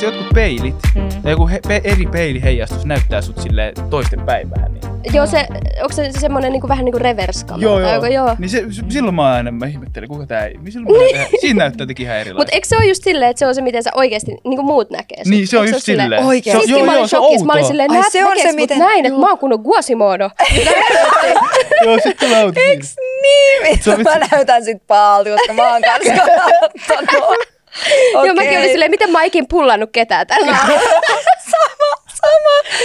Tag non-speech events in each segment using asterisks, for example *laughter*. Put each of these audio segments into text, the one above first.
tiedätkö, jotkut peilit, Mm. tai joku he, pe, eri peiliheijastus näyttää sut sille toisten päin vähän. Niin. Joo, se, onko se semmoinen niinku, vähän niin kuin reverse-kamera? tai joku- joo. Niin se, silloin mä aina mä ihmettelin, kuka tää ei. niin Silloin mä näin, siinä näyttää jotenkin ihan erilaista. Mutta eikö se ole just silleen, että se on se, miten sä oikeasti niin muut näkee sut? Niin, se on Eikö just silleen. On- Sittenkin joo, mä olin joo, se on shokissa. Mä olin silleen, Ai, näet, se on se, mut miten- näin, että mä oon kunnon Guasimodo. *laughs* Joo, sit tulee. Eiks niin? Vittu, mä näytän sit paalta, koska mä oon kanssa *laughs* katsonut. Joo, mäkin olin silleen, miten mä ikin pullannut ketään tällä. *laughs* sama, sama.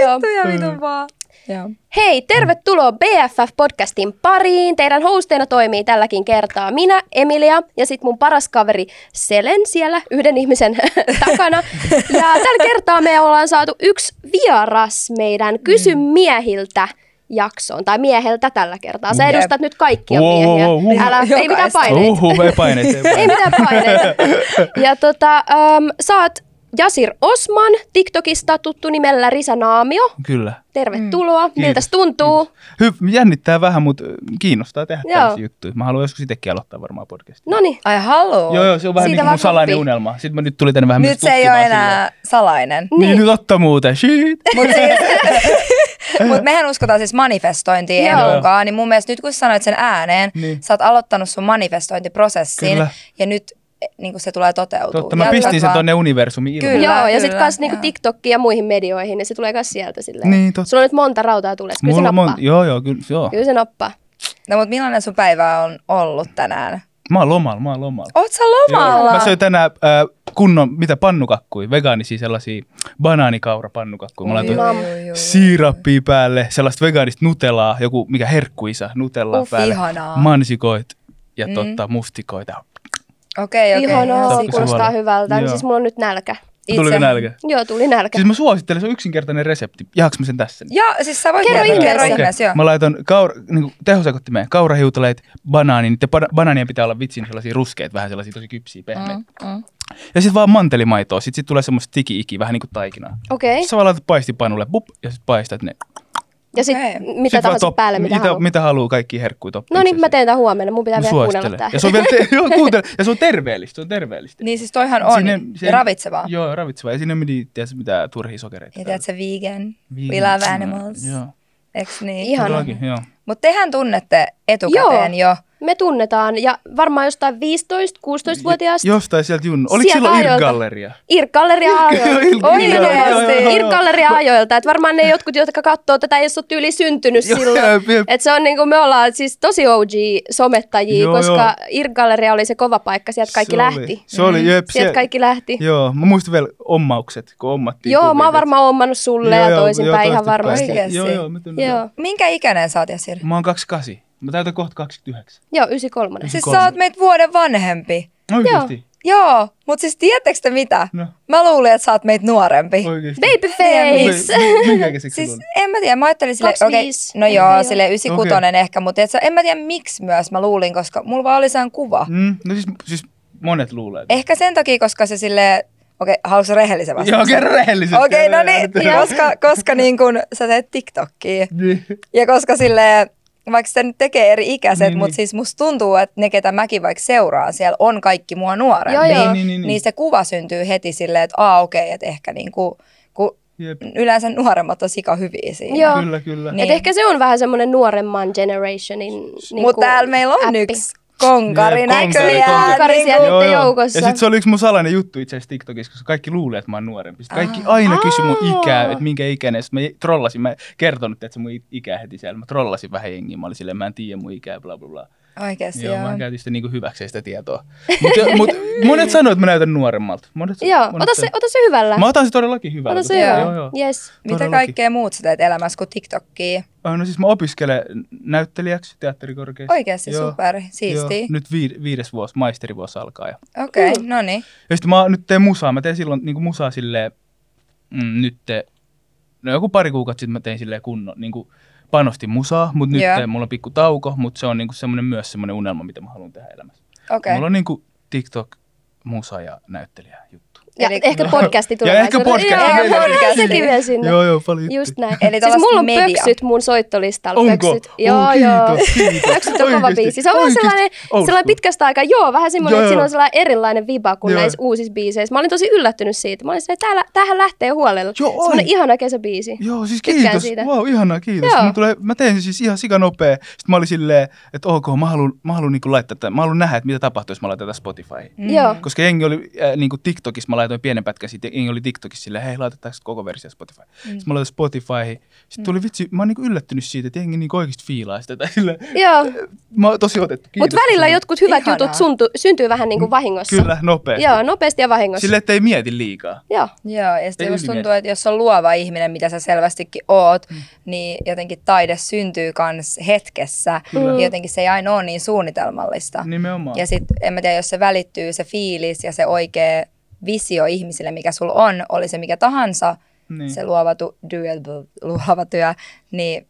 Joo. Vittu ja vitun vaan. Joo. Hei, tervetuloa BFF-podcastin pariin. Teidän hosteina toimii tälläkin kertaa minä, Emilia, ja sitten mun paras kaveri Selen siellä yhden ihmisen *laughs* takana. Ja tällä kertaa me ollaan saatu yksi vieras meidän Kysy miehiltä jaksoon, tai mieheltä tällä kertaa. Sä edustat nyt kaikkia Wow, miehiä. wow, wow. Älä, ei mitään paineita. Uhuh, ei paineita. Ei *laughs* mitään paineita. Ja tota, um, sä oot Jasir Osman, TikTokista tuttu nimellä Risa Naamio. Kyllä. Tervetuloa. Kiitos. Miltä tuntuu? Hy- jännittää vähän, mutta kiinnostaa tehdä Joo. tällaisia juttuja. Mä haluan joskus itsekin aloittaa varmaan podcastia. No niin. Ai haloo. Joo, joo, se on vähän Siitä niin kuin mun salainen unelma. Sitten mä nyt tulin tänne vähän Nyt se ei ole enää salainen. silleen. Niin, nyt ottaa muuten. Shit. *laughs* Mutta siis, *laughs* mut mehän uskotaan siis manifestointiin Joo. en mukaan, niin mun mielestä nyt kun sä sanoit sen ääneen, Niin. sä oot aloittanut sun manifestointiprosessin Kyllä. ja nyt niin kuin se tulee toteutumaan. Totta, mä pistin sen tonne universumiin ilman. Kyllä. Joo, ja sitten kyllä, kans niinku. TikTokkiin ja muihin medioihin, niin se tulee kans sieltä silleen. Niin, totta. Sulla on nyt monta rautaa tulee, kyllä se Mulla on nappaa. mon- Joo, joo, kyllä, joo. Kyllä se nappaa. No mutta millainen sun päivä on ollut tänään? Mä oon lomalla, mä oon lomalla. Oot sä lomalla? Joo, Mä söin tänään äh, kunnon, mitä pannukakkuja, vegaanisia sellaisia banaanikaurapannukakkuja. Mä Oi, laitoin siirappia päälle, sellaista vegaanista nutellaa, joku mikä herkkuisa, nutellaa Uff, päälle, ihanaa. mansikoit ja Mm. totta, mustikoita. Okei, okei. Ihanaa, kuulostaa hyvältä. Joo. Siis mulla on nyt nälkä. Itse- Tuliko nälkä? Joo, tuli nälkä. Siis mä suosittelen, se on yksinkertainen resepti. Jaaks mä sen tässä? Joo, siis sä voit Kerro kertoa, ihmeessä. ihmeessä, joo. Mä laitan kaura, niin tehosekottimeen kaurahiutaleet, banaani, niiden bana- banaanien pitää olla vitsin sellaisia ruskeita, vähän sellaisia tosi kypsiä, pehmeitä. Mm, mm. Ja sitten vaan mantelimaitoa, sitten sit tulee semmoista tiki-iki, vähän niin kuin taikinaa. Okei. Sä vaan laitat paistipanulle, bup, ja sitten paistat ne. Ja sit Okei. mitä Sit tahansa top- päälle, mitä, mitä, haluaa. mitä haluaa, kaikki herkkuja toppia. No niin, mä teen tämän huomenna. Mun pitää Mä vielä kuunnella tää. Ja se on vielä, te- *laughs* joo, kuuntele. Ja se on terveellistä, se on terveellistä. Niin siis toihan on Sinne- ja ravitsevaa. Joo, ravitsevaa. Ja siinä ei mene tiedätkö, mitään turhia sokereita. Ja tiedät se vegan, Vegan. we love animals, Joo, eks niin? Joo. Mutta tehän tunnette etukäteen jo. Me tunnetaan ja varmaan jostain 15-16-vuotiaasta. Jostain sieltä Junnu. Oliko Sieltä silloin ajoilta. Irk-galleria? Irk-galleria ajoilta. Oikeasti. Irk-galleria ajoilta. Et varmaan ne jotkut, jotka katsoo tätä, ei ole tyyli syntynyt silloin. jep, jep. Et se on niinku, me ollaan siis tosi OG-somettajia, Joo, koska Irk-galleria oli se kova paikka, sieltä kaikki Se lähti. Oli, se oli, jep. Sieltä se- kaikki lähti. Joo, mä muistan vielä ommaukset, kun ommattiin Joo, kuvia, mä oon varmaan ommannut sulle ja toisinpäin ihan varmasti. Oikeesti? Joo, joo, mä tunnen. Joo, Minkä ikäinen sä oot, Jasir? Mä oon 28. Mä täytän kohta 29. joo 93. Siis kolme. sä oot meitä vuoden vanhempi. Oikeesti? Joo, mutta siis tiedättekö te mitä? No, Mä luulin, että sä oot meitä nuorempi. oikeesti. Babyface! Mi- Minkä ikäiseksi Siis siis... en mä tiedä, mä ajattelin sille, okei, 25. no En joo, tiedä. sille 96 okay. ehkä, mutta et sä, en mä tiedä miksi myös mä luulin, koska mulla vaan oli sehän kuva. Mm, no siis, siis monet luulee. Ehkä sen takia, koska se sille, okei, haluatko rehellisen Joo, vastauksen? kerro rehellisesti. Okei, no niin, Joo. koska, koska niin kun sä teet TikTokia Niin. ja koska sille vaikka sitä nyt tekee eri ikäiset, Niin, mutta niin. siis musta tuntuu, että ne, ketä mäkin vaikka seuraan siellä, on kaikki mua nuorempi. Joo, joo. Niin, niin, niin, niin. niin se kuva syntyy heti silleen, että aa okei, että ehkä niinku, kun Jep. yleensä nuoremmat on sika hyviä siinä. Joo. Kyllä, kyllä. Niin. Et ehkä se on vähän semmoinen nuoremman generationin niinku, Mutta täällä meillä on appi. yksi konkari näköjään. konkari niinku- siellä. niiden joukossa. Ja sitten se oli yksi mun salainen juttu itse asiassa TikTokissa, koska kaikki luulee, että mä oon nuorempi. Sitten kaikki aina kysyi mun ikää, että minkä ikäinen. Sitten mä trollasin, mä en kertonut, että se mun ikää heti siellä. Mä trollasin vähän jengiä. Mä olin silleen, mä en tiedä mun ikää, bla bla bla. Oikeesti Joo, joo. mä käytin sitä niinku hyväkseen sitä tietoa. Mutta *laughs* mut, monet sanoo, että mä näytän nuoremmalta. Monet, Joo, monet ota se, ota se hyvällä. Mä otan se todellakin hyvällä. Ota se Joo. hyvällä. Joo, joo. Yes. Mitä kaikkea muut sä teet elämässä kuin TikTokkia? Äh, No siis mä opiskelen näyttelijäksi teatterikorkeassa. Oikeasti Joo, super, Joo, siistiä. nyt vi- viides vuosi, maisterivuosi alkaa. Ja, Okei, Mm. no niin. ja sitten mä nyt teen musaa. Mä teen silloin niin musaa silleen, mm, nyt te, no joku pari kuukautta sitten mä tein silleen kunnon, niin kuin panostin musaa, mutta nyt te, mulla on pikku tauko, mutta se on niin semmoinen myös semmoinen unelma, mitä mä haluan tehdä elämässä. Okei. Mulla on niin TikTok, musa ja näyttelijä juttu. Ja Eli- ehkä podcasti *laughs* Ja ehkä podcasti. Joo, Ehkä podcasti. sekin vielä sinne. Joo, joo, paljon Just näin. Eli siis mulla on media. pöksyt mun soittolistalla. Onko? Pöksyt. Oh, Joo, kiitos, joo. *laughs* kiitos. Pöksyt on kova biisi. Se on vähän oikeesti. sellainen, sellainen pitkästä aikaa. Joo, vähän semmoinen, että siinä on sellainen erilainen viba kuin Joo. näissä uusissa biiseissä. Mä olin tosi yllättynyt siitä. Mä olin silleen, täällä, tämähän lähtee huolella. Joo, on. Semmoinen ihana kesäbiisi. Joo, siis Tykkään kiitos. siitä. Wow, ihanaa, kiitos. Joo. Mä, tulee, mä tein siis ihan sika nopea. Sitten mä olin silleen, että ok, mä haluan, mä haluan niinku laittaa tämän. Mä haluan nähdä, että mitä tapahtuu, jos mä laitan tätä Spotify. Mm. Koska jengi oli äh, niinku TikTokissa, mä laitoin pienen pätkän siitä, jengi oli TikTokissa silleen, hei laitetaan koko versio Spotify. Mm. Sitten mä laitoin Spotifyhin. Sitten tuli vitsi, mä oon niinku yllättynyt siitä, että jengi niinku oikeasti fiilaa sitä. Tai Joo. mä oon tosi otettu. Kiitos. Mutta välillä jotkut hyvät Ihanaa. jutut suntu, syntyy vähän niin kuin vahingossa. Kyllä, nopeasti. Joo, nopeasti ja vahingossa. Silleen, ettei mieti liikaa. Joo. Joo, ja sitten tuntuu, että jos on luova ihminen, mitä sä selvästikin oot, mm. niin jotenkin taide syntyy kans hetkessä. Kyllä. Ja jotenkin se ei aina ole niin suunnitelmallista. Nimenomaan. Ja sitten en mä tiedä, jos se välittyy, se fiilis ja se oikea visio ihmisille, mikä sulla on, oli se mikä tahansa, Niin. se luova, tu- doable, luova työ, niin,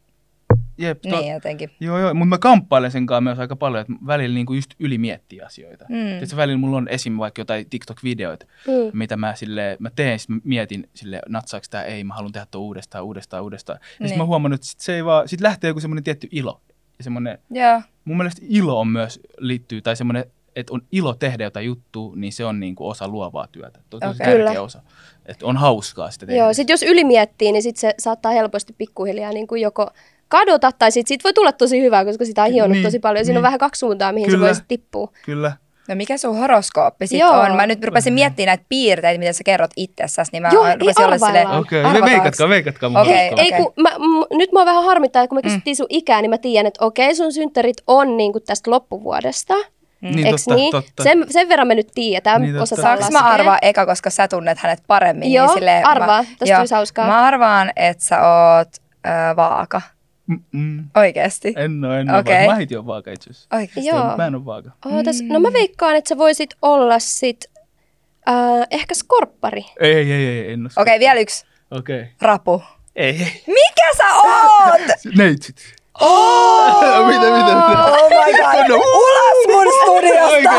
Jep, to- niin jotenkin. Joo, joo, mutta mä kamppailen sen kanssa myös aika paljon, että välillä niinku just yli miettii asioita. Mm. Sitten välillä mulla on esim. vaikka jotain TikTok-videoita, Mm. mitä mä, sille, mä teen, sit mä mietin sille, natsaako tää, ei, mä haluan tehdä tuon uudestaan, uudestaan, uudestaan. Ja niin. Niin. sitten mä huomannut, että sit se ei vaan, sit lähtee joku semmoinen tietty ilo. Ja semmoinen, Joo. mun mielestä ilo on myös liittyy, tai semmoinen, että on ilo tehdä jotain juttua, niin se on niinku osa luovaa työtä. Se on Okei. tärkeä Kyllä. osa. Että on hauskaa sitä tehdä. Joo, sit jos ylimiettii, niin sit se saattaa helposti pikkuhiljaa niin kuin joko kadota, tai sit siitä voi tulla tosi hyvää, koska sitä on hionut Niin, tosi paljon. Siinä on niin. vähän kaksi suuntaa, mihin Kyllä. se voi tippua. Kyllä. No mikä sun horoskooppi sitten Joo. on? Mä nyt rupesin miettimään näitä piirteitä, mitä sä kerrot itsessäsi, niin mä Joo, ei rupesin olla silleen. Okei, arvataanko? veikatkaa, veikatkaa mun Okei, horoskooppi. Ei, okei. kun mä, m- nyt mua vähän harmittaa, että kun me kysyttiin sun ikää, niin mä tiedän, että okei, sun synttärit on niin kuin tästä loppuvuodesta. Niin, Eks totta, niin? totta. Sen, sen verran me nyt tiedetään, Niin, niin, totta. osataan Saanko mä arvaa eka, koska sä tunnet hänet paremmin? Joo, niin silleen, arvaa. Mä, Tästä olisi hauskaa. Mä arvaan, että sä oot ö, vaaka. Mm-mm. Oikeesti. En oo, en oo Okei. okay. Mä heitin on vaaka itse asiassa. Oikeesti. Joo. Mä en oo vaaka. Ootas, no mä veikkaan, että sä voisit olla sit äh, ehkä skorppari. Ei, ei, ei, ei en oo. Okei, vielä yksi Okei. Okay. rapu. Ei, ei. Mikä sä oot? *laughs* Neitsyt. Oh! *laughs* mitä, mitä, mitä? Oh my god. No. Ulos mun studiosta.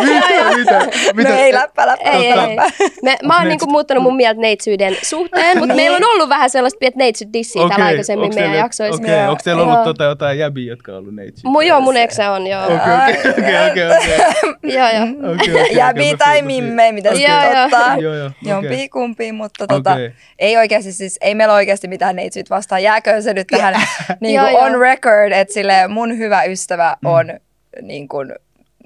Mitä, mitä, *laughs* mitä? No ei läppä, läppä, Ei, ei, läppä. Me, mä oon niinku muuttanut mun mieltä neitsyyden suhteen, mutta meillä on ollut vähän sellaista pientä neitsyt dissiä täällä aikaisemmin onks meidän jaksoissa. Okei, Joo. onko teillä ollut Joo. tota jotain jäbiä, jotka on ollut neitsyt? Mu, joo, mun eksä on, joo. Okei, okei, okei. *laughs* Joo, joo. Jäbi tai mimme, mitä okay. Joo. ottaa. Joo, joo, Jompi okei. kumpi, mutta tota, ei oikeasti siis, ei meillä oikeasti mitään neitsyt vastaan. Jääkö se nyt tähän niin joo. On record, että sille mun hyvä ystävä Mm. on niin kuin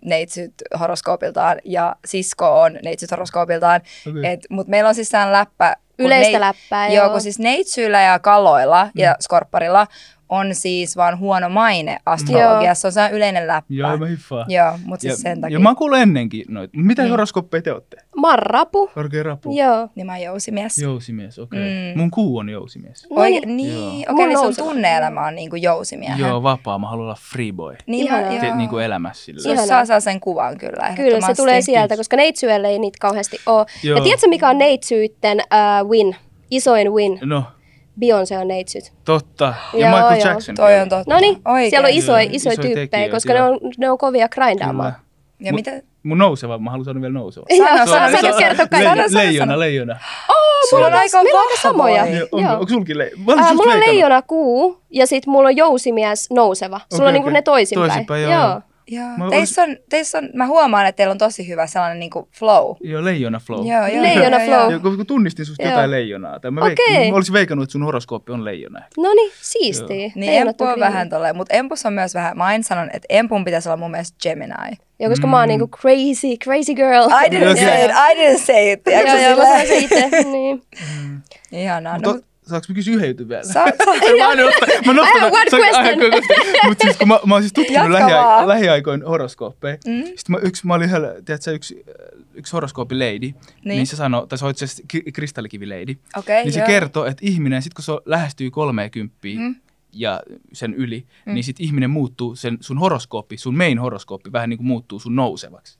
neitsyt horoskoopiltaan ja sisko on neitsyt horoskoopiltaan. Okei. Et, Mutta meillä on siis läppä. Yleistä läppää, Joo, joo. kun siis neitsyillä ja kaloilla mm. ja skorpparilla on siis vaan huono maine astrologiassa. Se on yleinen läppä. Joo, mä hiffaan. Joo, mutta siis sen takia. ja mä oon kuullut ennenkin noita. Mitä mm. horoskooppeja te ootte? Mä oon rapu. Korkea rapu. Joo. Niin mä oon jousimies. Jousimies, okei. Mm. Mun kuu on jousimies. Oike- niin. Niin, okei, niin sun tunne-elämä on niinku jousimiehän. Joo, vapaa. Mä haluan olla free boy. Niin, Te, joo. niin kuin elämässä sillä. Susta Ihanaa. saa sellaisen kuvan kyllä Kyllä, se tulee sieltä, Kiitos. koska neitsyöllä ei niitä kauheasti ole. Joo. Ja tiedätkö, mikä on neitsyytten uh, win? Isoin win. No, Beyoncé on neitsyt. totta. Ja Joo, Michael joo. Jackson. Toi on totta. No niin, Oikein. siellä on isoja, isoja isoja tyyppejä, koska ne on, ne on kovia grindaamaan. Kyllä. Ja mitä? Mun nouseva, mä haluan sanoa vielä nouseva. Sano, Joo, sano, kertoa kaikki. Sano, sano, leijona, sano. leijona. Sulla on aika meillä on aika samoja. onko sulkin leijona? Mulla on leijona kuu ja sit mulla on jousimies nouseva. Sulla on niinku ne toisinpäin. Toisinpäin, joo. Joo. Mä Teissä on, teissä on, mä huomaan, että teillä on tosi hyvä sellainen niinku flow. Joo, leijona flow. Joo, joo, Leijona joo, flow. joo. Ja kun tunnistin susta Joo. jotain leijonaa. Tai mä, Okei. veik- mä olisin veikannut, että sun horoskooppi on leijona. No niin, siistiä. Niin Empu on vähän tolleen, mutta Empus on myös vähän, mä aina sanon, että Empun pitäisi olla mun mielestä Gemini. Joo, koska mä oon niinku crazy, crazy girl. I didn't Okei. say it, I didn't say it. Joo, joo, mä sanoin se itse. *laughs* Niin. Ihanaa. Mutta No, saanko mä kysyä yhden jutun vielä? Sa- sa- *laughs* mä aina mä nostan, I have one question. Mutta siis kun mä, mä oon siis tutkinut lähiaiko- lähiaikoin horoskooppeja. Mm. Sitten mä, yksi, mä olin yhdellä, tiedätkö, yksi, yksi horoskoopileidi, niin. niin se sanoi, tai se on itse asiassa ki- kristallikivileidi, Okei, niin se joo. kertoo, että ihminen, sit kun se lähestyy 30 Mm. ja sen yli, mm. niin sit ihminen muuttuu, sen sun horoskooppi, sun main horoskooppi vähän niin kuin muuttuu sun nousevaksi.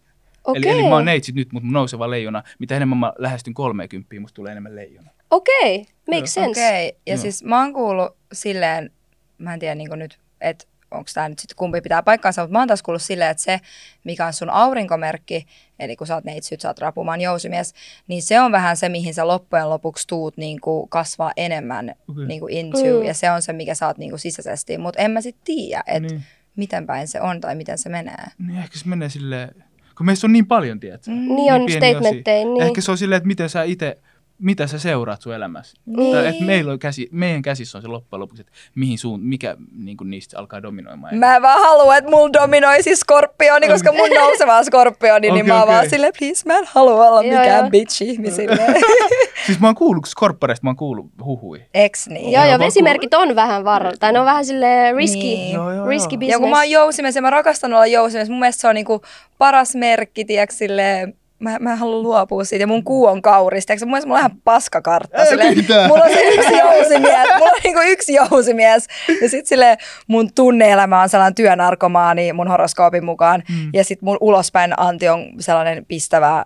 Eli, Okei. eli mä oon neitsit nyt, mutta mun nouseva leijona, mitä enemmän mä lähestyn 30, musta tulee enemmän leijona. Okei, makes sense. Okei, ja Joo. siis mä oon kuullut silleen, mä en tiedä niin nyt, että onko tämä nyt sitten kumpi pitää paikkaansa, mutta mä oon taas kuullut silleen, että se, mikä on sun aurinkomerkki, eli kun sä oot neitsyt, sä oot rapumaan jousimies, niin se on vähän se, mihin sä loppujen lopuksi tuut niin kuin kasvaa enemmän Okei. niin kuin into, Mm. ja se on se, mikä sä oot niin kuin sisäisesti, mutta en mä sitten tiedä, että Niin. miten päin se on tai miten se menee. Niin ehkä se menee silleen, kun meissä on niin paljon, tiedätkö? Mm. Niin on pieniä statementteja, niin. Ehkä se on silleen, että miten sä itse, mitä sä seuraat sun elämässä. Niin. Tai, että meillä on käsi, meidän käsissä on se loppujen lopuksi, että mihin suun, mikä niin kuin niistä alkaa dominoimaan. Mä en vaan halua, että mulla dominoisi skorpioni, koska mun nouseva on skorpioni, niin Okei, mä oon vaan silleen, please, mä en halua olla Joo, mikään joo. bitch ihmisille. *laughs* Siis mä oon kuullut skorppareista, mä oon kuullut huhui. Eks niin? Joo, Joo, joo, vesimerkit on vähän varrella. Tai ne on vähän silleen risky, Niin. Joo, joo, risky joo. business. Ja kun mä oon jousimies ja mä rakastan olla jousimies, mun mielestä se on niinku paras merkki, tiedätkö, silleen, mä, mä haluan luopua siitä ja mun kuu on kauris. Tiedätkö, mun mielestä mulla on ihan paskakartta. Ei Silleen, mitään. mulla on se yksi jousimies, mulla on niinku yksi jousimies. Ja sit silleen mun tunneelämä on sellainen työnarkomaani mun horoskoopin mukaan. Mm. Ja sit mun ulospäin anti on sellainen pistävä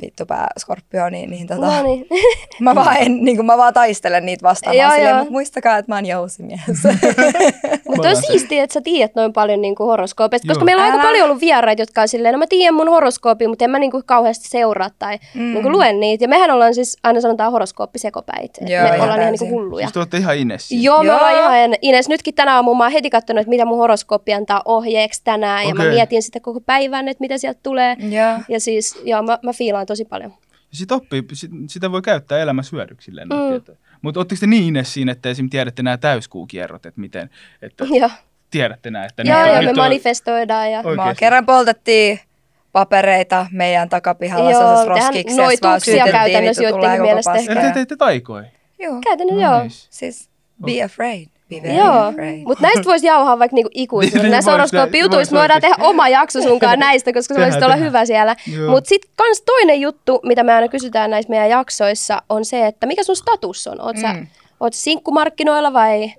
vittupää skorpioni, niin tota, No niin. *laughs* mä, vaan en, niin mä vaan taistelen niitä vastaan. Joo, silleen, mutta muistakaa, että mä oon jousimies. *laughs* *laughs* Mutta on siistiä, että sä tiedät noin paljon niinku horoskoopeista, koska Joo. meillä on aika Älä. paljon ollut vieraita, jotka on silleen, no mä tiedän mun horoskoopia, mutta en mä niinku kauheasti seuraa tai mm. niinku luen niitä. Ja mehän ollaan siis, aina sanotaan horoskooppisekopäit. Joo, me ihan ollaan ihan täysin. niinku hulluja. Siis te olette ihan Inessi. Joo, me Joo. ollaan ihan Ines. Nytkin tänä aamulla mä oon heti katsonut, että mitä mun horoskooppi antaa ohjeeksi tänään. Ja mä mietin sitä koko päivän, että mitä sieltä tulee. Joo. Ja siis, joo, mä, mä fiilaan tosi paljon. Sit oppii, sit, sitä voi käyttää elämässä hyödyksi silleen. Mm. Mutta ootteko te niin Ines siinä, että esim. tiedätte nämä täyskuukierrot, että miten, että *laughs* Joo, tiedätte nämä, että joo, nyt joo me on- manifestoidaan. Ja... Mä kerran poltettiin papereita meidän takapihalla Joo, sellaisessa roskiksessa. noituksia vaan syytettiin, käytännössä tulee koko mielestä paska. ehkä. Eli te teitte taikoi. Joo. Käytännössä joo. Nice. Siis be afraid. Joo, mutta näistä voisi jauhaa vaikka niinku ikuisuuden. Niin, Näistä vois- horoskooppijutuista me voidaan tehdä oma jakso sunkaan *laughs* näistä, koska se voisi olla hyvä siellä. Mutta sitten kans toinen juttu, mitä me aina kysytään näissä meidän jaksoissa, on se, että mikä sun status on? Oot sä, Mm. oot sä sinkkumarkkinoilla vai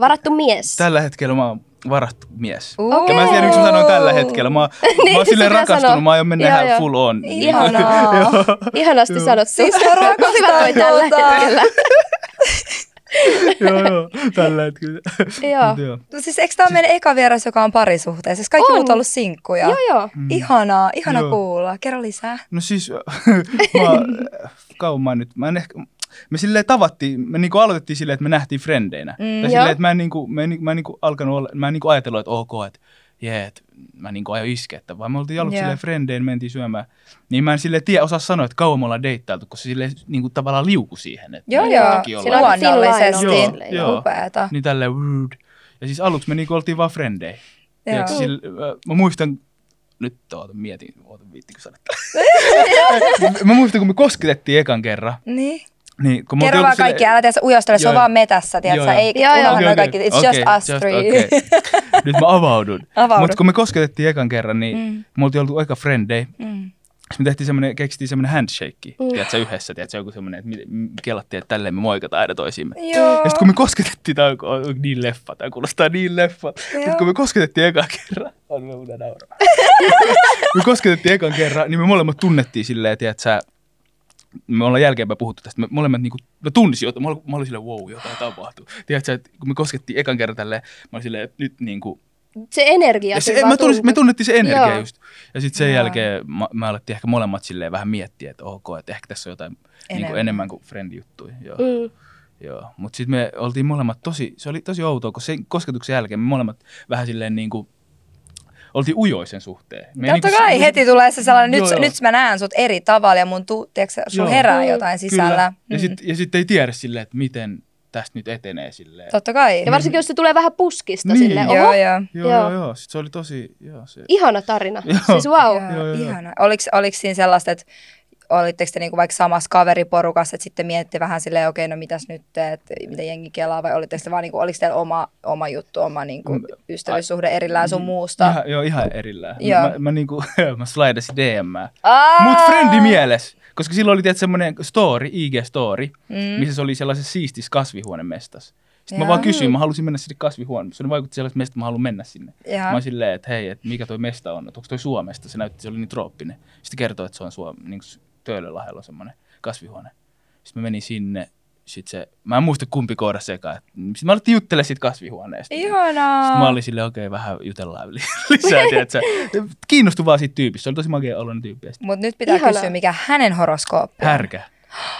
varattu mies? Tällä hetkellä mä oon varattu mies. Uu. Ja mä en tiedä, miksi mä sanoin tällä hetkellä. Mä, *laughs* Niin, mä oon silleen rakastunut, sanoa. mä aion mennä Joo, full on. Ihanaa. *laughs* Ihanasti sanottu. Siis mä rakastan Hyvä toi tällä hetkellä. *laughs* joo, joo, tällä hetkellä. Joo. Joo. No siis eikö tämä meidän eka vieras, joka on parisuhteessa? Siis kaikki On. muut on ollut sinkkuja. Joo, joo. Ihanaa, ihana Joo. kuulla. Kerro lisää. No siis, *laughs* mä, kauan mä nyt, mä en ehkä, me silleen tavattiin, me niinku aloitettiin silleen, että me nähtiin frendeinä. Mm, ja joo. silleen, että mä en, niinku, mä en, mä en niinku alkanut olla, mä en niinku ajatellut, että ok, että jee, että mä niinku aion iskeä, että vaan me oltiin aluksi silleen frendeinä, mentiin syömään. Niin mä en silleen tiedä, osaa sanoa, että kauan me ollaan deittailtu, koska se silleen niinku tavallaan liuku siihen. Että Joo, joo. Sillä Luonnollisesti. Joo, joo. Upeeta. Niin tälleen, rude. Ja siis aluksi me niinku oltiin vaan. Tiedätkö, sille, mä muistan, nyt oota, mietin, oota, viittikö sanoa. *laughs* mä muistan, kun me kosketettiin ekan kerran. Niin. Niin, kun me Kerro vaan kaikki, älä tee se ujostele, se on Joo. vaan metässä, tiedätkö? Joo. Ei Joo, joo. okei. kaikki, it's Okei, just us three. okei. *laughs* Nyt mä avaudun. Avaudu. Mutta kun me kosketettiin ekan kerran, niin Mm. me oltiin oltu aika frendei. Mm. Sitten me tehtiin semmoinen, keksittiin semmoinen handshake, mm. tiedätkö, yhdessä, tiedätkö, joku semmoinen, että mi- m- kelattiin, että tälleen me moikataan aina toisiimme. Joo. Ja sitten kun me kosketettiin, tämä on, on niin leffa, tämä kuulostaa niin leffa. Mutta kun me kosketettiin ekan kerran, on me uuden nauraa. *laughs* *laughs* me kosketettiin ekan kerran, niin me molemmat tunnettiin silleen, tiedätkö, sä, me ollaan jälkeenpäin puhuttu tästä, me molemmat niinku, mä tunnisin jotain, mä olin, mä olin silleen, wow, jotain tapahtuu. Tiedätkö, että kun me koskettiin ekan kerran tälleen, mä olin silleen, että nyt niinku, Se energia. se, mä tunnisin, me tunnettiin se energia Joo. just. Ja sitten sen Joo. jälkeen mä, me alettiin ehkä molemmat silleen vähän miettiä, että ok, että ehkä tässä on jotain enemmän, niin Enemmän. kuin, enemmän kuin friend-juttuja. Joo. Mm. Joo. Mutta sitten me oltiin molemmat tosi, se oli tosi outoa, kun sen kosketuksen jälkeen me molemmat vähän silleen niin kuin, oltiin ujoisen suhteen. Me Totta niinku- kai, heti tulee se sellainen, Joo, nyt, joo. nyt mä näen sut eri tavalla ja mun tuu, tiedätkö, sun Joo. herää Mm. jotain sisällä. Kyllä. Ja Mm. sitten ja sit ei tiedä silleen, että miten tästä nyt etenee silleen. Totta kai. Ja varsinkin, jos se tulee vähän puskista Niin. silleen, Joo, oho, joo. Joo, Joo. joo, joo. Sitten se oli tosi, joo, se. ihana tarina. *laughs* Joo. Siis wow. Joo, Joo, joo, joo. ihana. Oliko, oliko siinä sellaista, että olitteko te niinku vaikka samassa kaveriporukassa, että sitten mietitte vähän silleen, okei, no mitäs nyt teet, mitä jengi kelaa, vai olitteko te vaan, niinku, oliko teillä oma, oma juttu, oma niinku, Mm, ystävyyssuhde erillään sun muusta? Ihan, joo, ihan erillään. Joo. Mä, mä, niinku, *laughs* mä slidasin DM. Mut frendi mielessä. Koska silloin oli tietysti semmoinen story, IG-story, Mm. mm. missä se oli sellaisessa siistis kasvihuonemestas. Sitten Joo. mä vaan kysyin, mä halusin mennä sinne kasvihuoneeseen. Se vaikutti sellaiselta mesta, että mä haluan mennä sinne. Jaha. Mä olin silleen, että hei, että mikä toi mesta on, että onko toi Suomesta? Se näytti, se oli niin trooppinen. Sitten kertoi, että se on Suom, niin Töölönlahdella semmoinen kasvihuone. Sitten mä menin sinne. sit se, mä en muista kumpi kohdassa sekaan. Sitten mä alettiin juttelemaan siitä kasvihuoneesta. Ihanaa. Sitten mä olin silleen, okei, okay, vähän jutellaan li- *laughs* lisää, tiedätkö? *laughs* Kiinnostui vaan siitä tyypistä. Se oli tosi makea oloinen tyyppi. Mutta nyt pitää Ihanaa. kysyä, mikä hänen horoskooppi on. Härkä.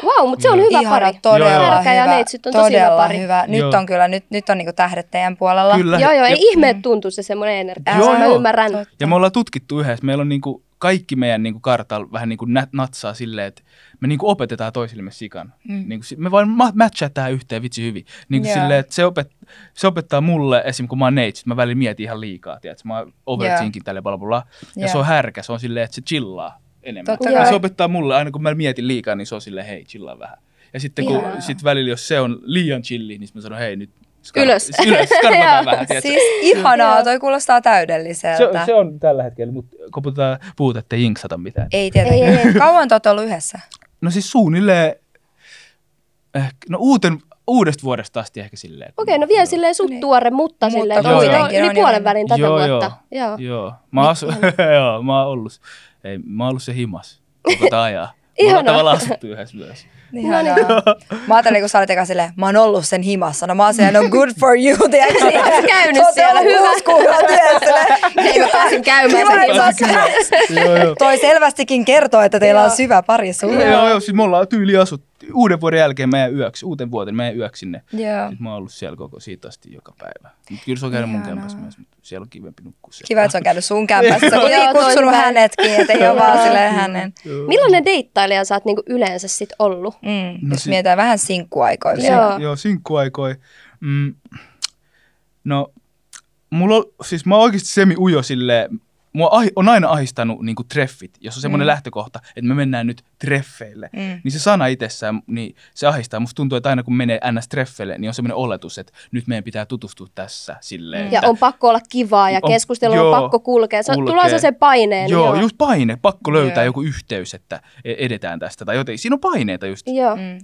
Wow, mutta se on hyvä Ihana, pari. todella Joo, joo. Härkä ja hyvä. neitsyt on tosi todella hyvä pari. hyvä. Nyt Joo. on kyllä, nyt, nyt on niinku tähdet teidän puolella. Kyllä. Joo, joo, ei Ja- ihme, että tuntuu se semmoinen energia. Joo, mä joo. ymmärrän. Totta. Ja me ollaan tutkittu yhdessä. Meillä on niinku kaikki meidän niinku kartalla vähän niinku nat- natsaa silleen, että me niinku opetetaan toisillemme sikan. Mm. Niinku, si- me vaan ma- matchataan yhteen vitsi hyvin. Niinku Joo. silleen, että se, opet- se opettaa mulle, esim. kun mä oon neitsyt, mä välillä mietin ihan liikaa, tiedätkö? Mä overthinkin tälle bla bla bla. Ja Joo. se on härkä, se on silleen, että se chillaa enemmän. Totta ja kai. se opettaa mulle, aina kun mä mietin liikaa, niin se on silleen, hei, chillaa vähän. Ja sitten kun Ihanaa. sit välillä, jos se on liian chilli, niin mä sanon, hei nyt skar- Ylös. *laughs* ylös Joo. vähän, tiedätkö? Siis ihanaa, Joo. toi kuulostaa täydelliseltä. Se, se on tällä hetkellä, mutta kun puhutaan, puhutaan ettei jinksata mitään. Ei tietenkään. Ei, ei, ei. *laughs* Kauan te olette ollut yhdessä? No siis suunnilleen, ehkä, no uuten, uudesta vuodesta asti ehkä silleen. Okei, no vielä silleen suht Niin. tuore, mutta Mutta silleen kuitenkin joo, on yli puolen välin tätä joo, vuotta. Joo, Joo. joo. Mä, asu, *laughs* joo, mä oon ollut, ei, mä oon ollut se himas koko tää ajan. Me ollaan Ihanaa. tavallaan asuttu yhdessä myös. Ihanaa. niin. Mä ajattelin, kun sä olit eka silleen, mä oon ollut sen himassa. No mä oon silleen, no good for you, *laughs* tiedätkö? Oot käynyt siellä, hyvä. *laughs* Hei, mä pääsin käymään sen himassa. Toi selvästikin kertoo, että teillä on syvä parisuhde. Joo, joo, siis me ollaan tyyli asuttu. Uuden vuoden jälkeen meidän yöksi, uuden vuoden meidän yöksi sinne. Joo. Sitten mä oon ollut siellä koko siitä asti joka päivä. Mut kyllä se on käynyt mun kämpässä myös, mutta siellä on kivempi nukkua siellä. Kiva, että se on käynyt sun kämpässä. *laughs* Sä Joo, kuitenkin kutsunut hänetkin, että ei ole vaan silleen hänen. Millainen deittailija sä oot niinku yleensä sit ollut? Mm, No jos si- mietitään vähän sinkkuaikoja Joo. Joo, joo sinkkuaikoi. Mm, no, mulla on, siis mä oon oikeasti semi ujo silleen, mua ahi, on aina ahistanut niin treffit, jos on semmoinen Mm. lähtökohta, että me mennään nyt treffeille. Mm. Niin se sana itsessään, niin se ahistaa. Musta tuntuu, että aina kun menee NS-treffeille, niin on semmoinen oletus, että nyt meidän pitää tutustua tässä silleen. Mm. Ja että- on pakko olla kivaa ja On- keskustelu on joo, pakko kulkea. Se kulkee. tulee se paineen. Joo, just paine. Pakko löytää Joo. joku yhteys, että e- edetään tästä. Tai joten, siinä on paineita just. Joo. Mm.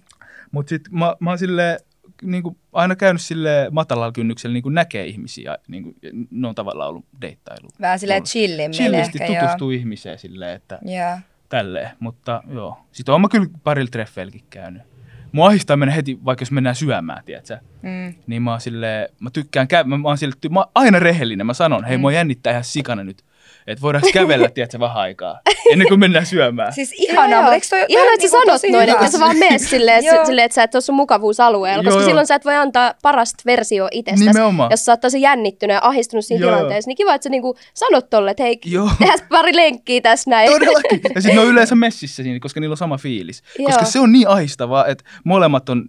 Mutta sitten mä, mä oon silleen, niinku, aina käynyt sille matalalla kynnyksellä niinku näkee ihmisiä. Niinku, ne on tavallaan ollut deittailu. Vähän silleen Ollut. chillimmin Chillisti ehkä, joo. tutustuu ihmiseen silleen, että Joo. tälleen. Mutta joo, sitten oon mä kyllä parilla treffeilläkin käynyt. Mua ahistaa mennä heti, vaikka jos mennään syömään, tiedätkö? Mm. Niin mä oon silleen, mä tykkään käydä, mä, mä oon silleen, mä oon aina rehellinen. Mä sanon, hei, Mm. mua jännittää ihan sikana nyt. Että voidaanko kävellä, tiedätkö, vähän aikaa, ennen kuin mennään syömään. Siis ihanaa, mutta eikö toi Ihanaa, on että sä niinku sanot tosi noin, että sä vaan meet silleen, silleen, että sä et ole sun mukavuusalueella, koska Joo, silloin sä et voi antaa parasta versio itsestäsi. Nimenomaan. Jos sä oot tosi jännittynyt ja ahdistunut siinä Joo, joo. tilanteessa, niin kiva, että sä niinku sanot tolle, että hei, Joo. tehdään pari lenkkiä tässä näin. Todellakin. Ja sitten ne on *laughs* yleensä messissä siinä, koska niillä on sama fiilis. Joo. Koska se on niin ahistavaa, että molemmat on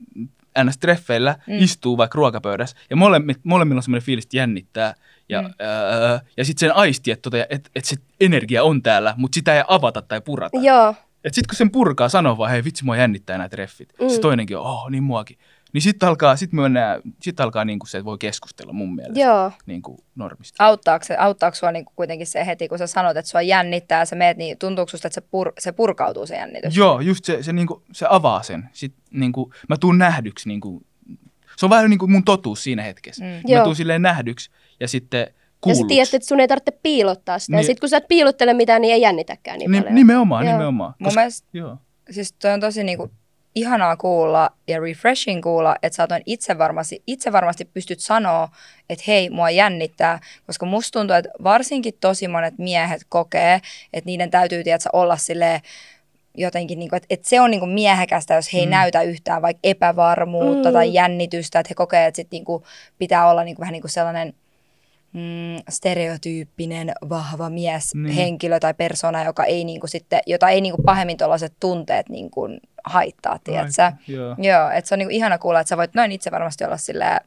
ns. treffeillä, Mm. istuu vaikka ruokapöydässä, ja molemmilla, molemmilla on semmoinen fiilis, että jännittää. Ja, Mm. ää, ja sitten sen aisti, että, tota, että, että se energia on täällä, mutta sitä ei avata tai purata. Joo, sitten kun sen purkaa, sanoo vaan, hei vitsi, mua jännittää nämä treffit. Mm. Se toinenkin on, oh niin muakin. Niin sitten alkaa, sit me mennään, sit alkaa niinku se, että voi keskustella mun mielestä joo. niinku normista. Auttaako, se, auttaako sua niinku kuitenkin se heti, kun sä sanot, että sua jännittää ja sä meet, niin tuntuuko susta, että se, pur, se purkautuu se jännitys? Joo, just se, se, niinku, se avaa sen. Sitten niinku, mä tuun nähdyksi. Niinku, se on vähän niin kuin mun totuus siinä hetkessä. Mm. Joo. Mä tuun silleen nähdyksi ja sitten Ja sä kuulluksi. tiedät, että sun ei tarvitse piilottaa sitä. Ja Niin. sit kun sä et piilottele mitään, niin ei jännitäkään niin Ni, paljon. nimenomaan, Joo. nimenomaan. Mun mielestä joo. siis toi on tosi niinku ihanaa kuulla ja refreshing kuulla, että sä itse varmasti, itse varmasti pystyt sanoa, että hei, mua jännittää, koska musta tuntuu, että varsinkin tosi monet miehet kokee, että niiden täytyy tiedätkö, olla silleen, jotenkin, niin kuin, että, että se on niin kuin miehekästä, jos he ei mm. Näytä yhtään vaikka epävarmuutta mm. tai jännitystä, että he kokee, että sit niin kuin pitää olla niin kuin, vähän niin kuin sellainen mm, stereotyyppinen vahva mies, Niin. henkilö tai persona, joka ei niin kuin sitten, jota ei niin kuin pahemmin tuollaiset tunteet niin kuin haittaa, tiedätkö? Joo. Joo, että se on niin kuin ihana kuulla, että sä voit noin itse varmasti olla sillä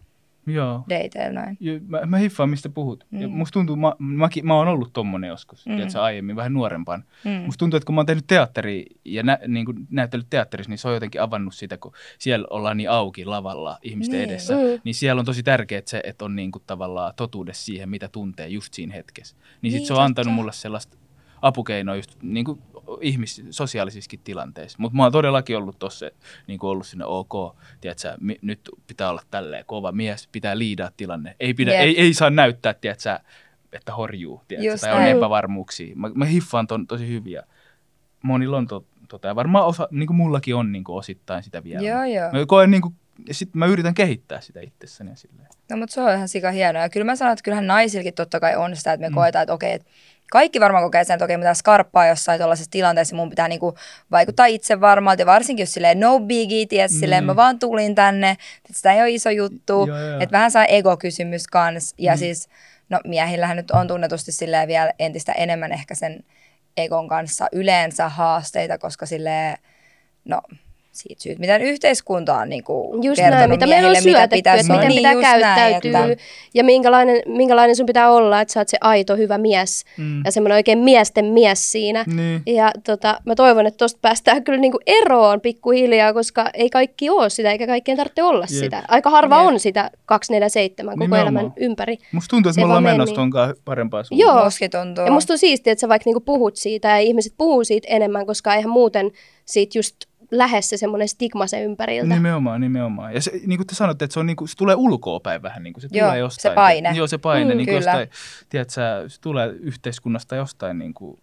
joo. dateilla noin. Ja Mä, mä hiffaan, mistä puhut. Mm. Ja musta tuntuu, mä, mäkin, mä oon ollut tommonen joskus, Mm. tiedätkö, aiemmin, vähän nuorempaan. Mm. Musta tuntuu, että kun mä oon tehnyt teatteri ja nä, niin kuin näytellyt teatterissa, niin se on jotenkin avannut sitä, kun siellä ollaan niin auki lavalla ihmisten Niin. edessä. Mm. Niin siellä on tosi tärkeää se, että on niin kuin tavallaan totuudessa siihen, mitä tuntee just siinä hetkessä. Niin sit Niin, se on antanut mulle sellaista apukeinoa just niin kuin ihmis, sosiaalisissakin tilanteissa. Mutta mä oon todellakin ollut tossa, niin kuin ollut sinne ok, tiedätkö, mi, nyt pitää olla tälleen kova mies, pitää liidaa tilanne. Ei, pidä, ei, ei saa näyttää, tiedätkö, että horjuu, tiedätkö, Just tai on epävarmuuksia. Mä, mä hiffaan ton tosi hyviä. Monilla on to, tota, ja varmaan osa, niin kuin mullakin on niin kuin osittain sitä vielä. Joo, joo. Mä koen niin kuin, ja sit mä yritän kehittää sitä itsessäni ja silleen. No mutta se on ihan sika hienoa. Ja kyllä mä sanon, että kyllähän naisillakin totta kai on sitä, että me mm. koetaan, että okei, että kaikki varmaan kokee sen, että okei, mitä skarppaa jossain tuollaisessa tilanteessa, mun pitää niinku vaikuttaa itse varmalta, ja varsinkin jos silleen no biggie, ties, mm. silleen mä vaan tulin tänne, että sitä ei ole iso juttu, että vähän saa ego-kysymys kanssa, ja mm. siis no miehillähän nyt on tunnetusti silleen vielä entistä enemmän ehkä sen egon kanssa yleensä haasteita, koska silleen, no siitä syyt, miten yhteiskunta on niin kuin just näin, mitä meillä on syötetty, mitä että miten niin, pitää käyttäytyä näin, että... ja minkälainen, minkälainen sun pitää olla, että sä oot se aito hyvä mies mm. ja semmoinen oikein miesten mies siinä. Niin. Ja tota, mä toivon, että tosta päästään kyllä niin kuin eroon pikkuhiljaa, koska ei kaikki ole sitä, eikä kaikkien tarvitse olla Jep. sitä. Aika harva Jep. on sitä 247 koko Nimenomaan. elämän ympäri. Musta tuntuu, että me ollaan menossa niin... parempaa suuntaan. Joo, ja musta on siistiä, että sä vaikka niinku puhut siitä ja ihmiset puhuu siitä enemmän, koska eihän muuten siitä just lähes se semmoinen stigma se ympäriltä. Nimenomaan, nimenomaan. Ja se, niin kuin te sanotte, että se, on niin kuin, se tulee ulkoapäin vähän, niin kuin se Joo, tulee jostain. se paine. Joo, se paine. Mm, niin kuin jostain, tiedätkö, se tulee yhteiskunnasta jostain, niin kuin,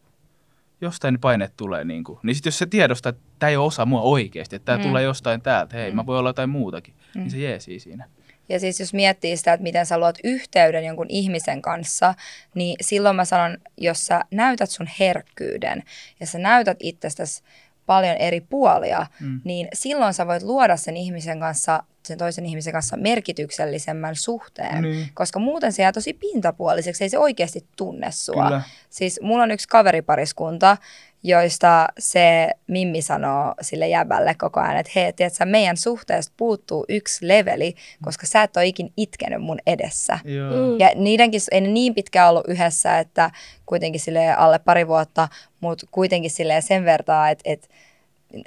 jostain ne paineet tulee. Niin, kuin. niin sitten jos se tiedostaa, että tämä ei ole osa mua oikeasti, että tämä mm. tulee jostain täältä, hei, mm. mä voin olla jotain muutakin, mm. niin se jeesii siinä. Ja siis jos miettii sitä, että miten sä luot yhteyden jonkun ihmisen kanssa, niin silloin mä sanon, jos sä näytät sun herkkyyden ja sä näytät itsestäsi paljon eri puolia, mm. niin silloin sä voit luoda sen ihmisen kanssa, sen toisen ihmisen kanssa merkityksellisemmän suhteen, niin. koska muuten se jää tosi pintapuoliseksi, ei se oikeasti tunne sua. Kyllä. Siis mulla on yksi kaveripariskunta, joista se Mimmi sanoo sille jäbälle koko ajan, että hei, tiedätkö, meidän suhteesta puuttuu yksi leveli, koska sä et ole ikin itkenyt mun edessä. Joo. Mm. Ja niidenkin ei ne niin pitkään ollut yhdessä, että kuitenkin sille alle pari vuotta, mutta kuitenkin sille sen vertaa, että, että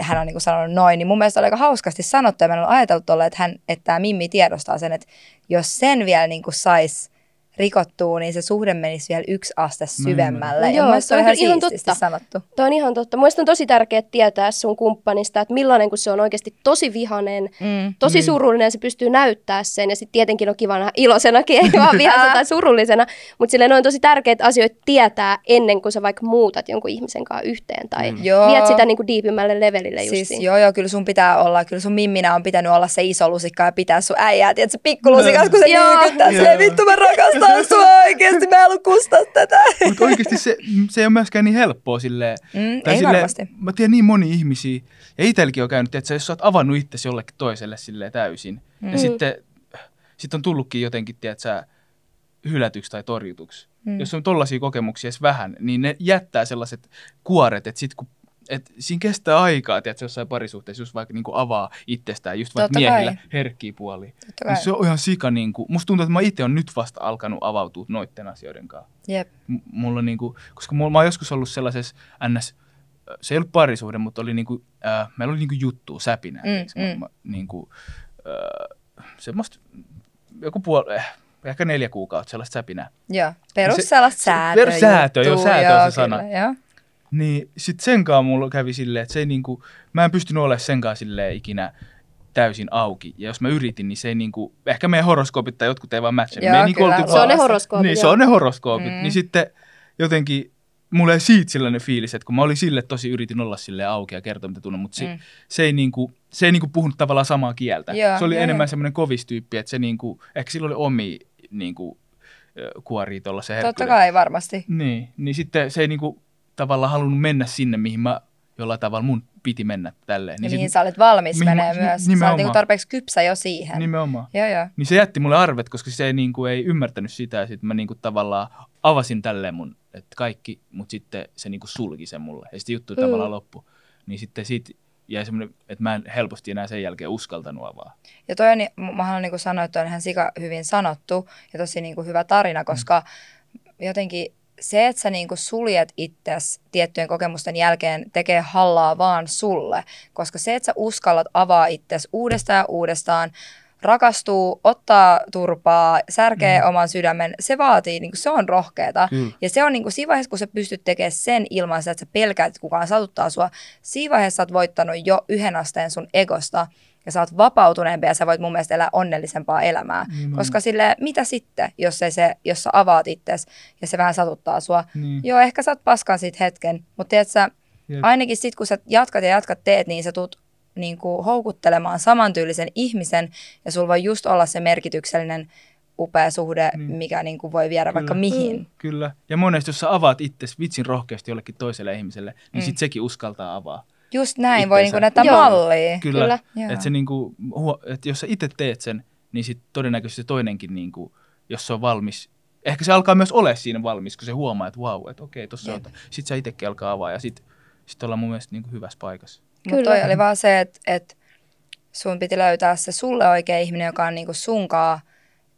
hän on niin sanonut noin, niin mun mielestä oli aika hauskasti sanottu ja mä olen ajatellut tolle, että, hän, että tämä Mimmi tiedostaa sen, että jos sen vielä niin saisi rikottuu, niin se suhde menisi vielä yksi aste syvemmälle. Mm. Ja Joo, se on ihan, ihan totta. sanottu. Tuo on ihan totta. Mielestäni on tosi tärkeää tietää sun kumppanista, että millainen kun se on oikeasti tosi vihanen, mm. tosi mm. surullinen ja se pystyy näyttää sen. Ja sitten tietenkin on kivana iloisenakin, ei vaan *laughs* vihasena tai surullisena. Mutta silleen on tosi tärkeitä asioita tietää ennen kuin sä vaikka muutat jonkun ihmisen kanssa yhteen tai mm. viet sitä niin kuin diipimmälle levelille siis, Joo, joo, kyllä sun pitää olla, kyllä sun mimminä on pitänyt olla se iso lusikka ja pitää sun äijää, tiedätkö, pikkulusikas, kun se nyykyttää, se vittu mä rakastan sua oikeasti, mä en kustaa tätä. Mutta oikeasti se, se ei ole myöskään niin helppoa silleen. Mm, tai ei silleen, varmasti. Mä tiedän niin moni ihmisiä, ja itselläkin on käynyt, että jos sä oot avannut itsesi jollekin toiselle silleen täysin, mm. ja sitten sit on tullutkin jotenkin, tiedät sä, hylätyksi tai torjutuksi. Mm. Jos on tollaisia kokemuksia edes vähän, niin ne jättää sellaiset kuoret, että sit kun et siinä kestää aikaa, että jossain parisuhteessa just vaikka niinku avaa itsestään, just vaikka Totta miehillä kai. herkkiä puolia. Niin se on ihan sika, niinku, musta tuntuu, että mä itse on nyt vasta alkanut avautua noitten asioiden kanssa. Jep. M- mulla niinku, koska mulla, mä oon joskus ollut sellaisessa ns, se ei ollut parisuhde, mutta oli niinku, äh, meillä oli niinku juttu, säpinä. Mm, mm. Mä, niinku, äh, semmoista, joku puoli, äh, ehkä neljä kuukautta sellaista säpinää. Joo, perus se, sellaista säätöä. Perus säätö, joo, säätö on se sana. Kyllä, joo. Niin sit senkaan mulla kävi silleen, että se ei niinku, mä en pystynyt olemaan senkaan silleen ikinä täysin auki. Ja jos mä yritin, niin se ei niinku, ehkä meidän horoskoopit tai jotkut ei vaan matcha. Joo, niin kyllä. se on ne horoskoopit. Niin, se on ne horoskoopit. Mm. Niin sitten jotenkin mulla ei siitä sellainen fiilis, että kun mä olin sille tosi yritin olla sille auki ja kertoa mitä tunnen, mutta se, mm. se ei niinku, se ei niinku puhunut tavallaan samaa kieltä. Joo, se oli joo, enemmän joo. semmoinen kovistyyppi, että se niinku, ehkä sillä oli omi niinku, kuorii tuolla se Totta kai, varmasti. Niin, niin sitten se ei niinku, tavallaan halunnut mennä sinne, mihin mä jollain tavalla mun piti mennä tälleen. Niin ja mihin sit, sä olet valmis menee myös. Nimenomaan. Sä olet niinku tarpeeksi kypsä jo siihen. Nimenomaan. Joo, joo. Niin se jätti mulle arvet, koska se ei, niinku, ei ymmärtänyt sitä. Ja sitten mä niinku, tavallaan avasin tälleen mun, että kaikki, mutta sitten se niinku sulki sen mulle. Ja sitten juttu mm. tavallaan loppu. Niin sitten siitä jäi semmoinen, että mä en helposti enää sen jälkeen uskaltanut avaa. Ja toi on, mä haluan niinku sanoa, että on ihan sika hyvin sanottu ja tosi niinku hyvä tarina, koska mm. jotenkin se, että sä niinku suljet itsesi tiettyjen kokemusten jälkeen, tekee hallaa vaan sulle. Koska se, että sä uskallat avaa itsesi uudestaan ja uudestaan, rakastuu, ottaa turpaa, särkee mm. oman sydämen, se vaatii, niin kuin, se on rohkeeta. Mm. Ja se on niin kuin, siinä vaiheessa, kun sä pystyt tekemään sen ilman sitä, että sä pelkäät, että kukaan satuttaa sua, siinä vaiheessa sä oot voittanut jo yhden asteen sun egosta ja sä oot vapautuneempi ja sä voit mun mielestä elää onnellisempaa elämää. Niin, Koska sille mitä sitten, jos, ei se, jos sä avaat itses ja se vähän satuttaa sua. Niin. Joo, ehkä sä oot paskan siitä hetken, mutta tiedät sä, Jep. ainakin sit kun sä jatkat ja jatkat teet, niin sä tuut niin kuin houkuttelemaan samantyylisen ihmisen ja sulla voi just olla se merkityksellinen upea suhde, Niin. mikä niin kuin voi viedä vaikka Kyllä. mihin. Kyllä. Ja monesti, jos sä avaat itse vitsin rohkeasti jollekin toiselle ihmiselle, niin Mm. sit sekin uskaltaa avaa. Just näin voi Itteensä. niin kuin näyttää Joo. mallia. Kyllä. Kyllä. Että se niinku, et jos sä itse teet sen, niin sit todennäköisesti se toinenkin, niinku, jos se on valmis, ehkä se alkaa myös ole siinä valmis, kun se huomaa, että vau, että okei, tossa on. Sitten sä itsekin alkaa avaa ja sit, sit ollaan mun mielestä niinku hyvässä paikassa. Mutta Kyllä. toi oli vaan se, että et sun piti löytää se sulle oikea ihminen, joka on niinku sunkaa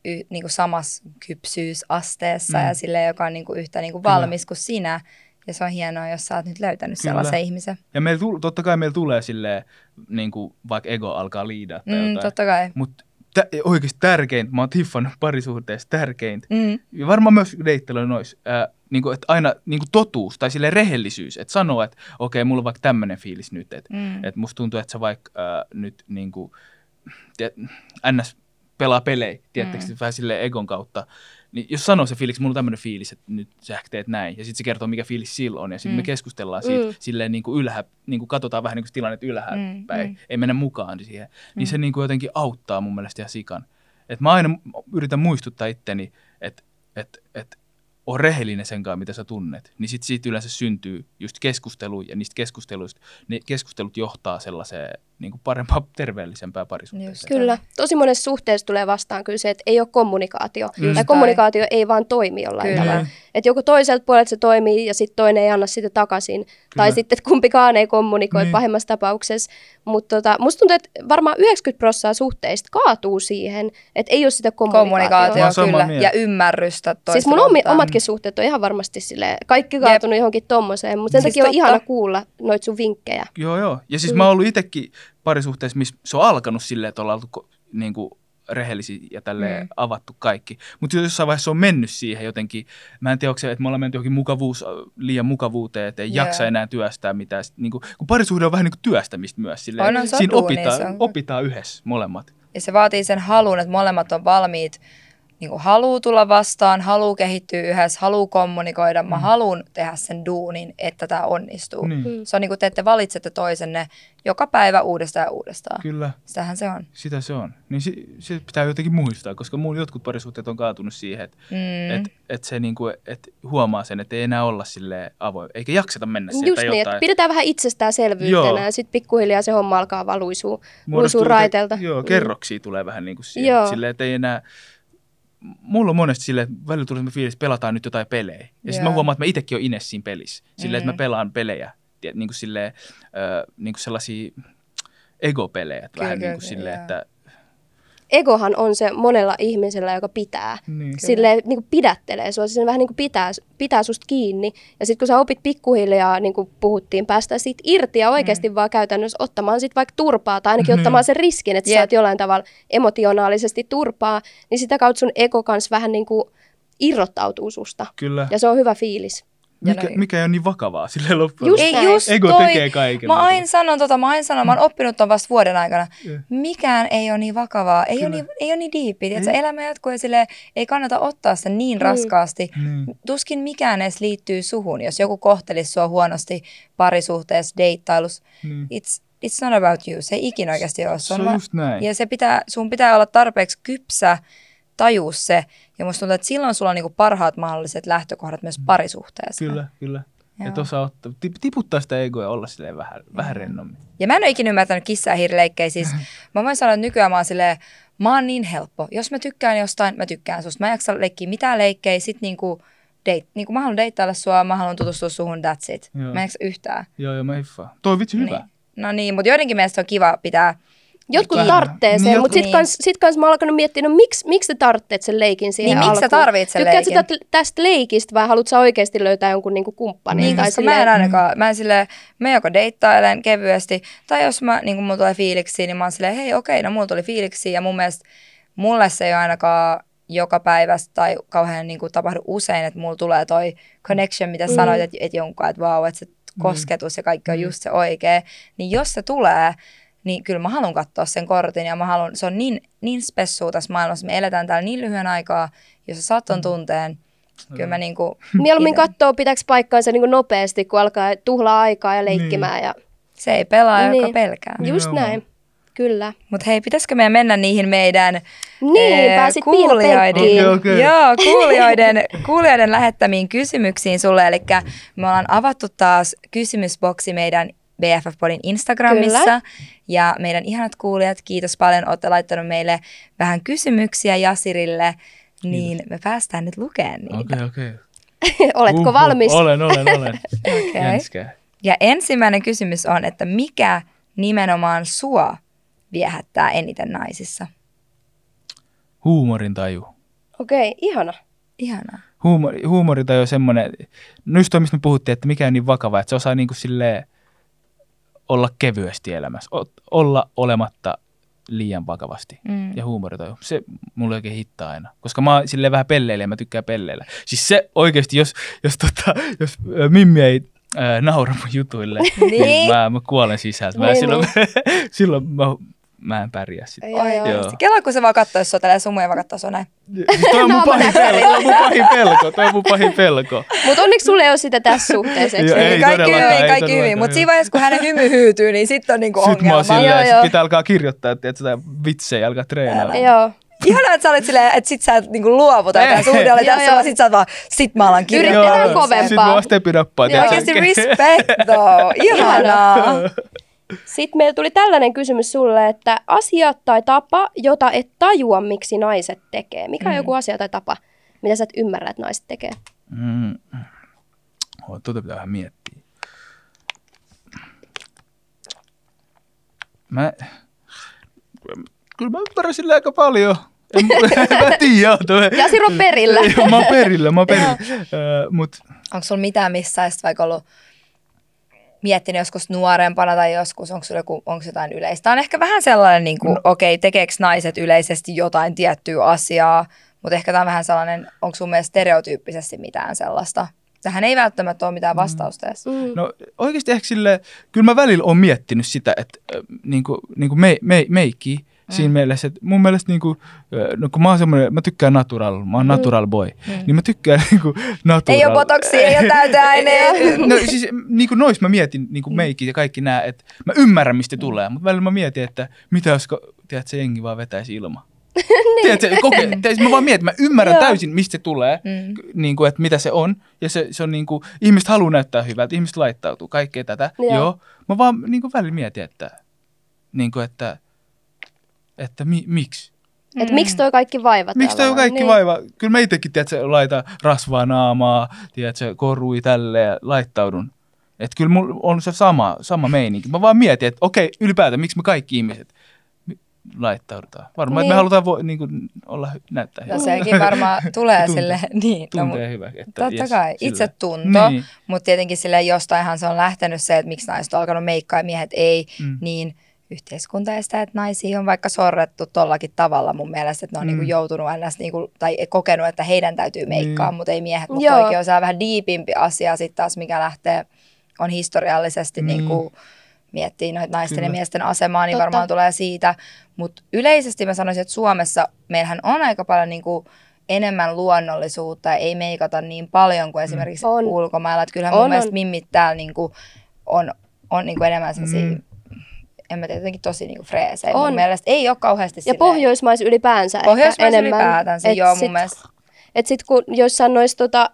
y, niinku samassa kypsyysasteessa Mm. ja sille, joka on niinku yhtä niinku Kyllä. valmis kuin sinä. Ja se on hienoa, jos sä oot nyt löytänyt Kyllä. sellaisen ihmisen. Ja meillä, totta kai meillä tulee silleen, niinku, vaikka ego alkaa liidaa tai Mm, jotain. totta kai. Mutta tä- oikeasti tärkeintä, mä oon tiffannut parisuhteessa tärkeintä, Mm. ja varmaan myös deittelyllä nois, ää, niinku, että aina niinku totuus tai sille rehellisyys, että sanoo, että okei, mulla on vaikka tämmöinen fiilis nyt, että Mm. et musta tuntuu, että sä vaikka ää, nyt niinku, tiedät, ns. pelaa pelejä, tiedättekö, Mm. mm. vähän sille egon kautta, niin jos sanoo se fiilis, mulla on tämmöinen fiilis, että nyt sä teet näin, ja sitten se kertoo, mikä fiilis sillä on, ja sitten Mm. me keskustellaan siitä Mm. silleen niin kuin ylhä, niin kuin katsotaan vähän niin kuin tilannet ylhäältä Mm, päin, mm. ei mennä mukaan siihen, niin se niin kuin jotenkin auttaa mun mielestä ihan sikan. Et mä aina yritän muistuttaa itteni, että et, et, on rehellinen sen kanssa, mitä sä tunnet, niin sit siitä yleensä syntyy just keskustelu, ja niistä keskusteluista, ne keskustelut johtaa sellaiseen niin kuin parempaan, terveellisempään Just. parisuhteeseen. Kyllä. Tosi monessa suhteessa tulee vastaan kyllä se, että ei ole kommunikaatio. Just tai kommunikaatio ei vaan toimi jollain Kyllä. tavalla. Että joku toiselta puolelta se toimii ja sitten toinen ei anna sitä takaisin. Tai Kyllä. sitten, että kumpikaan ei kommunikoi Niin. pahimmassa tapauksessa. Mutta tota, musta tuntuu, että varmaan 90 prosenttia suhteista kaatuu siihen, että ei ole sitä kommunikaatiota. Kommunikaatio kyllä. Ja ymmärrystä toista Siis mun omi, omatkin suhteet on ihan varmasti sille kaikki kaatunut johonkin tommoseen, mutta sen Siis takia on totta. ihana kuulla noita sun vinkkejä. Joo, joo. Ja siis Mm. mä oon ollut itsekin parisuhteessa, missä se on alkanut silleen, että ollaan oltu niin kuin rehellisiä ja tälle Mm. avattu kaikki. Mutta jossain vaiheessa on mennyt siihen jotenkin, mä en tiedä, onko se, että me ollaan menty johonkin mukavuus, liian mukavuuteen, että ei Joo. jaksa enää työstää mitään. Niin kuin, kun parisuhde on vähän niin kuin työstämistä myös. Silleen, On, on, siinä duunia, opitaan, se on- opitaan yhdessä molemmat. Ja se vaatii sen halun, että molemmat on valmiit, niin kuin haluu tulla vastaan, haluu kehittyä yhdessä, haluu kommunikoida, mä haluan tehdä sen duunin, että tämä onnistuu. Niin, Mm. Se on niin kuin te ette valitsette toisenne joka päivä uudestaan ja uudestaan. kyllä. Sitähän se on. Sitä se on. Niin se, se pitää jotenkin muistaa, koska mun jotkut parisuhteet on kaatunut siihen, että Mm. et, et se niinku, et huomaa sen, että ei enää olla sille avoin, eikä jakseta mennä siihen. Just niin, että pidetään vähän itsestäänselvyytenä ja sitten pikkuhiljaa se homma alkaa vaan luisua, Muodostuu luisua raiteilta. Joo, Mm. kerroksia tulee vähän niin kuin siihen. Silleen, että ei enää... Mulla on monesti silleen, että välillä tulee sellainen fiilis, että pelataan nyt jotain pelejä. Ja sitten Joo. mä huomaan, että mä itsekin olen Ines siinä pelissä. Silleen, että Mm. mä pelaan pelejä. Tiedät, niin kuin silleen, ö, niin kuin sellaisia ego-pelejä. Että Kyllä, vähän niin kuin silleen, joo. että... Egohan on se monella ihmisellä, joka pitää. Niin. Silleen niin kuin pidättelee sua, se vähän niin kuin pitää, pitää susta kiinni. Ja sitten kun sä opit pikkuhiljaa, niin kuin puhuttiin, päästä siitä irti ja oikeasti mm. vaan käytännössä ottamaan sit vaikka turpaa tai ainakin Mm. ottamaan sen riskin, että sä Jep. saat jollain tavalla emotionaalisesti turpaa, niin sitä kautta sun ego kans vähän niin kuin irrottautuu susta. Kyllä. Ja se on hyvä fiilis. Ja Mikä, noin- mikä ei ole niin vakavaa silleen loppujen Just. Ei just Ego toi. tekee kaiken. Mä aina sanon tota, mä aina sanon, mä oon oppinut ton vasta vuoden aikana. Joo. Mikään ei ole niin vakavaa, ei ole Kyllä. niin, ei ole niin diippi. Tiedätkö, Ei. elämä jatkuu ja silleen, ei kannata ottaa sitä niin Mm. raskaasti. Niin. Tuskin mikään edes liittyy suhun. Jos joku kohtelisi sua huonosti parisuhteessa, deittailus, Niin. it's, it's not about you. Se ei ikinä oikeasti ole. Se on vaan- just näin. Ja se pitää, sun pitää olla tarpeeksi kypsä tajua se. Ja musta tuntuu, että silloin sulla on niinku parhaat mahdolliset lähtökohdat myös parisuhteessa. Kyllä, kyllä. Joo. Että osaa ottaa, tip- tiputtaa sitä egoa ja olla silleen vähän, vähän rennommin. Ja mä en ole ikinä ymmärtänyt kissa- ja hiirileikkejä. Siis *laughs* mä voin sanoa, että nykyään mä oon silleen, mä oon niin helppo. Jos mä tykkään jostain, mä tykkään susta. Mä en jaksa leikkiä mitään leikkejä. Sit niinku, date, niinku mä haluan deittailla sua, mä haluan tutustua suhun, that's it. Joo. Mä en jaksa yhtään. Joo, joo, mä hiffaan. Toi on vitsi hyvä. Niin. No niin, mutta joidenkin mielestä on kiva pitää Jotkut Vähän. tarttee sen, Niin, mutta sitten kans, sit kans mä oon alkanut miettiä, no miksi, miksi te tartteet sen leikin siihen Niin, miksi sä alkuun? tarvit sen Tykkäät leikin? sitä tästä leikistä vai haluat sä oikeasti löytää jonkun niinku kumppanin? Niin, tai koska silleen- mä en ainakaan, mä en silleen, mä joko deittailen kevyesti, tai jos mä, niin mulla tulee fiiliksi, niin mä oon silleen, hei okei, no mulla tuli fiiliksi, ja mun mielestä mulle se ei ole ainakaan joka päivä tai kauhean niin kuin tapahdu usein, että mulla tulee toi connection, mitä Mm. sanoit, että, että jonkun, että vau, että se kosketus ja kaikki on just se oikea, niin jos se tulee, niin kyllä mä haluan katsoa sen kortin ja mä haluan, se on niin, niin spessua tässä maailmassa, me eletään täällä niin lyhyen aikaa, jos sä saat ton tunteen, kyllä mä niinku... *laughs* Mieluummin katsoo, pitääkö paikkaansa niin nopeasti, kun alkaa tuhlaa aikaa ja leikkimään. Ja... Se ei pelaa, joka Niin. pelkää. Just näin, kyllä. Mutta hei, pitäisikö meidän mennä niihin meidän Niin, ee, pääsit kuulijoiden. Okei, okei. Joo, kuulijoiden, *laughs* kuulijoiden lähettämiin kysymyksiin sulle. Eli me ollaan avattu taas kysymysboksi meidän BFF Podin Instagramissa. Kyllä. Ja meidän ihanat kuulijat, kiitos paljon, olette laittanut meille vähän kysymyksiä Jasirille. Niin me päästään nyt lukemaan niitä. Okei, okei. *laughs* Oletko Uhu, valmis? Olen, olen, olen. *laughs* Okei. Jänskää. Ja ensimmäinen kysymys on, että mikä nimenomaan sua viehättää eniten naisissa? Huumorin taju. Okei, ihana. Ihanaa. Huumori, huumorintaju on semmoinen, no just toi, mistä me puhuttiin, että mikä on niin vakava, että se osaa niin kuin silleen olla kevyesti elämässä, o- olla olematta liian vakavasti. Mm. Ja huumorintaju, se mulle oikein hittaa aina. Koska mä oon silleen vähän pelleillä ja mä tykkään pelleillä. Siis se oikeasti, jos, jos, tota, jos ö, Mimmi ei äh, naura mun jutuille, *laughs* niin, Niin. mä, mä kuolen sisältä. Mä Niin, silloin, *laughs* silloin mä, mä en pärjää sitä. Joo, joo. Oikeasti. Kela, kun se vaan katsoo sua tällä sumuja vaan katsoo sua näin. Siis toi on mun pahin pelko, toi on mun pahin pelko, toi on mun pahin pelko. Mutta onneksi sulle ei ole sitä tässä suhteessa. eikö Joo, niin? ei kaikki todellakaan, hyvin, ei kaikki hyvin. joo. siinä vaiheessa, kun hänen hymy hyytyy, niin sitten on niinku Sitten mä oon ongelma. silleen, Joo, sit joo. pitää alkaa kirjoittaa, että sitä vitsejä alkaa treenata. Joo. Ihanaa, että sä olet silleen, että sit sä et niinku luovuta. Tämä Ei. suhde oli Joo, tässä, joo. vaan sit sä oot vaan, sit mä alan kirjoittaa. Yritetään kovempaa. Sitten mä vasta epinappaa. Joo, Oikeasti respect though. Ihanaa. Sitten meillä tuli tällainen kysymys sulle, että asia tai tapa, jota et tajua, miksi naiset tekee. Mikä on joku asia tai tapa, mitä sä et ymmärrä, että naiset tekee? Mm. Oh, tuota pitää vähän miettiä. Mä, kyllä mä ymmärrän sillä aika paljon. En, *laughs* mä tiedä. oota. Ja Siro perillä. Mä oon perillä, mä oon perillä. Mut Onko sulla mitään, missä olisit vaikka ollut miettinyt joskus nuorempana tai joskus, onko sulla joku, onko jotain yleistä? Tämä on ehkä vähän sellainen, niin kuin, okei, okay, tekeekö naiset yleisesti jotain tiettyä asiaa, mutta ehkä tämä on vähän sellainen, onko sun mielestä stereotyyppisesti mitään sellaista? Tähän ei välttämättä ole mitään vastausta edes. Mm. No oikeasti ehkä sille, kyllä mä välillä oon miettinyt sitä, että äh, niinku, niinku me, me, meikki mm. siinä mielessä, että mun mielestä niinku, no kun mä oon semmoinen, mä tykkään natural, mä oon natural boy, mm. niin mä tykkään niinku natural. Ei ole botoksia, ei ole täyteaineita. *laughs* No siis niinku nois mä mietin niinku meikki ja kaikki nää, että mä ymmärrän mistä Mm. tulee, mutta välillä mä mietin, että mitä jos, tiedät, se jengi vaan vetäisi ilman. *laughs* Tiedätkö, koke, tiedätkö, mä vaan mietin, mä ymmärrän Joo. täysin, mistä se tulee, Mm. niin kuin, että mitä se on. Ja se, se on niin kuin, ihmiset haluaa näyttää hyvältä, ihmiset laittautuu, kaikkea tätä. Joo. Joo. Mä vaan niin kuin välillä mietin, että, niin kuin, että, että mi, miksi? Et miksi toi kaikki vaiva Miksi toi kaikki niin. vaiva? Kyllä mä itsekin, tiedätkö, laita rasvaa naamaa, tiedätkö, korui tälleen ja laittaudun. Että kyllä mulla on se sama, sama meininki. Mä vaan mietin, että okei, ylipäätään, miksi me kaikki ihmiset mi- laittaudutaan. Varmaan, niin. että me halutaan vo, niin kuin, olla, hy- näyttää No hyvältä. sekin varmaan *laughs* tulee Tunte- sille, *laughs* niin. no, Tuntee hyvä. Että Totta jes, kai, itse tunto, Niin. mutta tietenkin sille jostainhan se on lähtenyt se, että miksi naiset on alkanut meikkaa ja miehet ei, Mm. niin yhteiskunta ja sitä, että naisia on vaikka sorrettu tollakin tavalla mun mielestä, että ne on Mm. niinku joutunut ns. Niinku, tai kokenut, että heidän täytyy meikkaa, Niin. mutta ei miehet, mutta Joo. oikein on se vähän diipimpi asia sitten taas, mikä lähtee, on historiallisesti Niin. niinku, miettii noita naisten Kyllä. ja miesten asemaa, niin Totta. varmaan tulee siitä. Mutta yleisesti mä sanoisin, että Suomessa meillähän on aika paljon niinku enemmän luonnollisuutta ja ei meikata niin paljon kuin esimerkiksi On. ulkomailla. Että kyllähän On, mun mielestä on. mimmit täällä niinku on, on niinku enemmän sellaisia, Mm. En mä tiedä, jotenkin tosi niinku freesejä. On. Mun mielestä ei ole kauheasti Ja silleen- pohjoismais ylipäänsä ehkä Pohjoismaissa enemmän. ylipäätänsä, Et joo mun sit- mielestä. Et sit kun joissain noissa tota,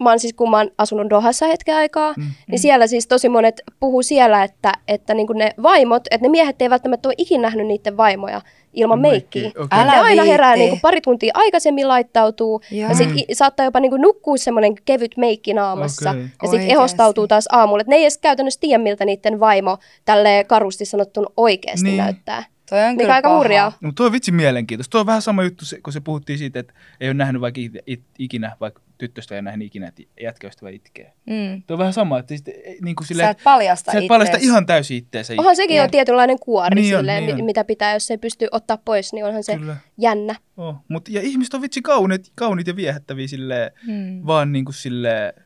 mä oon siis kun mä oon asunut Dohassa hetken aikaa, mm. niin siellä siis tosi monet puhuu siellä, että, että niinku ne vaimot, että ne miehet ei välttämättä ole ikinä nähnyt niiden vaimoja ilman Meikkiä, okei. Älä ne aina herää viitti. niinku pari tuntia aikaisemmin laittautuu ja sit i- saattaa jopa niinku nukkua semmoinen kevyt meikki naamassa Okei. ja sit Oikeesti. ehostautuu taas aamulla. Et ne ei edes käytännössä tiedä, miltä niiden vaimo tälle karusti sanottuna oikeasti Niin. näyttää. Toi on Mikä aika paha. hurjaa. No, tuo on vitsi mielenkiintoista. Tuo on vähän sama juttu, se- kun se puhuttiin siitä, että ei ole nähnyt vaikka it, it, ikinä, vaikka tyttöstä ei ole nähnyt ikinä, että jätkäystävä itkee. Mm. Tuo on vähän sama, että sit, ei- niin kuin Sä silleen, et paljasta sä et paljasta ittees. ihan täysin itteensä. Onhan sekin jo Jep. tietynlainen kuori Niin on, silleen, niin mi- on. mitä pitää, jos ei pysty ottaa pois, niin onhan se Kyllä. jännä. Oh. Mut, ja ihmiset on vitsi kauniit, kauniit ja viehättäviä silleen, Mm. vaan niin kuin silleen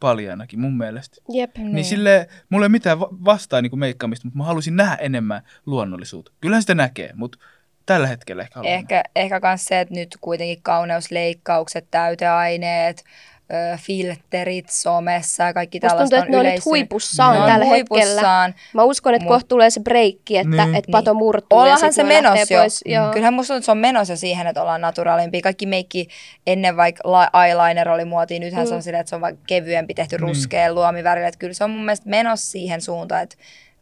paljaanakin mun mielestä. Jep. Niin, niin silleen, mulla ei ole mitään va- vastaa niin kuin meikkaamista, mutta mä haluaisin nähdä enemmän luonnollisuutta. Kyllähän sitä näkee, mutta tällä hetkellä ehkä haluan. Ehkä, ehkä myös se, että nyt kuitenkin kauneusleikkaukset, täyteaineet, filterit somessa ja kaikki Musta tällaista tuntuu, että ne on nyt huipussaan Ne on tällä huipussaan. hetkellä. Mä uskon, että Mut- kohta tulee se breikki, että, Niin. että pato murtuu ja Ollaanhan se menossa jo. pois. Joo. Kyllähän musta tuntuu, että se on menossa siihen, että ollaan naturaalimpia. Kaikki meikki ennen vaikka eyeliner oli muotiin, nythän Mm. se on silleen, että se on vaikka kevyempi tehty Niin. ruskeen luomivärillä. Että kyllä se on mun mielestä menossa siihen suuntaan, että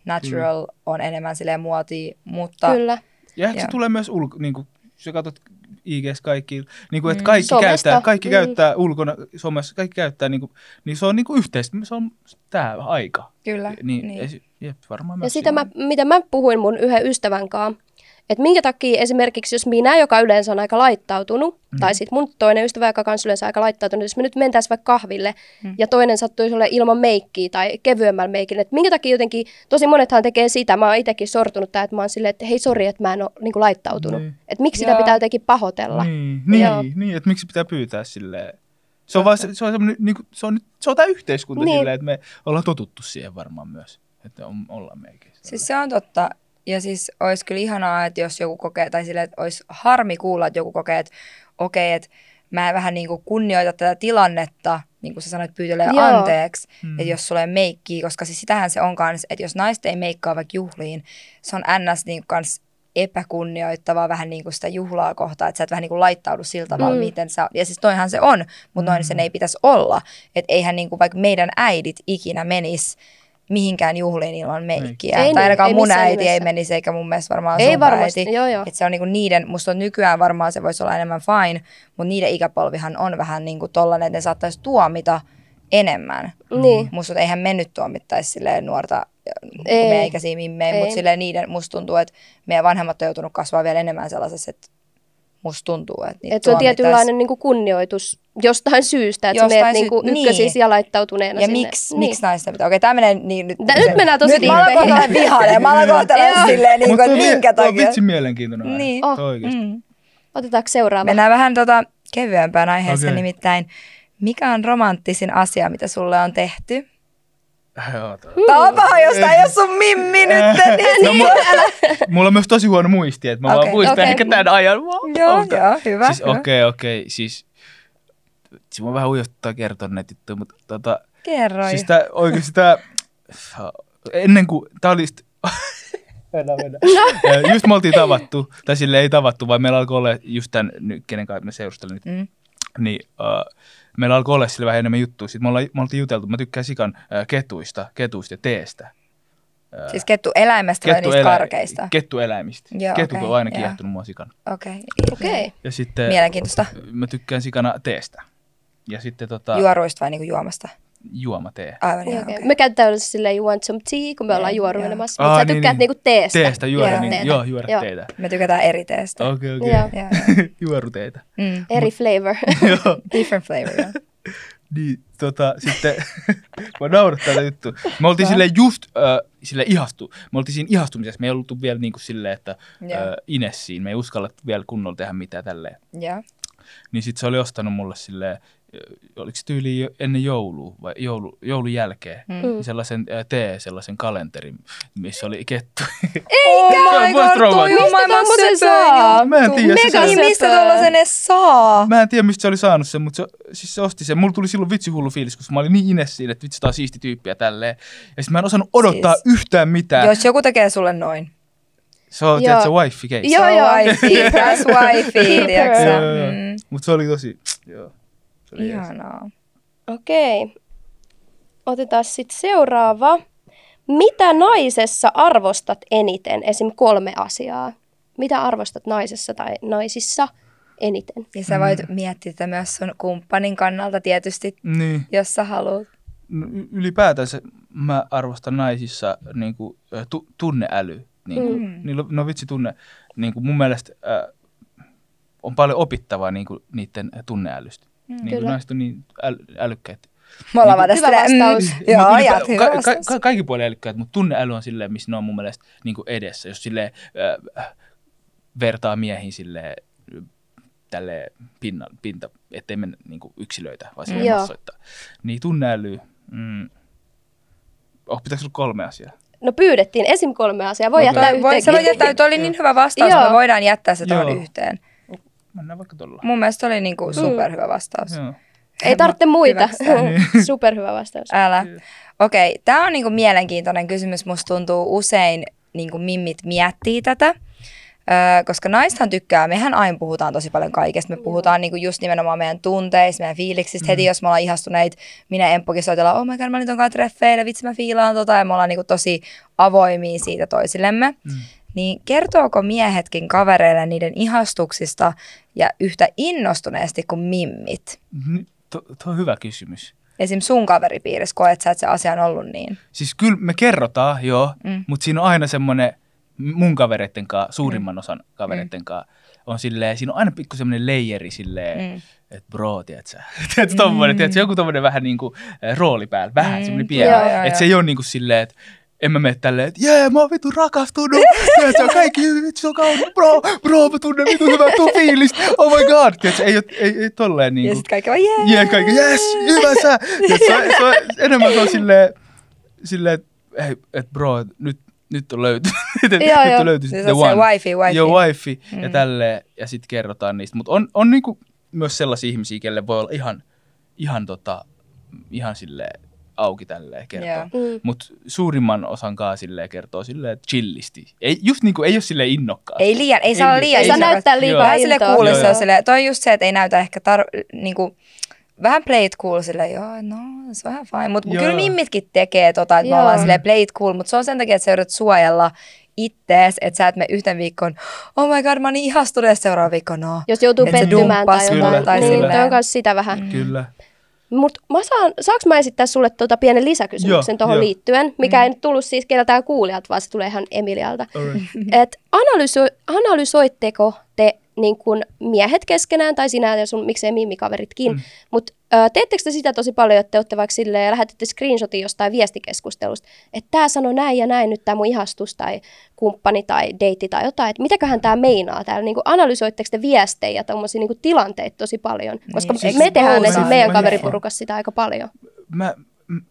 natural on enemmän silleen muotia, mutta Kyllä. Ja ehkä se Joo. tulee myös ulko, niin kuin, jos sä katsot IGS kaikki, niin kuin, että Mm. kaikki Somesta. käyttää, kaikki Mm. käyttää ulkona, somessa, kaikki käyttää, niin, kuin, niin se on niin kuin yhteistä, se on tämä aika. kyllä. Niin, niin. Jep, varmaan Ja sitä mä, mitä mä puhuin mun yhden ystävän kanssa, että minkä takia esimerkiksi jos minä, joka yleensä on aika laittautunut, mm. tai sitten mun toinen ystävä, joka on yleensä aika laittautunut, jos me nyt mentäisiin vaikka kahville mm. ja toinen sattuisi olla ilman meikkiä tai kevyemmällä meikillä, että minkä takia jotenkin, tosi monethan tekee sitä, mä oon itsekin sortunut tähän, että mä oon silleen, että hei sori, että mä en ole niin laittautunut. Niin. Että miksi sitä Joo. pitää jotenkin pahoitella. Niin, Joo. niin, niin, että miksi pitää pyytää silleen. Se on, vaan, se, se on, niin kuin, se on, nyt- se on tämä yhteiskunta Niin. niin. silleen, että me ollaan totuttu siihen varmaan myös, että on, ollaan meikin. Siis se on totta. Ja siis olisi kyllä ihanaa, että jos joku kokee, tai silleen, että olisi harmi kuulla, että joku kokee, että okei, että mä vähän niin kuin kunnioita tätä tilannetta, niin kuin sä sanoit, pyytelee Joo. anteeksi, Mm. että jos sulle ei meikkiä, koska siis sitähän se on kans, että jos naiset ei meikkaa vaikka juhliin, se on ns. niin kuin kans epäkunnioittavaa vähän niin kuin sitä juhlaa kohtaan, että sä et vähän niin kuin laittaudu sillä tavalla, Mm. mm. miten sä, ja siis toihan se on, mutta noin sen ei pitäisi olla, että eihän niin kuin vaikka meidän äidit ikinä menis mihinkään juhliin ilman meikkiä. Ei tai niin, ainakaan ei mun äiti ei nimessä. menisi, eikä mun mielestä varmaan Ei sun varmasti, äiti. joo, joo. Et se on niinku niiden, musta on nykyään varmaan se voisi olla enemmän fine, mutta niiden ikäpolvihan on vähän niinku tollanen, että ne saattaisi tuomita enemmän. Niin. Musta että eihän me nyt tuomittaisi silleen nuorta Ei. ei. meidän ikäisiä mimmejä, Ei. mutta silleen niiden, musta tuntuu, että meidän vanhemmat on joutunut kasvaa vielä enemmän sellaisessa, että musta tuntuu, että niitä Että se on tietynlainen niin kuin kunnioitus jostain syystä, että sä Jostain menet sy- niin kuin niin. ykkösissä ja laittautuneena Ja sinne. miksi, niin. miksi naisten pitää? Okei, tämä menee niin nyt. Tää- nyt mennään tosi Nyt mä diippeihin. kohta olla vihainen. Mä alan kohta silleen, niin kuin, Mutta että on, minkä on takia. vitsi mielenkiintoinen aihe. Niin. Oh. Oikeasti. Mm. Otetaanko seuraava? Mennään vähän tota kevyempään aiheeseen, Okei. nimittäin mikä on romanttisin asia, mitä sulle on tehty? Tää on paha, jos tää ei ole sun mimmi nyt. Niin *laughs* No, mulla, mulla on myös tosi huono muisti, että mä okay. Okei. vaan muistan Okei. ehkä tämän ajan. Joo, joo, hyvä. Siis hyvä. okei, okay, okei, okay, siis... Siis mä vähän ujostuttaa kertoa näitä juttuja, mutta tota... Kerro. Siis tää oikeesti tää... Ennen kuin... Tää oli... Just, mennään, mennään. No. Just me oltiin tavattu, tai sille ei tavattu, vaan meillä alkoi olla just tän, nyt, kenen kanssa me seurustelin nyt, Mm. niin uh, meillä alkoi olla sille vähän enemmän juttuja. Sitten me, ollaan, me oltiin juteltu, mä tykkään sikan uh, ketuista, ketuista ja teestä. Uh, Siis kettu eläimestä vai niistä karkeista? Kettueläimistä. Joo, Ketut okei, on aina kiehtonut mua sikana. Okei. Okei. Ja sitten Mielenkiintoista. mä tykkään sikana teestä. Ja sitten tota, Juoruista vai niinku juomasta? juomatee. Aivan okei. okei. Me käytetään yleensä silleen you want some tea, kun me ollaan Joo, juoruilemassa. joo. Mutta sä Aa, niin, tykkäät niin. niinku teestä. Teestä juoda, Joo. niin, Teetä. joo, juoda Joo. teetä. Me tykätään eri teestä. Okei, okei. Joo. Joo, *laughs* Juoruteitä. Mm. Eri flavor. *laughs* Different flavor, joo. *laughs* Niin, tota, sitten, mä naurattaa tätä juttu. Me oltiin silleen just äh, sille ihastu. Me oltiin siinä ihastumisessa. Me ei oltu vielä niin kuin silleen, että Joo. äh, Inessiin. Me ei uskallettu vielä kunnolla tehdä mitään tälleen. Joo. Niin sit se oli ostanut mulle silleen, oliko se tyyli ennen joulua vai joulu, joulun jälkeen, Mm. niin sellaisen äh, tee, sellaisen kalenterin, missä oli kettu. Oh my god, toi tommosen söpöin saa? Mä en tiedä, se Mega sai- niin mistä Söpö. tuollaisen edes saa? Mä en tiedä, mistä se oli saanut sen, mutta se, siis se osti sen. Mulla tuli silloin vitsi hullu fiilis, koska mä olin niin ines siinä, että vitsi, tää on siisti tyyppi ja tälleen. Ja sit mä en osannut odottaa Siis- yhtään mitään. Jos joku tekee sulle noin. Se on, tiedätkö, wifi case. Joo, Se joo. wifi, *laughs* that's wifi, tiedätkö. Mm. Mutta se oli tosi, *tsk* joo. Jees. Ihanaa. Okei. Otetaan sitten seuraava. Mitä naisessa arvostat eniten? Esim. kolme asiaa. Mitä arvostat naisessa tai naisissa eniten? Ja sä voit miettiä tätä myös sun kumppanin kannalta tietysti, Niin. jos sä haluat. No, ylipäätänsä mä arvostan naisissa niin kuin, tu- tunneäly. Niin kuin, Mm. niillä on, no vitsi tunne. Niin kuin mun mielestä äh, on paljon opittavaa niin kuin, niiden tunneälystä. Mm. Niin Kyllä. kuin naiset on niin äl- älykkäitä. Me ollaan vaan tästä vastaus. Mm, joo, Mut ylipä- jat, hyvä ka- ka- vastaus. ka- kaikki puolet älykkäät, mutta tunneäly on silleen, missä ne on mun mielestä niin kuin edessä. Jos silleen, äh, vertaa miehiin silleen, tälle pinna, pinta, ettei mennä niin kuin yksilöitä, vaan silleen Joo. massoittaa. Niin tunneäly, mm, oh, pitääkö olla kolme asiaa? No pyydettiin esim. kolme asiaa. Voi Okei. jättää Toi, voi, se voi jättää, toi oli niin hyvä vastaus, Joo. että me voidaan jättää se tuohon yhteen. Mennään vaikka tuolla. Mun mielestä oli niinku superhyvä vastaus. Joo. Ei tarvitse muita. Hyväksytään. *laughs* Superhyvä vastaus. Älä. Okei, okay, tämä on niinku mielenkiintoinen kysymys. Musta tuntuu usein niinku mimmit miettii tätä. Öö, koska naistahan tykkää, mehän aina puhutaan tosi paljon kaikesta. Me puhutaan niinku just nimenomaan meidän tunteista, meidän fiiliksistä. Heti jos me ollaan ihastuneita, minä ja Emppukin soitellaan, oh my god, mä olin tonkaan treffeillä, vitsi mä fiilaan tota. Ja me ollaan niinku tosi avoimia siitä toisillemme. Mm. Niin kertooko miehetkin kavereille niiden ihastuksista ja yhtä innostuneesti kuin mimmit? To- Tuo on hyvä kysymys. Esim. sun kaveripiirissä koet sä, että se asia on ollut niin? Siis kyllä me kerrotaan, joo, Mm. mm. mutta siinä on aina semmoinen mun kavereitten kanssa, suurimman osan kavereitten kanssa, on silleen, siinä on aina pikku semmoinen leijeri silleen, Mm. *laughs* mm. että bro, tiedätkö tiedätkö, tommonen, tiedätkö, joku tommonen vähän niin kuin rooli päällä, vähän Mm. semmoinen pieni, että se ei ole niin kuin silleen, että en mä mene tälleen, että jee, mä oon vitu rakastunut, tiedätkö, kaikki vittu, se on kaunis, bro, bro, mä tunnen vitu hyvää tuu fiilistä, oh my god, tiedätkö, ei, ei, ei tolleen niin Ja kuin, sitten kaikki vaan jee. Jee, kaikki, yes, hyvä sä. Ja se, on- se, on, enemmän se on silleen, silleen että hei, et bro, nyt, nyt on löytynyt, *laughs* nyt Joo, on löytynyt the on se one. wifi, wifi. Joo, wifi Mm. ja tälleen, ja sitten kerrotaan niistä. Mutta on, on niinku myös sellaisia ihmisiä, kelle voi olla ihan, ihan, tota, ihan silleen auki tälleen kertoa. Joo. Mm. Mutta suurimman osan kanssa silleen kertoo silleen chillisti. Ei, just niinku, ei ole silleen innokkaasti. Ei liian, ei saa olla liian Ei saa näyttää liikaa Vähän sille kuulissa sille, toi on just se, että ei näytä ehkä tar- niinku, vähän play it cool sille, joo, no, se on ihan fine. Mutta kyllä mimmitkin tekee tota, että me ollaan sille play it cool, mutta se on sen takia, että sä yrität suojella ittees, että sä et me yhten viikkoon, oh my god, mä oon niin ihastunut, ja seuraava viikko, no. Jos joutuu pettymään tai jotain. tai niin, silleen. toi on myös sitä vähän. Mm. Kyllä. Mutta mä saan, saanko mä esittää sulle tuota pienen lisäkysymyksen tuohon liittyen, mikä ei nyt tullut siis keltään kuulijat, vaan se tulee ihan Emilialta. Alright. Et analyso, analysoitteko te niin kun miehet keskenään, tai sinä ja sun miksei mimmikaveritkin, mm. mutta teettekö te sitä tosi paljon, että te olette vaikka silleen, lähetätte screenshotin jostain viestikeskustelusta, että tämä sanoi näin ja näin, nyt tämä mun ihastus tai kumppani tai deitti tai jotain, että mitäköhän tämä meinaa täällä, niin analysoitteko te viestejä ja tommosia niin tilanteita tosi paljon, koska Niin, siis siis me tehdään goals esim. on- meidän kaveriporukassa sitä aika paljon. mä,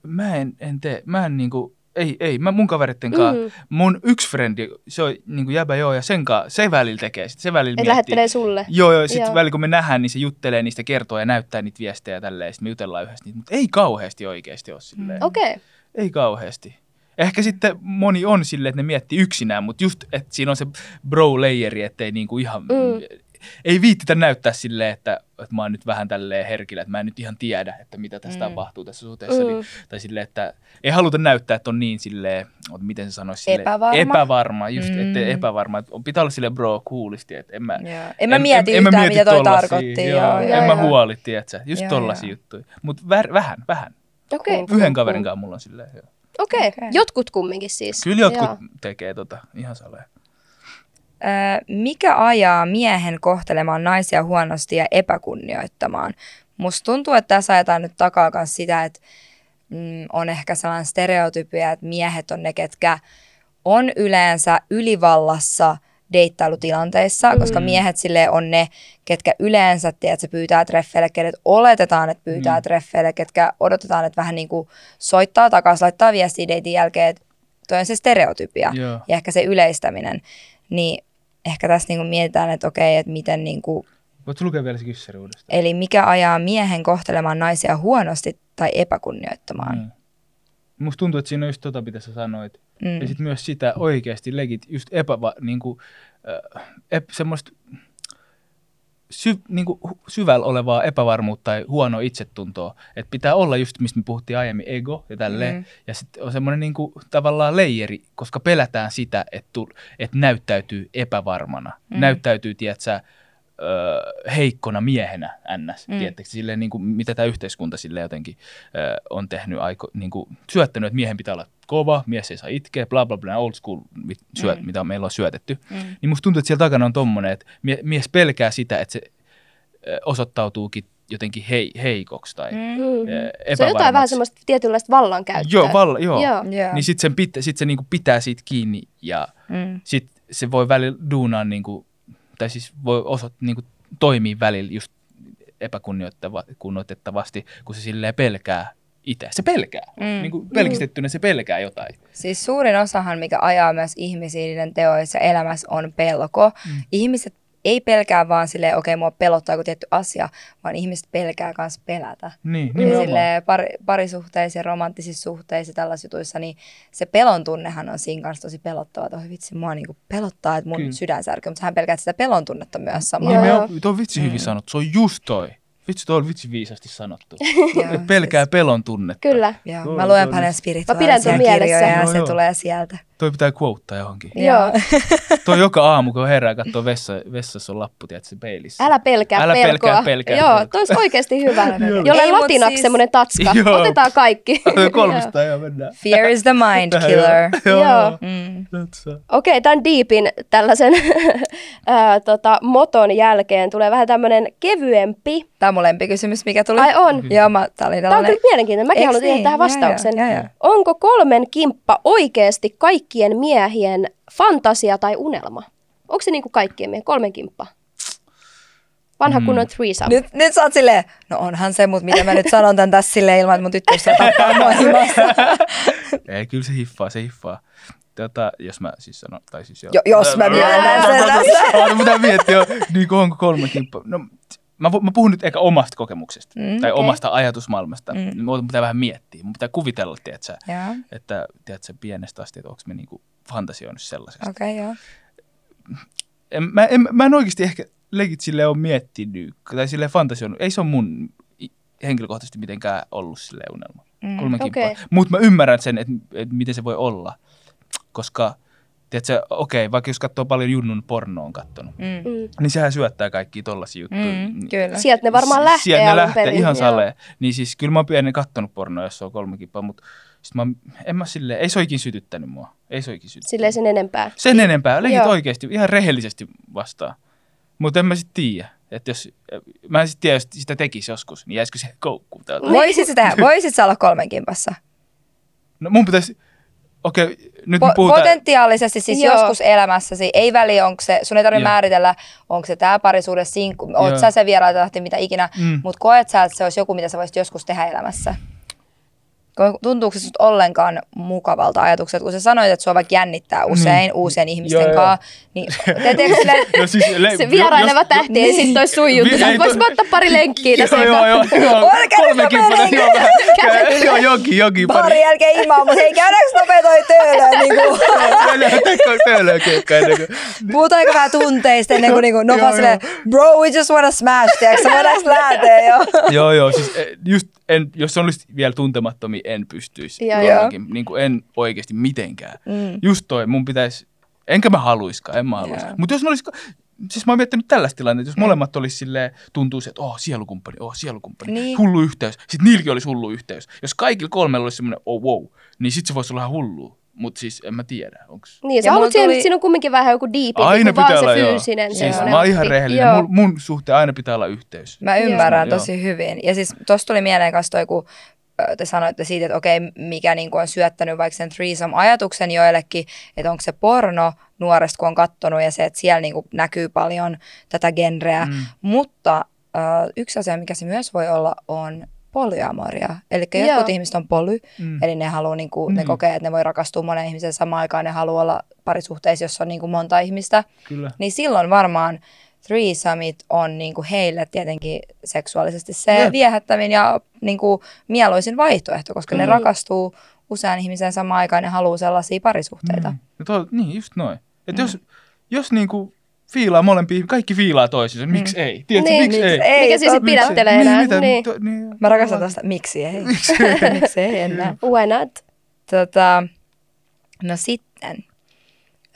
mä en, en tee, mä en niinku, ei, ei, mä mun kaveritten kanssa, Mm. mun yksi frendi, se on niinku jäbä joo, ja sen kanssa, se välillä tekee, sit se välillä Et miettii. lähettelee sulle. Joo, joo, sit Joo. välillä kun me nähdään, niin se juttelee niistä, kertoo ja näyttää niitä viestejä ja tälleen, sit me jutellaan yhdessä niitä, mutta ei kauheasti oikeasti ole silleen. Okei. Okay. Ei kauheasti. Ehkä sitten moni on silleen, että ne miettii yksinään, mutta just, että siinä on se bro-layeri, ettei niinku ihan, Mm. Ei viittitä näyttää silleen, että, että mä oon nyt vähän tälleen herkillä, että mä en nyt ihan tiedä, että mitä tässä Mm. tapahtuu tässä suhteessa. Mm. Niin, tai silleen, että ei haluta näyttää, että on niin silleen, ot- miten se sanoisi, silleen, Epävarma. epävarma, just, mm. Että epävarma. Että on- pitää olla silleen bro coolisti, että en mä, Joo. En mä mieti yhtään, mitä toi tarkoitti. Joo, Joo, en joo, mä joo. huoli, tiedätkö, just Joo, tollasia joo. juttuja. Mutta vähän, vähän. Okei. Cool. Yhden kaverin kanssa mulla on silleen, joo. Okei. Okei. Jotkut kumminkin siis. Kyllä jotkut Joo. tekee tota ihan saleen. Mikä ajaa miehen kohtelemaan naisia huonosti ja epäkunnioittamaan? Musta tuntuu, että tässä ajetaan nyt takaa myös sitä, että mm, on ehkä sellainen stereotypia, että miehet on ne, ketkä on yleensä ylivallassa deittailutilanteissa, mm. koska miehet sille on ne, ketkä yleensä tiedät, pyytää treffeille, kenet oletetaan, että pyytää mm. treffeille, ketkä odotetaan, että vähän niin kuin soittaa takaisin, laittaa viestiä deitin jälkeen, että toi on se stereotypia Joo. ja ehkä se yleistäminen. Niin ehkä tässä niin kuin mietitään, että okei, että miten niin kuin, Voitko lukea vielä se kyssäri uudestaan? eli mikä ajaa miehen kohtelemaan naisia huonosti tai epäkunnioittamaan. Mm. Musta tuntuu, että siinä on just tota, mitä sä sanoit. Mm. Ja sitten myös sitä oikeasti legit, just epäva, niinku, äh, ep, semmoista sy, niinku, hu- syvällä olevaa epävarmuutta tai huonoa itsetuntoa. Että pitää olla just, mistä me puhuttiin aiemmin, ego ja tälleen. Mm. Ja sitten on semmoinen niinku, tavallaan leijeri, koska pelätään sitä, että, tu, että näyttäytyy epävarmana. Mm. Näyttäytyy, tiedätkö, ö, heikkona miehenä ns. Mm. Tiedättekö, silleen, niin kuin, mitä tämä yhteiskunta sille jotenkin ö, on tehnyt, aiko, niin kuin, syöttänyt, että miehen pitää olla kova, mies ei saa itkeä, bla bla bla, old school, mit, syöt, Mm. mitä meillä on syötetty. Mm. Niin musta tuntuu, että siellä takana on tommonen, että mie, mies pelkää sitä, että se ö, osoittautuukin jotenkin hei, heikoksi tai Mm. Mm. Se on jotain vähän semmoista tietynlaista vallankäyttöä. Joo, val, joo. Joo. Joo. Niin sitten sit sit se niinku pitää siitä kiinni ja Mm. sit se voi välillä duunaa, niinku, tai siis voi osoit, niinku, toimia välillä just epäkunnioittavasti, kun se silleen pelkää itse. Se pelkää. Mm. Niin kuin pelkistettynä se pelkää jotain. Siis suurin osahan, mikä ajaa myös ihmisiä niiden teoissa elämässä on pelko. Mm. Ihmiset ei pelkää vaan silleen, okei, okay, mua pelottaa joku tietty asia, vaan ihmiset pelkää myös pelätä. Niin, Ja nimenomaan. silleen pari, parisuhteissa ja romanttisissa suhteissa ja tällaisissa jutuissa, niin se pelon tunnehan on siinä kanssa tosi pelottava. Että oi vitsi, mua niinku pelottaa, että mun Kyllä. sydän särkyy, mutta sähän pelkäät sitä pelon tunnetta myös samalla. Joo. Nimenomaan, tuo on vitsi hyvin sanottu. Se on just toi. Vitsi, tuo on vitsi viisasti sanottu. *laughs* Et pelkää pelon tunnetta. Kyllä. Joo, mä luen toi paljon Mä spirituaalisia pidän sen mielessä. kirjoja ja se joo. tulee sieltä. Toi pitää quotea johonkin. Joo. *laughs* Toi joka aamu, kun herää ja katsoo vessa, vessassa on lappu, tiedätkö, se peilissä. Älä pelkää Älä pelkoa. pelkää, pelkää Joo, pelkoa. toi olisi oikeasti hyvä. *laughs* Mut latinaksi siis- semmoinen tatska. *laughs* Joo. Otetaan kaikki. Kolmesta ja mennään. Fear is the mind Tähän killer. Joo. Joo. Mm. Okei, tämän diipin tällaisen tota, moton jälkeen tulee vähän tämmöinen kevyempi. Tämä on mun lempikysymys, mikä tuli. Ai on. Joo, mä, tää oli Tämä on tällainen. kyllä mielenkiintoinen. Mäkin Eiks haluan tehdä niin? tähän Joo, vastauksen. joo, joo, joo. Onko kolmen kimppa oikeasti kaikkien miehien fantasia tai unelma? Onko se niin kuin kaikkien miehien kolmen kimppa? Vanha Mm. kunnon threesome. Nyt, nyt sä oot silleen, no onhan se, mutta mitä mä nyt sanon tän tässä silleen ilman, että mun tyttöystävä tappaa mua himassa. Ei, kyllä se hiffaa, se hiffaa. Tota, jos mä siis sanon, tai siis joo. Jo- jos mä myönnän sen tässä. Pitää miettiä, jo, niin kuin onko kolme kimppa. No, mä, mä puhun nyt ehkä omasta kokemuksesta, Mm, tai okei. omasta ajatusmaailmasta. Mm. Mun pitää vähän miettiä, mun pitää kuvitella, tiedätkö, Joo, että tiedätkö, pienestä asti, että onko me niinku fantasioinut sellaisesta. okei, okay, joo. En, mä, en, mä en oikeasti ehkä legit silleen ole miettinyt, tai silleen fantasioinut. Ei se ole mun henkilökohtaisesti mitenkään ollut silleen unelma. Mm, kimppaa. Mutta mä ymmärrän sen, että et miten se voi olla. Koska, tiedätkö, okei, vaikka jos katsoo paljon Junnun pornoa on kattonut, Mm. Mm. niin sehän syöttää kaikki tollasia juttuja. Mm, kyllä. Sieltä ne varmaan lähtee Sieltä ne lähtee perin. ihan Joo. saleen. Niin siis kyllä mä oon pienen kattonut pornoa, jos se on kolme kippaa, mutta sit mä, en mä silleen, ei se oikein sytyttänyt mua. Ei se oikein sytyttänyt. Silleen sen enempää. Sen enempää, Joo. oikeasti, ihan rehellisesti vastaan. Mutta en mä sit tiedä, että jos, mä en sit tiedä, jos sitä tekisi joskus, niin jäisikö se *laughs* koukkuun täältä. Voisit sä, tehdä, voisit sä olla kolmen kimpassa? No mun pitäisi, okei, nyt Po- puhutaan. potentiaalisesti siis Joo. joskus elämässäsi, ei väliä, onko se, sun ei tarvitse Joo. määritellä, onko se tämä parisuuden sinkku, oot Joo. sä se vierailtahti, mitä ikinä, Mm. mutta koet sä, että se olisi joku, mitä sä voisit joskus tehdä elämässä? Ko- Tuntuuko se susta ollenkaan mukavalta ajatukset, kun sä sanoit, että sua vaikka jännittää usein Niin. uusien ihmisten Joo, joo. kanssa, niin *laughs* teettekö silleen, No siis, le- Se vieraileva jos- tähti ei sit toi sun juttu. Vi- Sä ei vois toi- ottaa pari lenkkiä *laughs* tässä. Joo, joo, *laughs* joo, joo. Olkaa Kolme nyt kimppa, nopea joo. Joo, jokin, jokin. baarin jälkeen imaa, mutta hei käydäänkö nopea toi töölöön, niin kuin, Töölöä keikkaa ennen kuin. puhutaanko vähän tunteista ennen kuin, niin kuin no Joo, vaan silleen, bro, we just wanna smash, tiedätkö, voidaanko lähteä jo? Joo, joo, siis eh, just, en, jos se olisi vielä tuntemattomia, en pystyisi. Joo. Jollakin, Niin kuin en oikeasti mitenkään. Mm. Just toi, mun pitäisi, enkä mä haluiskaan, en mä haluisi. Joo. Mutta jos ne olisi, siis mä oon miettinyt tällaista tilannetta, jos molemmat olisi silleen, tuntuu se, että oh, sielukumppani, oh, sielukumppani, Niin. hullu yhteys. Sitten niilläkin olisi hullu yhteys. Jos kaikilla kolmella olisi semmoinen, oh wow, niin sit se voisi olla ihan hullu. Mutta siis en mä tiedä, onks... Niin, sä Ja haluat mulla siihen, tuli- siinä on kumminkin vähän joku diipi, Aina kuin vaan pitää se olla, joo. fyysinen. Siis semmoinen mä oon ihan rehellinen. Joo. Mun, mun suhteen aina pitää olla yhteys. Mä ymmärrän Joo. tosi hyvin. Ja siis tosta tuli mieleen kanssa toi, kun te sanoitte siitä, että okei, mikä niin on syöttänyt vaikka sen threesome-ajatuksen joillekin, että onko se porno nuoresta, kun on kattonut ja se, että siellä niin kuin näkyy paljon tätä genreä. Mm. Mutta ö, yksi asia, mikä se myös voi olla, on polyamoria. Eli Joo. jotkut ihmiset on poly, Mm. eli ne haluaa, niin kuin, ne Mm. kokee, että ne voi rakastua moneen ihmiseen samaan aikaan, ne haluaa olla parisuhteissa, jossa on niin kuin monta ihmistä Kyllä. niin silloin varmaan threesomeit on niinku heille tietenkin seksuaalisesti se Jep. viehättävin ja niinku mieluisin vaihtoehto, koska ne Mm. rakastuu usean ihmisen samaan aikaan ja haluaa sellaisia parisuhteita. Mm. No to, niin, just noin. Että jos, jos niinku fiilaa molempia, kaikki fiilaa toisiinsa, niin miksi ei? Tiedätkö, Niin, miksi miksi ei? ei? Mikä siis totta. pidättelee enää? mitä, Niin. to, niin. Mä rakastan tästä, miksi ei? *laughs* *laughs* miksi ei enää? Why not? Tota, no sitten,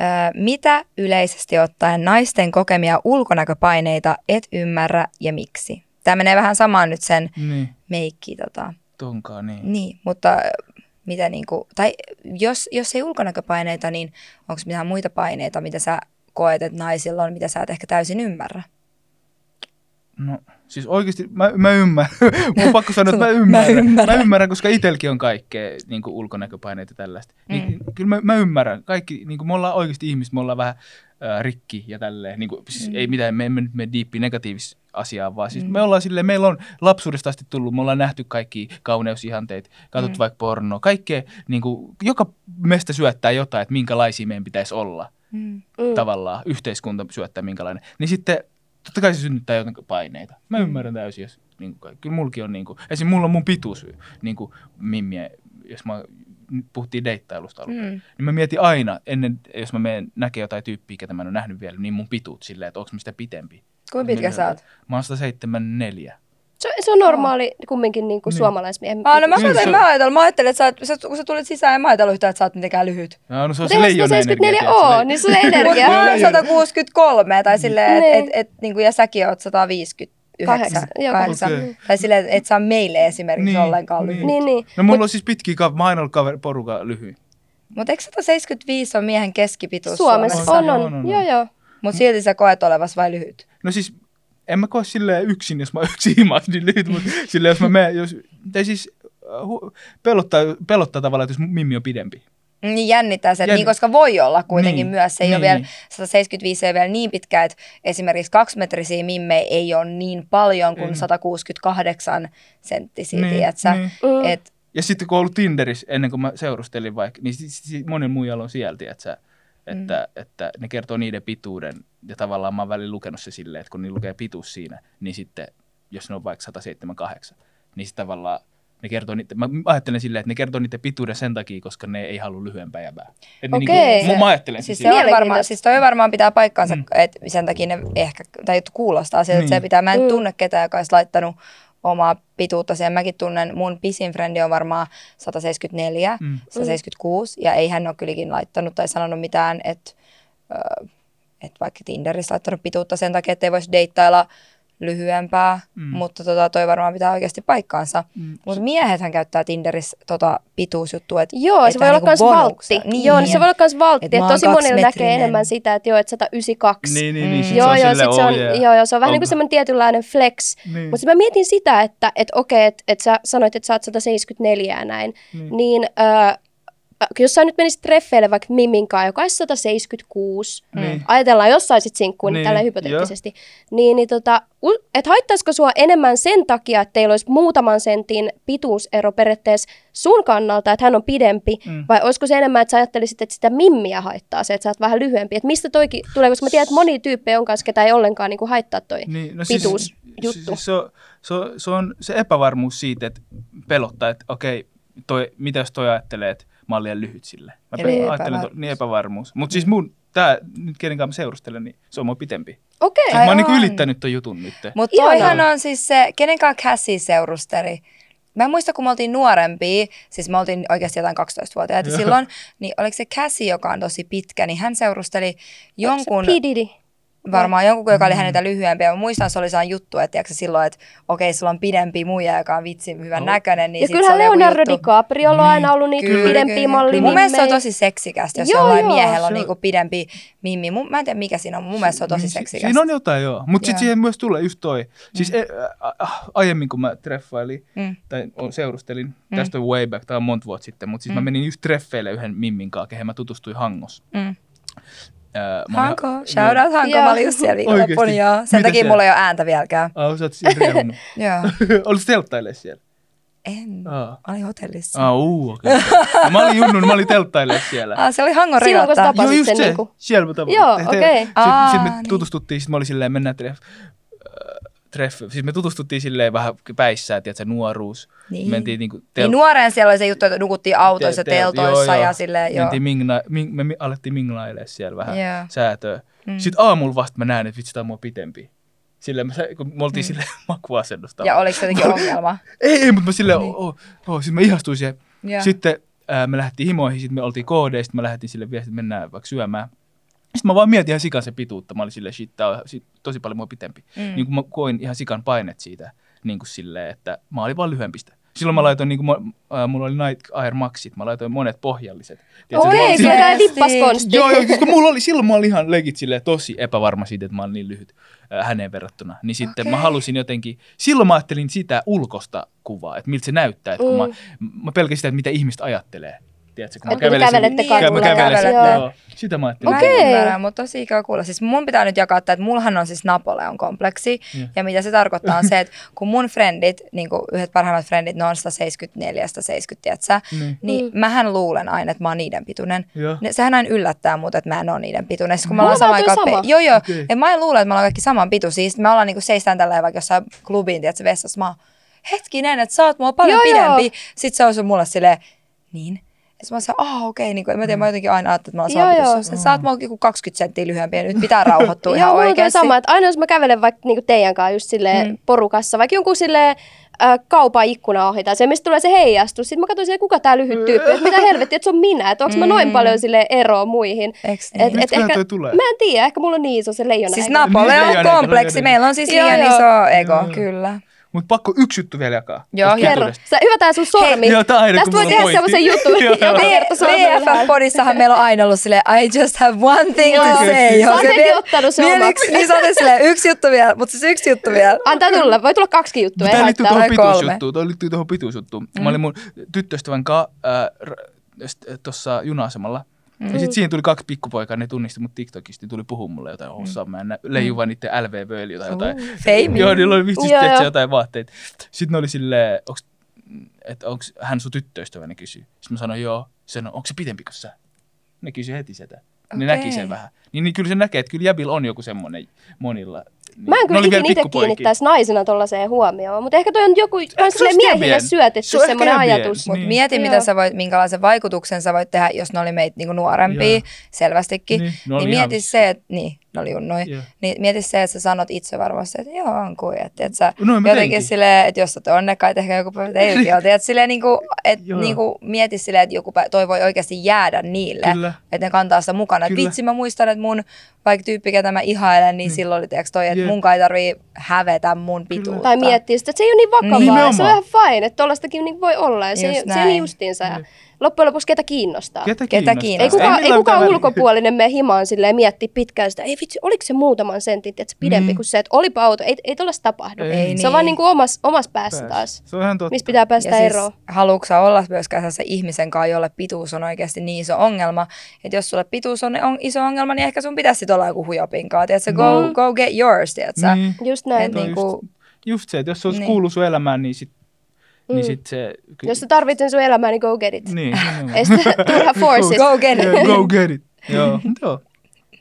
ö, mitä yleisesti ottaen naisten kokemia ulkonäköpaineita et ymmärrä ja miksi? Tämä menee vähän samaan nyt sen Niin, meikki tota, tonkaan niin. Niin, mutta mitä niinku, tai jos, jos ei ulkonäköpaineita, niin onko mitään muita paineita, mitä sä koet, että naisilla on, mitä sä et ehkä täysin ymmärrä? No, siis oikeasti mä, mä ymmärrän. *laughs* Mun on pakko sanoa, että mä Mä ymmärrän. Mä ymmärrän. mä ymmärrän koska itselläkin on kaikkea niin ulkonäköpaineita ja tällaista. Niin, Mm. Kyllä mä, mä ymmärrän. Kaikki, niin kuin me ollaan oikeasti ihmiset, me ollaan vähän ää, rikki ja tälleen. Niin kuin, siis mm. ei mitään, me emme nyt mene diippi negatiivis asiaan, vaan siis mm. me ollaan silleen, meillä on lapsuudesta asti tullut, me ollaan nähty kaikki kauneusihanteet, katsottu mm. vaikka pornoa, kaikkea, niin kuin, joka meistä syöttää jotain, että minkälaisia meidän pitäisi olla. Mm. Tavallaan yhteiskunta syöttää minkälainen. Niin sitten totta kai se synnyttää jotain paineita. Mä mm. ymmärrän täysin, jos niin kuin, kyllä mullakin on, niin kuin, esim. mulla on mun pituus, niin kuin mimmiä, jos mä puhuttiin deittailusta alusta, mm. niin mä mietin aina, ennen, jos mä menen näkee jotain tyyppiä, ketä mä en ole nähnyt vielä, niin mun pituut silleen, että onko mistä pitempi. Kuinka pitkä sä oot? Mä oon 174. Se, se on normaali oh. kumminkin niin kuin niin. suomalaismiehen Ah, no mä, niin, mä, mä, ajattelin, mä ajattelin, että sä, sä, kun sä tulit sisään, en mä ajatellut yhtään, että sä oot mitenkään lyhyt. No, no se on se leijona energia. Oo, niin se on *laughs* energia. mä oon 163 tai silleen, että et, et, et, niin ja säkin oot 150 yhdeksän, kahdeksan. Okay. Tai silleen, että et saa meille esimerkiksi niin, ollenkaan lyhyt. Niin, niin. No mulla Mut, on siis pitkiä kaveri, mä aina ollut kaveri, poruka lyhyin. Mutta eikö 175 on miehen keskipituus Suomessa? Suomessa? On, on, on. on, on. Joo, joo. Mutta silti sä koet olevas vai lyhyt? No siis en mä koe silleen yksin, jos mä *laughs* yksin himas niin lyhyt, mutta *laughs* silleen jos mä menen, jos, tai siis uh, pelottaa, pelottaa tavallaan, että jos Mimmi on pidempi. Niin jännittää se, että niin, koska voi olla kuitenkin niin, myös. Se ei niin, ole vielä, 175 ei ole vielä niin pitkä, että esimerkiksi kaksimetrisiä mimmejä ei ole niin paljon kuin niin. 168 senttisiä, niin, tiedätkö? Niin. Mm. Et, ja sitten kun ollut Tinderissä ennen kuin mä seurustelin vaikka, niin monen muijalla on siellä, tiedätkö? Että, mm. että ne kertoo niiden pituuden ja tavallaan mä oon välillä lukenut se silleen, että kun ne lukee pituus siinä, niin sitten jos ne on vaikka 178, niin sitten tavallaan ne kertoo niitä, mä ajattelen silleen, että ne kertoo niiden pituuden sen takia, koska ne ei halua lyhyempää jäbää. Että Okei. Niin kuin, mä ajattelen siis, se on varmaan, siis toi varmaan pitää paikkaansa, mm. että sen takia ne ehkä, tai kuulostaa siltä, niin. että se pitää, mä en mm. tunne ketään, joka olisi laittanut omaa pituutta siihen. Mäkin tunnen, mun pisin frendi on varmaan 174, mm. 176, ja ei hän ole kylläkin laittanut tai sanonut mitään, että et vaikka Tinderissä laittanut pituutta sen takia, että ei voisi deittailla lyhyempää, mm. mutta tota, toi varmaan pitää oikeasti paikkaansa. Mm. Mutta miehethän käyttää Tinderissä tota pituusjuttua, että Joo, et se voi olla myös valtti. Niin. Joo, niin se voi olla myös valtti. Et tosi monilla näkee enemmän sitä, että joo, että 192. Niin, niin, niin. Mm. Joo, joo, sit se on, oh, yeah. joo, joo, se on vähän niin kuin semmoinen tietynlainen flex. Niin. Mutta mä mietin sitä, että et, okei, että et sä sanoit, että sä oot 174 ja näin, niin, niin Äh, jos sä nyt menisit treffeille vaikka Miminkaan, joka olisi 176, niin. ajatellaan, jos saisit sinkkuun, niin, niin tällä hypoteettisesti, niin, niin tota, että haittaisiko sua enemmän sen takia, että teillä olisi muutaman sentin pituusero periaatteessa sun kannalta, että hän on pidempi, mm. vai olisiko se enemmän, että sä ajattelisit, että sitä mimmiä haittaa se, että sä oot vähän lyhyempi, että mistä toikin tulee, koska mä tiedän, että moni tyyppejä on kanssa, ketä ei ollenkaan niin kuin haittaa toi niin, no pituusjuttu. Siis, siis se, on, se, on, se on se epävarmuus siitä, että pelottaa, että okei, toi, mitä jos toi ajattelee, että mä olen liian lyhyt sille. Mä niin ajattelen, että niin epävarmuus. Mutta siis mun, tää nyt kenen kanssa mä seurustelen, niin se on mua pitempi. Okei. Okay. Siis mä oon niinku ylittänyt ton jutun nyt. Mutta toihan on siis se, kenen kanssa Cassie seurusteli. Mä en muista, kun me oltiin nuorempia, siis me oltiin oikeasti jotain 12-vuotiaita silloin, niin oliko se Cassie, joka on tosi pitkä, niin hän seurusteli jonkun... Se P. Diddy varmaan jonkun, joka oli mm. häneltä lyhyempi. Ja muistan, se oli sellainen juttu, että tiiäksä, silloin, että okei, sulla on pidempi muija, joka on vitsi hyvän no. näköinen. Niin ja kyllähän Leonardo DiCaprio on aina ollut niitä kyllä, pidempiä malli. Mun mielestä se on tosi seksikästä, jos joo, jollain joo, miehellä on niinku pidempi mimmi. Mä en tiedä, mikä siinä on. Mun mielestä se on tosi niin, seksikästä. Siinä on jotain, joo. Mutta sitten siihen myös tulee just toi. Siis mm. e, äh, aiemmin, kun mä treffailin mm. tai seurustelin, mm. tästä on way back, tämä on monta vuotta sitten, mutta siis mm. mä menin just treffeille yhden mimmin kanssa, kehen mä tutustuin Hangos. Mm. Äh, Hanko, ja, shout out Hanko, mä olin just siellä viikonloppuna, joo. Sen Mitä takia siellä? mulla ei ole ääntä vieläkään. Ah, sä oot siellä *laughs* Joo. *laughs* Olis telttaille siellä? En. Ah. Olin hotellissa. Ah, uu, okay. no, mä olin junnun, mä olin telttaille siellä. Ah, se oli Hangon Silloin kun sä tapasit Joo, just sen. Se. Niinku. Siellä mä tapasin. Joo, okei. Okay. Sitten sit me niin. tutustuttiin, sit mä olin silleen, mennään treffi. Siis me tutustuttiin silleen vähän päissään, että nuoruus. Niin. Mentiin niinku tel- niin nuoreen siellä oli se juttu, että nukuttiin autoissa, te- te- teltoissa joo, ja silleen, joo. Mingna, ming, me alettiin minglailemaan siellä vähän yeah. säätöä. Mm. Sitten aamulla vasta mä näen, että vitsi, tämä on mua pitempi. Silleen, mä, kun me oltiin mm. silleen *laughs* makuasennosta. Ja oliko se jotenkin ongelma? ei, ei, mutta mä silleen, niin. oh, oh, sitten mä ihastuin siihen. Yeah. Sitten ää, me lähdettiin himoihin, sitten me oltiin koodeista, sitten mä lähdettiin sille viestin, että mennään vaikka syömään. Sitten mä vaan mietin ihan sikan se pituutta. Mä olin silleen, shit, tää on tosi paljon mua pitempi. Mm. Niin kuin mä koin ihan sikan painet siitä, niin kuin silleen, että mä olin vaan lyhyempistä. Silloin mä laitoin, niin kuin, äh, mulla oli Night Air Maxit, mä laitoin monet pohjalliset. Okei, se on vippaskonsti. Joo, joo, koska mulla oli, silloin mä olin ihan legit silleen, tosi epävarma siitä, että mä olin niin lyhyt äh, häneen verrattuna. Niin sitten okay. mä halusin jotenkin, silloin mä ajattelin sitä ulkosta kuvaa, että miltä se näyttää. Että kun mm. mä, mä pelkäsin sitä, että mitä ihmiset ajattelee tiedätkö, kun mä te kävelen kävelette sen- kadulla mä kävelen ja- sen- Joo. joo. Sitä mä ajattelin. Mä Okei. en ymmärrä, mutta tosi ikävä kuulla. Siis mun pitää nyt jakaa, että mullahan on siis Napoleon kompleksi. Joo. Ja mitä se tarkoittaa on se, että kun mun frendit, niin kuin yhdet parhaimmat frendit, ne on 174, 170, tietsä, Niin. niin Mm. mähän luulen aina, että mä oon niiden pituinen. Joo. Ne, sehän aina yllättää mut, että mä en ole niiden pituinen. Siis kun me Mulla ollaan on sama toi aika... sama. Pe- joo, joo. Okei. Et mä en luule, että me ollaan kaikki saman pituisia. Sitten me ollaan niinku seistään tällä tavalla vaikka jossain klubiin, tietsä, vessassa. Mä oon, hetkinen, että sä oot mua paljon Joo, joo. pidempi. Sitten se on mulle silleen, niin. Ja sitten mä sanoin, ah okei, niin kuin, mä, tiedän, mä jotenkin aina ajattelin, että mä oon Joo, sama joo. pituisia. Sä oot mua joku 20 senttiä lyhyempi ja nyt pitää rauhoittua *laughs* ihan Joo, oikeasti. sama, että aina jos mä kävelen vaikka niinku teidän kanssa just silleen Mm. mm. porukassa, vaikka jonkun silleen äh, kaupan ikkuna ohi tai se, mistä tulee se heijastus. Sitten mä katsoin silleen, kuka tää lyhyt tyyppi, että mitä helvettiä, että se on minä, että onko mä noin Mm. paljon sille eroa muihin. Niin? Et, et Mistäköhän ehkä, tulee? Mä en tiedä, ehkä mulla on niin iso se leijona. Siis. Napoleon Niin, kompleksi. Meillä on siis Joo, liian joo. iso ego, Joo, joo. kyllä. Mutta pakko yksi juttu vielä jakaa. Joo. Kerro. pituudesta. Sä hyvä tää sun sormi. Joo, tää aina, Tästä voi tehdä on semmoisen jutun, Joo, joka ylhäällä. BFF-podissahan meillä on aina ollut silleen, I just have one thing to say. Sä Joo, oot se heti ottanut vie omaksi. yksi- Niin sä oot silleen, yksi juttu vielä, mutta siis yksi juttu vielä. Antaa tulla, voi tulla kaksi juttua, ei Tämä liittyy tuohon pituusjuttuun. Tuo liittyy tuohon pituusjuttuun. Mä olin mun tyttöystävän kanssa äh, tuossa juna-asemalla. Mm. Ja sitten siihen tuli kaksi pikkupoikaa, ne tunnisti mut TikTokista, niin tuli puhua mulle jotain osaa. Mä en leiju vaan niiden LV-vöili tai jotain. *laughs* Fame. Joo, niillä oli vitsi tietysti joo. jotain vaatteita. Sitten ne oli silleen, onks, että onko hän sun tyttöystävä, ne kysyi. Sitten mä sanoin, joo. Sen onko se pidempi kuin sä? Ne kysyi heti sitä. Ne Okei. näki sen vähän. Niin, niin kyllä se näkee, että kyllä jäbillä on joku semmoinen monilla. Niin, Mä en kyllä ikinä itse kiinnittäisi naisena tollaiseen huomioon, mutta ehkä toi on joku ihan se sille miehille jäbien? syötetty Se on semmoinen jäbien. ajatus. Mutta Niin. mieti, Joo. mitä sä voit, minkälaisen vaikutuksen sä voit tehdä, jos ne oli meitä niinku nuorempia, Joo. selvästikin. Niin, Niin, ihan mieti vissiin. se, että niin, junnoja. Joo. Niin mieti se, että sä sanot itse varmasti, että joo, on kuin, että, että sä mä jotenkin teinkin. silleen, että jos sä oot onnekkaita, ehkä joku päivä *laughs* teilläkin on. Että silleen niinku, että Joo. niinku mieti silleen, että joku päivä, toi voi oikeasti jäädä niille, Kyllä. että ne kantaa sitä mukana. Että Kyllä. vitsi, mä muistan, että mun vaikka tyyppi, ketä mä ihailen, niin silloin oli tiiäks toi, että Jep. mun ei tarvii hävetä mun pituutta. Tai miettiä sitä, että se ei ole niin vakavaa. Nimenomaan. Se on ihan fine, että tollastakin niin voi olla. Ja se, Just se on näin. justiinsa. Ja loppujen lopuksi ketä kiinnostaa. Ketä Ketä kiinnostaa? Ei kiinnostaa? kukaan, ei millään kukaan ulkopuolinen mene himaan silleen miettiä pitkään sitä, ei vitsi, oliko se muutaman sentin että se pidempi Niin. kuin se, että olipa auto, ei, ei tollaista tapahdu. Ei Ei Se on niin. vaan niin kuin omassa omas päässä Pääs. taas, Se on ihan totta. missä pitää päästä Ja siis, eroon. haluatko sä olla myöskään se ihmisen kanssa, jolle pituus on oikeasti niin iso ongelma, että jos sulle pituus on, on iso ongelma, niin ehkä sun pitäisi olla joku hujopin kanssa, tiedätkö? Go, Mm. go get yours, tiedätkö? Niin. Just näin. Et Toi niinku- just, just se, että jos se olisi Niin. kuullut sun elämään, niin sit, Mm. niin sit se... ky- Jos sä tarvitset sun elämää, niin go get it. Niin, *laughs* nimenomaan. Ei sitä *laughs* turha force. Go get it. Yeah, Go get it. Joo, joo.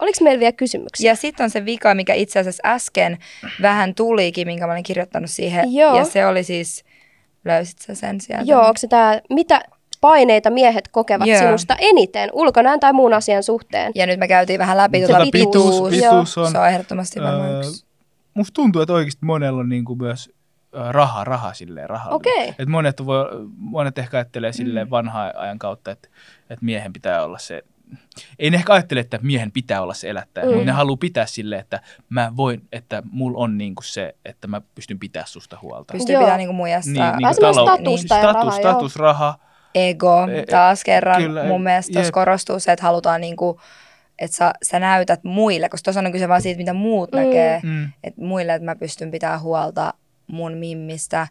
Oliko meillä vielä kysymyksiä? Ja sitten on se vika, mikä itse asiassa äsken vähän tulikin, minkä mä olin kirjoittanut siihen. Joo. Ja se oli siis, löysit sä sen sieltä? Joo, onko se tää, mitä paineita miehet kokevat Joo. sinusta eniten ulkonäön tai muun asian suhteen? Ja nyt me käytiin vähän läpi Se tuota pituus, pituus. pituus on, Se on ehdottomasti varmaan öö, yksi. musta tuntuu, että oikeasti monella on niinku myös ö, raha, raha silleen rahallinen. Okei. Et monet, voi, monet ehkä ajattelee silleen vanhan ajan kautta, että, että miehen pitää olla se, ei ne ehkä ajattele, että miehen pitää olla se elättäjä, Mm. mutta ne haluaa pitää silleen, että mä voin, että mulla on niinku se, että mä pystyn pitää susta huolta. Pystyy Joo. pitää niinku muijasta. Niin, niinku talou- statusta ja status, rahaa, joo. status, raha. ego E- taas kerran. kyllä, mun mielestä tuossa korostuu se, että halutaan niinku, että sä, sä näytät muille, koska tuossa on kyse vaan siitä, mitä muut Mm. mm. näkee. Mm. Että muille, että mä pystyn pitämään huolta mun mimmistä.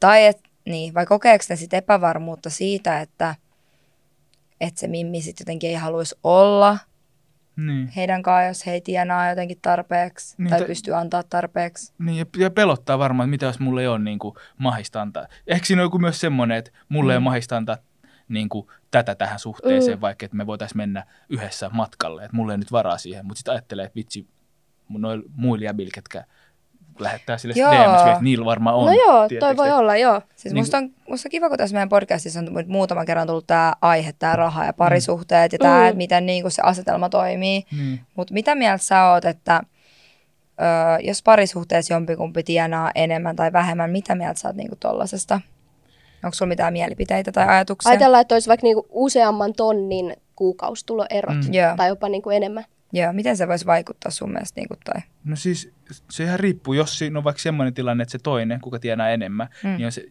Tai et, niin, vai kokeeko ne sit epävarmuutta siitä, että, että se mimmi sit jotenkin ei haluaisi olla Niin. heidän kanssaan, jos he ei tienaa jotenkin tarpeeksi Niin, tai te- pystyy antaa tarpeeksi. Niin, ja, pelottaa varmaan, että mitä jos mulla ei ole niin kuin, mahista antaa. Ehkä siinä on joku myös semmoinen, että mulla ei ole Mm. mahista antaa niin kuin, tätä tähän suhteeseen, Mm. vaikka että me voitaisiin mennä yhdessä matkalle. Että mulla ei nyt varaa siihen, mutta sitten ajattelee, että vitsi, noilla muilla jäbillä, ketkä lähettää sille Joo. DMS, että niillä varmaan on. No joo, toi tiedättekö voi olla, joo. Siis Niin- musta, on, musta on kiva, kun tässä meidän podcastissa on muutaman kerran tullut tämä aihe, tämä raha ja parisuhteet ja tämä, Mm. että miten niin se asetelma toimii. Niin. Mutta mitä mieltä sä oot, että ö, jos parisuhteessa jompikumpi tienaa enemmän tai vähemmän, mitä mieltä sä oot niinku tollasesta? Onko sulla mitään mielipiteitä tai ajatuksia? Ajatellaan, että olisi vaikka niinku useamman tonnin kuukaustuloerot Mm. Tai jopa niinku enemmän. Joo, miten se voisi vaikuttaa sun mielestä niinku toi? No siis se ihan riippuu, jos siinä on vaikka semmoinen tilanne, että se toinen, kuka tienaa enemmän, Mm. mm. niin on, se,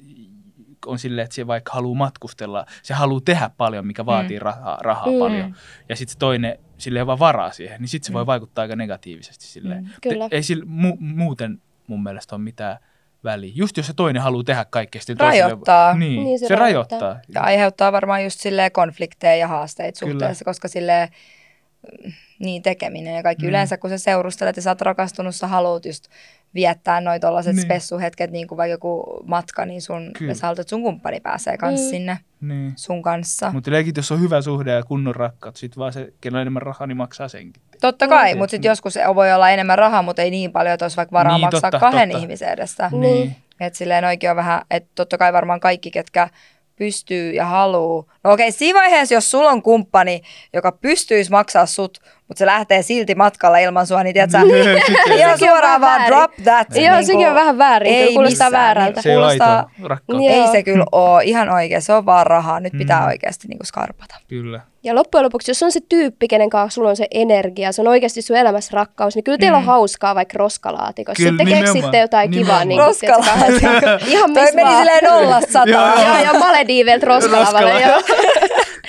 on silleen, että se vaikka haluaa matkustella, se haluaa tehdä paljon, mikä vaatii Mm. rahaa, rahaa Mm. paljon. Ja sitten se toinen, sille vaan varaa siihen, niin sitten se voi vaikuttaa aika negatiivisesti silleen. Mm, kyllä. Ei sillä mu- muuten mun mielestä ole mitään väliä. Just jos se toinen haluaa tehdä kaikkea sitten Rajoittaa. Toiselle, niin, Niin, se, se rajoittaa. rajoittaa. Ja aiheuttaa varmaan just silleen konflikteja ja haasteita Kyllä. suhteessa, koska silleen mm, niin tekeminen ja kaikki Mm. yleensä kun sä seurustelet ja sä oot rakastunut, sä haluat just viettää noi tollaset Niin. niin. spessuhetket, niin kuin vaikka joku matka, niin sun, Kyllä. ja sä haluat, että sun kumppani pääsee kans Mm. sinne Niin. sun kanssa. Mutta leikit, jos on hyvä suhde ja kunnon rakkaat, sit vaan se, kenellä on enemmän rahaa, niin maksaa senkin. Totta kai, Mm. mutta sitten joskus se voi olla enemmän rahaa, mutta ei niin paljon, että olisi vaikka varaa Niin, niin, maksaa totta, totta, kahden totta. ihmisen edestä. Niin. Että silleen oikein on vähän, että totta kai varmaan kaikki, ketkä pystyy ja haluu. No okei, siinä vaiheessa, jos sulla on kumppani, joka pystyisi maksaa sut, mutta se lähtee silti matkalla ilman sua, niin tiedätkö, *laughs* *laughs* ihan suoraan vaan väärin. drop that. Joo, niinku, sekin on vähän väärin, kyllä kuulostaa väärältä. se ei ole kuulostaa- rakkautta. Joo. Ei se kyllä ole, ihan oikein, se on vaan rahaa. Nyt pitää Mm. oikeasti niinku skarpata. Kyllä. Ja loppujen lopuksi, jos on se tyyppi, kenen kanssa sulla on se energia, se on oikeasti sun elämässä rakkaus, niin kyllä teillä on hauskaa vaikka roskalaatikossa. Kyllä, Sitten keksitte nimenomaan. jotain kivaa. Niin Nimenomaan. kuin, tiedätkö, Ihan Toi missä meni vaan. silleen nollasta sataan. Joo. Joo, ja Malediiveltä Roskalavalle. *laughs*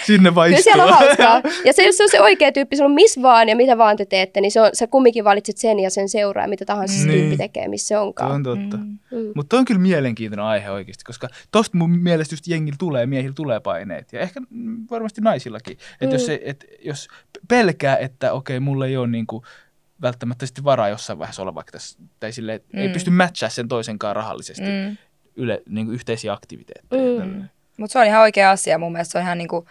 Sinne vaan Kyllä istua. siellä on hauskaa. *laughs* Ja se, jos se on se oikea tyyppi, se on missä vaan ja mitä vaan te teette, niin se on, sä kumminkin valitset sen ja sen seuraa, mitä tahansa se Niin. tyyppi tekee, missä se Se onkaan. on totta. Mm. Mutta on kyllä mielenkiintoinen aihe oikeasti, koska tosta mun mielestä just jengillä tulee, miehillä tulee paineet. Ja ehkä mm, varmasti naisillakin. Että Mm. jos, se, et, jos pelkää, että okei, mulla ei ole niinku välttämättä sitten varaa jossain vaiheessa olla vaikka tässä, tai sille, et ei Mm. pysty matchaa sen toisenkaan rahallisesti Mm. yle, niinku yhteisiä aktiviteetteja. Mm. Mutta se on ihan oikea asia. Mun mielestä se on ihan niinku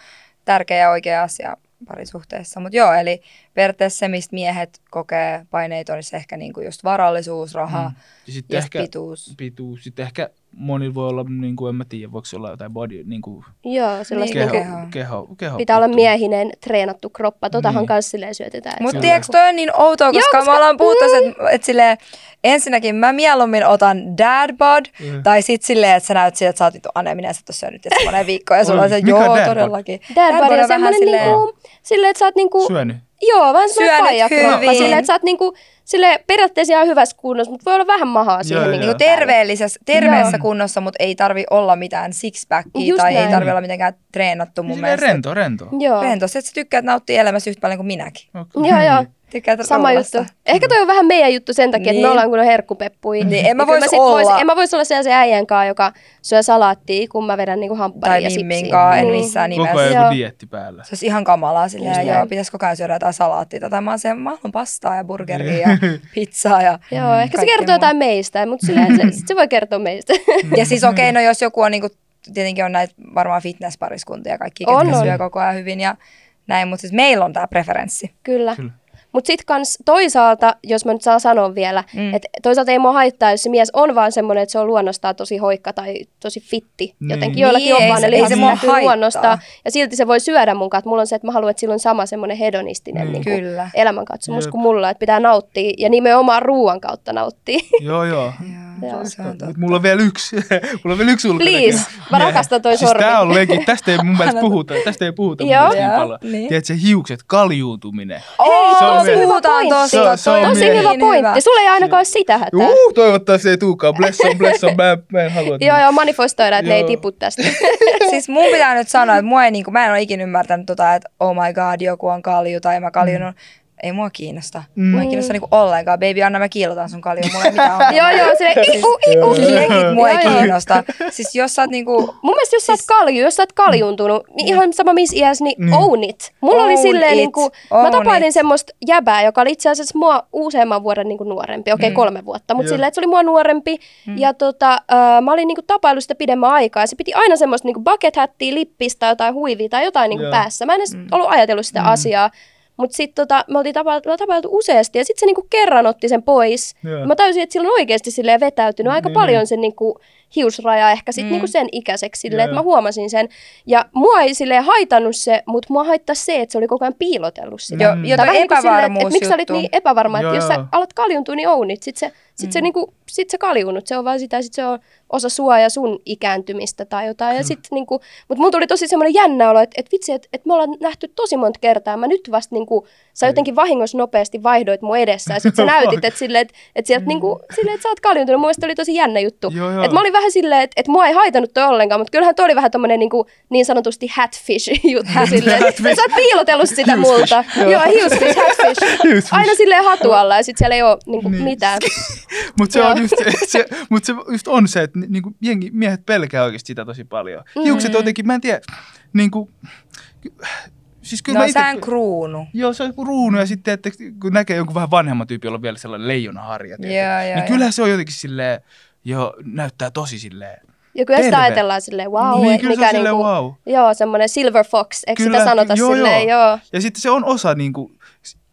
tärkeä ja oikea asia parisuhteessa. Mutta joo, eli periaatteessa se, mistä miehet kokee paineita, olisi ehkä niinku just varallisuus, raha Mm. Ja sitten ja ehkä, pituus. pituus. Sitten ehkä monilla voi olla, niin kuin en mä tiedä, voiko se olla jotain body, niin kuin Joo, sellaista Niin, keho, niinku, keho. keho, keho, pitää olla miehinen, treenattu kroppa. Totahan Niin. kanssa silleen syötetään. Mutta on tiedätkö, niinku- toi on niin outoa, koska, koska- me ollaan puhuttu, että et silleen, ensinnäkin mä mieluummin otan dad bod, Mm. tai sit silleen, että sä näyt siltä, että sä oot vittu aneminen, sä et ole syönyt tietysti moneen viikkoon, ja sulla on se, joo, on dad bod? todellakin. Dad body on vähän semmoinen niinku, silleen, että sä oot niinku, Syönyt. Joo, vähän semmoinen faijakroppa. Silleen, että sä oot niinku, silleen periaatteessa ihan hyvässä kunnossa, mutta voi olla vähän mahaa siihen. Joo, niinku joo. Terveellisessä, terveessä Joo. kunnossa, mutta ei tarvi olla mitään sixpackia Just tai ei näin. tarvi olla mitenkään treenattu mun Silleen mielestä. rento, rento. Joo. Rento, se, että sä tykkäät nauttia elämässä yhtä paljon kuin minäkin. Okay. Joo, joo. *laughs* Tykkäät Sama ruuasta. juttu. Ehkä toi on vähän meidän juttu sen takia, että me Niin. ollaan kun on herkkupeppuja. Niin, en mä Ja kyllä vois sit olla. en mä vois olla sellaisen äijän kanssa, joka syö salaattia, kun mä vedän niinku hampparia Tai ja sipsiä. mimminkaan, en Niin. missään Koko nimessä. ajan Joo. joku dietti päällä. Se olisi ihan kamalaa silleen, joo, pitäisi koko ajan syödä jotain salaattia. Tai mä oon se, mä haluan pastaa ja burgeria ja pizzaa ja *laughs* Joo, ehkä se kertoo muuta. jotain meistä, mutta silleen se, *laughs* se voi kertoa meistä. Ja siis okei, okay, no jos joku on niinku, tietenkin on näitä varmaan fitnesspariskuntia ja kaikki, On, ketkä on. syö koko ajan hyvin ja näin, mutta siis meillä on tämä preferenssi. Kyllä. Kyllä. Mutta sitten kans toisaalta, jos mä nyt saan sanoa vielä, Mm. että toisaalta ei mua haittaa, jos se mies on vaan semmoinen, että se on luonnostaan tosi hoikka tai tosi fitti. Niin. Jotenkin joillakin Niin, on vaan se- ne mua näkyy haittaa. luonnostaan. Ja silti se voi syödä mun kanssa. Mulla on se, että mä haluan, että sillä on sama semmoinen hedonistinen Mm. niin Kyllä. elämänkatsomus Jep. kuin mulla, että pitää nauttia ja nimenomaan ruoan kautta nauttia. Joo, joo. Joo. se on totta. Mut mulla on vielä yksi, *laughs* mulla on vielä yksi ulkonäkö. Please, mä rakastan toi siis sormi. tää on legit, tästä ei mun mielestä puhuta, tästä ei puhuta mun Joo. mielestä niin paljon. niin. Tiedätkö, hiukset, kaljuuntuminen. Hei, Se on tosi on toi Tosi miehen. hyvä niin pointti. Sulla ei ainakaan ole sitä hätää. Juu, toivottavasti ei tuukaan. Bless on, bless on. Mä, mä en halua. että- Joo, joo, manifestoida, että ne ei tipu tästä. *laughs* siis mun pitää nyt sanoa, että mua ei, niinku, mä en ole ikinä ymmärtänyt tota, että oh my god, joku on kalju tai mä kaljunut. Ei mua kiinnosta. Mm. Mua ei kiinnosta niinku ollenkaan. Baby, anna mä kiilotan sun kalju. Mulla ei mitään *laughs* ongelmaa. joo, joo, silleen iku, iku. Legit mua ei kiinnosta. Siis jos sä oot niinku... Mun mielestä jos sä oot kalju, jos sä oot kaljuntunut, niin ihan sama missä iässä, niin Mm. own it. Mulla oli Own silleen it. niinku, Own mä tapailin it. semmoista jäbää, joka oli itse asiassa mua useamman vuoden niinku nuorempi. Okei, okay, kolme vuotta, mutta silleen, että se oli mua nuorempi. Ja tota, äh, mä olin niinku tapailu sitä pidemmän aikaa. Ja se piti aina semmoista niinku bucket hattia, lippistä, jotain huivia tai jotain niinku Joo. päässä. Mä en edes ollut ajatellut sitä asiaa. Mutta sitten tota, me oltiin tapailtu, tapailtu useasti ja sitten se niinku kerran otti sen pois. Joo. Mä tajusin, että sillä on oikeasti silleen vetäytynyt aika Niin, paljon sen niinku hiusraja ehkä sit niinku sen ikäiseksi silleen, että mä huomasin sen. Ja mua ei silleen haitannut se, mutta mua haittasi se, että se oli koko ajan piilotellut sitä. Mm. jo niinku silleen, että, että miksi sä olit niin epävarma, että Joo, jos sä joo. alat kaljuntua, niin ounit. Sitten se, sit Mm. se, niinku, sit se kaljunut, se on vaan sitä, sit se on osa sua ja sun ikääntymistä tai jotain. Ja sit, niinku, mutta mulla tuli tosi semmoinen jännä olo, että, että vitsi, että, että me ollaan nähty tosi monta kertaa. Mä nyt vasta niinku, sä jotenkin vahingossa nopeasti vaihdoit mun edessä ja sitten sä *laughs* näytit, että, silleen, että, että, sieltä, niinku, silleen, että sä oot kaljuntunut. Mun oli tosi jännä juttu. Joo, joo. Et mä olin vähän silleen, että, että mua ei haitannut toi ollenkaan, mutta kyllähän toi oli vähän tommonen niinku, niin sanotusti hatfish *laughs* juttu. silleen, että sä oot piilotellut sitä multa. joo. Joo, hiusfish, hatfish. Aina silleen hatu alla ja sit siellä ei oo niinku, Niin. mitään. *laughs* Mutta se, on just, se, mut se just on se, että niinku jengi, miehet pelkää oikeasti sitä tosi paljon. Hiukset on jotenkin, mä en tiedä, niinku, siis kyllä No mä ite, sään kruunu. Joo, se on joku ruunu ja sitten, että kun näkee jonkun vähän vanhemman tyypin, jolla on vielä sellainen leijonaharja? Joo, joo, niin joo. kyllähän se on jotenkin silleen, joo, näyttää tosi silleen. Ja kyllä sitä Terve. ajatellaan silleen, wow, Niin, kyllä se mikä on silleen, niinku, wow. joo, semmoinen silver fox, eikö sitä sanota joo, silleen, joo. joo. Ja sitten se on osa niinku,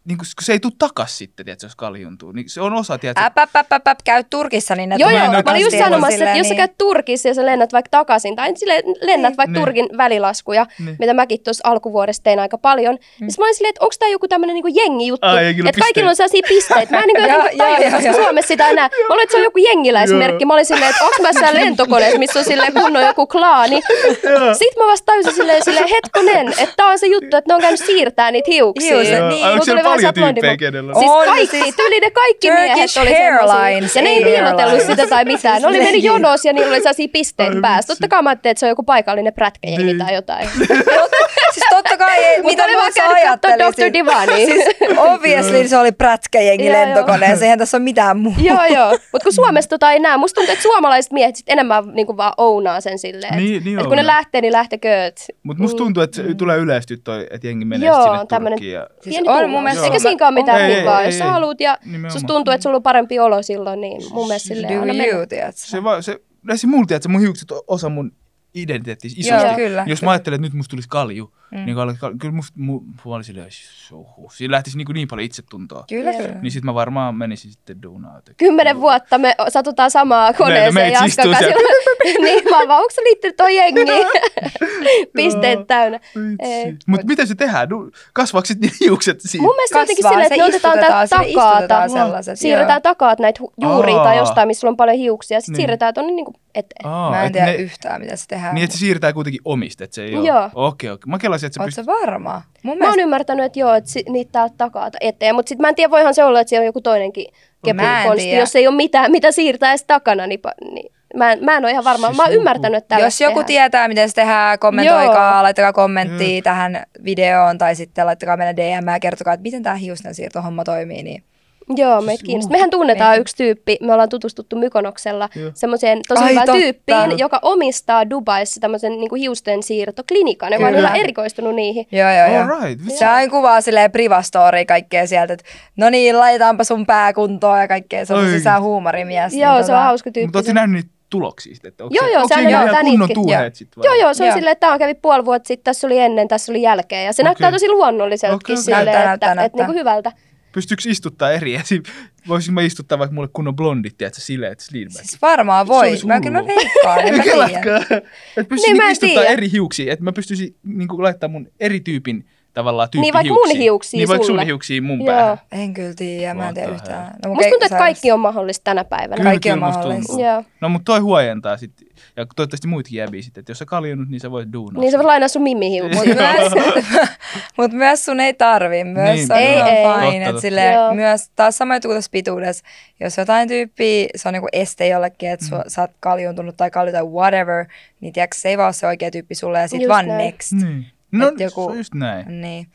niinku, kun se ei tule takas sitten, tiedätkö, jos kaljuntuu. Niin se on osa, tiedätkö, Äp, äp, äp, äp, äp, käy Turkissa, niin ne Joo, joo, mä olin just sanomassa, että jos sä niin- käyt Turkissa ja sä lennät vaikka takaisin, tai sille lennät vaikka Niin. Turkin välilaskuja, Niin. mitä mäkin tuossa alkuvuodesta tein aika paljon, mm. niin mä olin silleen, että onko tämä joku tämmöinen niinku jengijuttu, Ai, jengillä että kaikilla on sellaisia pisteitä. Mä en niinku *laughs* joo, koska joo. Suomessa sitä enää. Mä olin, että se on joku jengiläismerkki. Mä olin silleen, että onko mä siellä lentokoneessa, missä on silleen kunnon joku klaani. Sitten mä vasta tajusin silleen, silleen hetkonen, että tää on se juttu, että ne on käynyt siirtää niitä hiuksia. Niin. Tuli paljon tyyppejä, kenellä on? Siis On, kaikki, siis tyyli ne kaikki miehet oli semmosia. Ja ne ei piilotellut sitä tai mitään. Ne oli mennyt jonossa ja niillä oli sellaisia pisteitä päässä. Totta kai mä ajattelin, että se on joku paikallinen prätkäjengi Niin. tai jotain. *laughs* Siis totta kai, ei- Mutta mitä käynyt kattoo ajattelisin. Dr. Divania. Siis obviously se oli prätkäjengi lentokoneessa, eihän tässä ole mitään muuta. joo, joo. Mutta kun Suomessa tota ei näe, musta tuntuu, että suomalaiset miehet sit enemmän niinku vaan ounaa sen silleen. et- Niin, niin et kun ne lähtee, niin lähtekööt. Mutta musta tuntuu, että se tulee yleistyä toi, että jengi menee Joo, sinne tämmönen- Turkkiin. Ja... Siis Pieni on mun mielestä- Eikä siinäkään ole mitään vikaa. ei, Jos sä ei. haluat ja susta tuntuu, että sulla on parempi olo silloin, niin mun mielestä silleen Do anna mennä. tiedätkö? Se, se, se mulla tiedät, että mun hiukset on osa mun identiteettiä isosti. Joo, kyllä. Jos mä ajattelen, että nyt musta tulisi kalju, mm. niin kalju, kalju, kyllä musta, mu, mä olin silleen, oho, siinä lähtisi niin, niin paljon itsetuntoa. Kyllä, kyllä. Niin sit mä varmaan menisin sitten duunaan. Kymmenen vuotta me satutaan samaa koneeseen meitä Jaskan istuu kanssa. *laughs* niin mä oon vaan, onko sä liittynyt toi jengiin? Pisteet täynnä. Mutta miten se tehdään? Du- Kasvaako sitten ne *laughs* hiukset siinä? Mun mielestä jotenkin silleen, että se ne otetaan täältä takaata. sellaiset, Siirretään takaat näitä juuria tai jostain, missä sulla on paljon hiuksia. Sitten Niin. siirretään tuonne niinku eteen. Aa, Mä en et tiedä ne, yhtään, mitä se tehdään. Niin, että se siirtää kuitenkin omista, että se ei ole. Joo. Okei, okei. Mä kelasin, että se Oot pystyy... sä varma? Mun Mä oon mielestä ymmärtänyt, että joo, että si- niitä täältä takaata eteen. Mutta sitten mä en tiedä, voihan se olla, että siellä on joku toinenkin kepukonsti. tiedä. Jos ei ole mitään, mitä siirtää edes takana, niin, pa- niin mä, en, mä en ole ihan varma. Siis mä oon joku- ymmärtänyt, että tällä Jos joku tietää, miten se tehdään, kommentoikaa, laittakaa kommenttia tähän videoon tai sitten laittakaa meille DM ja kertokaa, että miten tämä hiusten siirtohomma toimii. Niin. Joo, meitä kiinnostaa. Mehän tunnetaan Meitä- yksi tyyppi, me ollaan tutustuttu Mykonoksella semmoiseen tosi Ai, hyvään totta. tyyppiin, joka omistaa Dubaissa tämmöisen niin hiusten siirtoklinikan, joka on Kyllä. erikoistunut niihin. Joo, joo, joo. All right. Se aina kuvaa silleen privastoria kaikkea sieltä, että no niin, laitetaanpa sun pää kuntoon ja kaikkea. Se on sää huumorimies. Joo, niin se on hauska tyyppi. Mutta ootte nähnyt niitä tuloksia sitten? Että onko Joo, se, joo, onko se se aina ihan kunnon tuuheet sitten? Joo, joo, se on Joo. silleen, että tämä kävi puoli vuotta sitten, tässä oli ennen, tässä oli jälkeen. Ja se Okei. näyttää tosi luonnolliseltakin okei. silleen, Näyttää, että, näyttää, että, näyttää. niin kuin hyvältä. Pystyykö istuttaa eri? *laughs* Esim, voisinko mä istuttaa vaikka mulle kunnon blondit, tiedätkö, sileet slidback? Siis varmaan voi. Mä kyllä mä veikkaan, en *laughs* mä tiedä. Että pystyisin Niin, mä en istuttaa tiedä. eri hiuksia, että mä pystyisin niin kuin, laittaa mun eri tyypin tavallaan tyyppi Niin, vaikka mun hiuksia Niin vaikka sulle. sun hiuksia mun Joo. päähän. En kyllä tiedä, mä en tiedä yhtään. No, mun Musta tuntuu, että kaikki on mahdollista tänä päivänä. Kyllä, Kaikki on kyllä musta mahdollista. tuntuu. Joo. No mutta toi huojentaa sitten. Ja toivottavasti muitakin jäbiä sitten, että jos sä kaljunut, niin sä voit duunaa. Niin se voi lainaa sun mimmihiuksia. Mutta myös, *laughs* mut myös sun ei tarvi. Myös Niin, se on ei, ihan ei. fine. Totta, Et totta. silleen, Joo. myös taas sama juttu kuin tässä pituudessa. Jos jotain tyyppiä, se on niinku este jollekin, että mm. sä oot kaljuntunut tai kalju tai whatever, niin tiedätkö, se ei vaan ole se oikea tyyppi sulle ja sit Just vaan näin. next. Niin. No Et joku- se on just näin. Niin.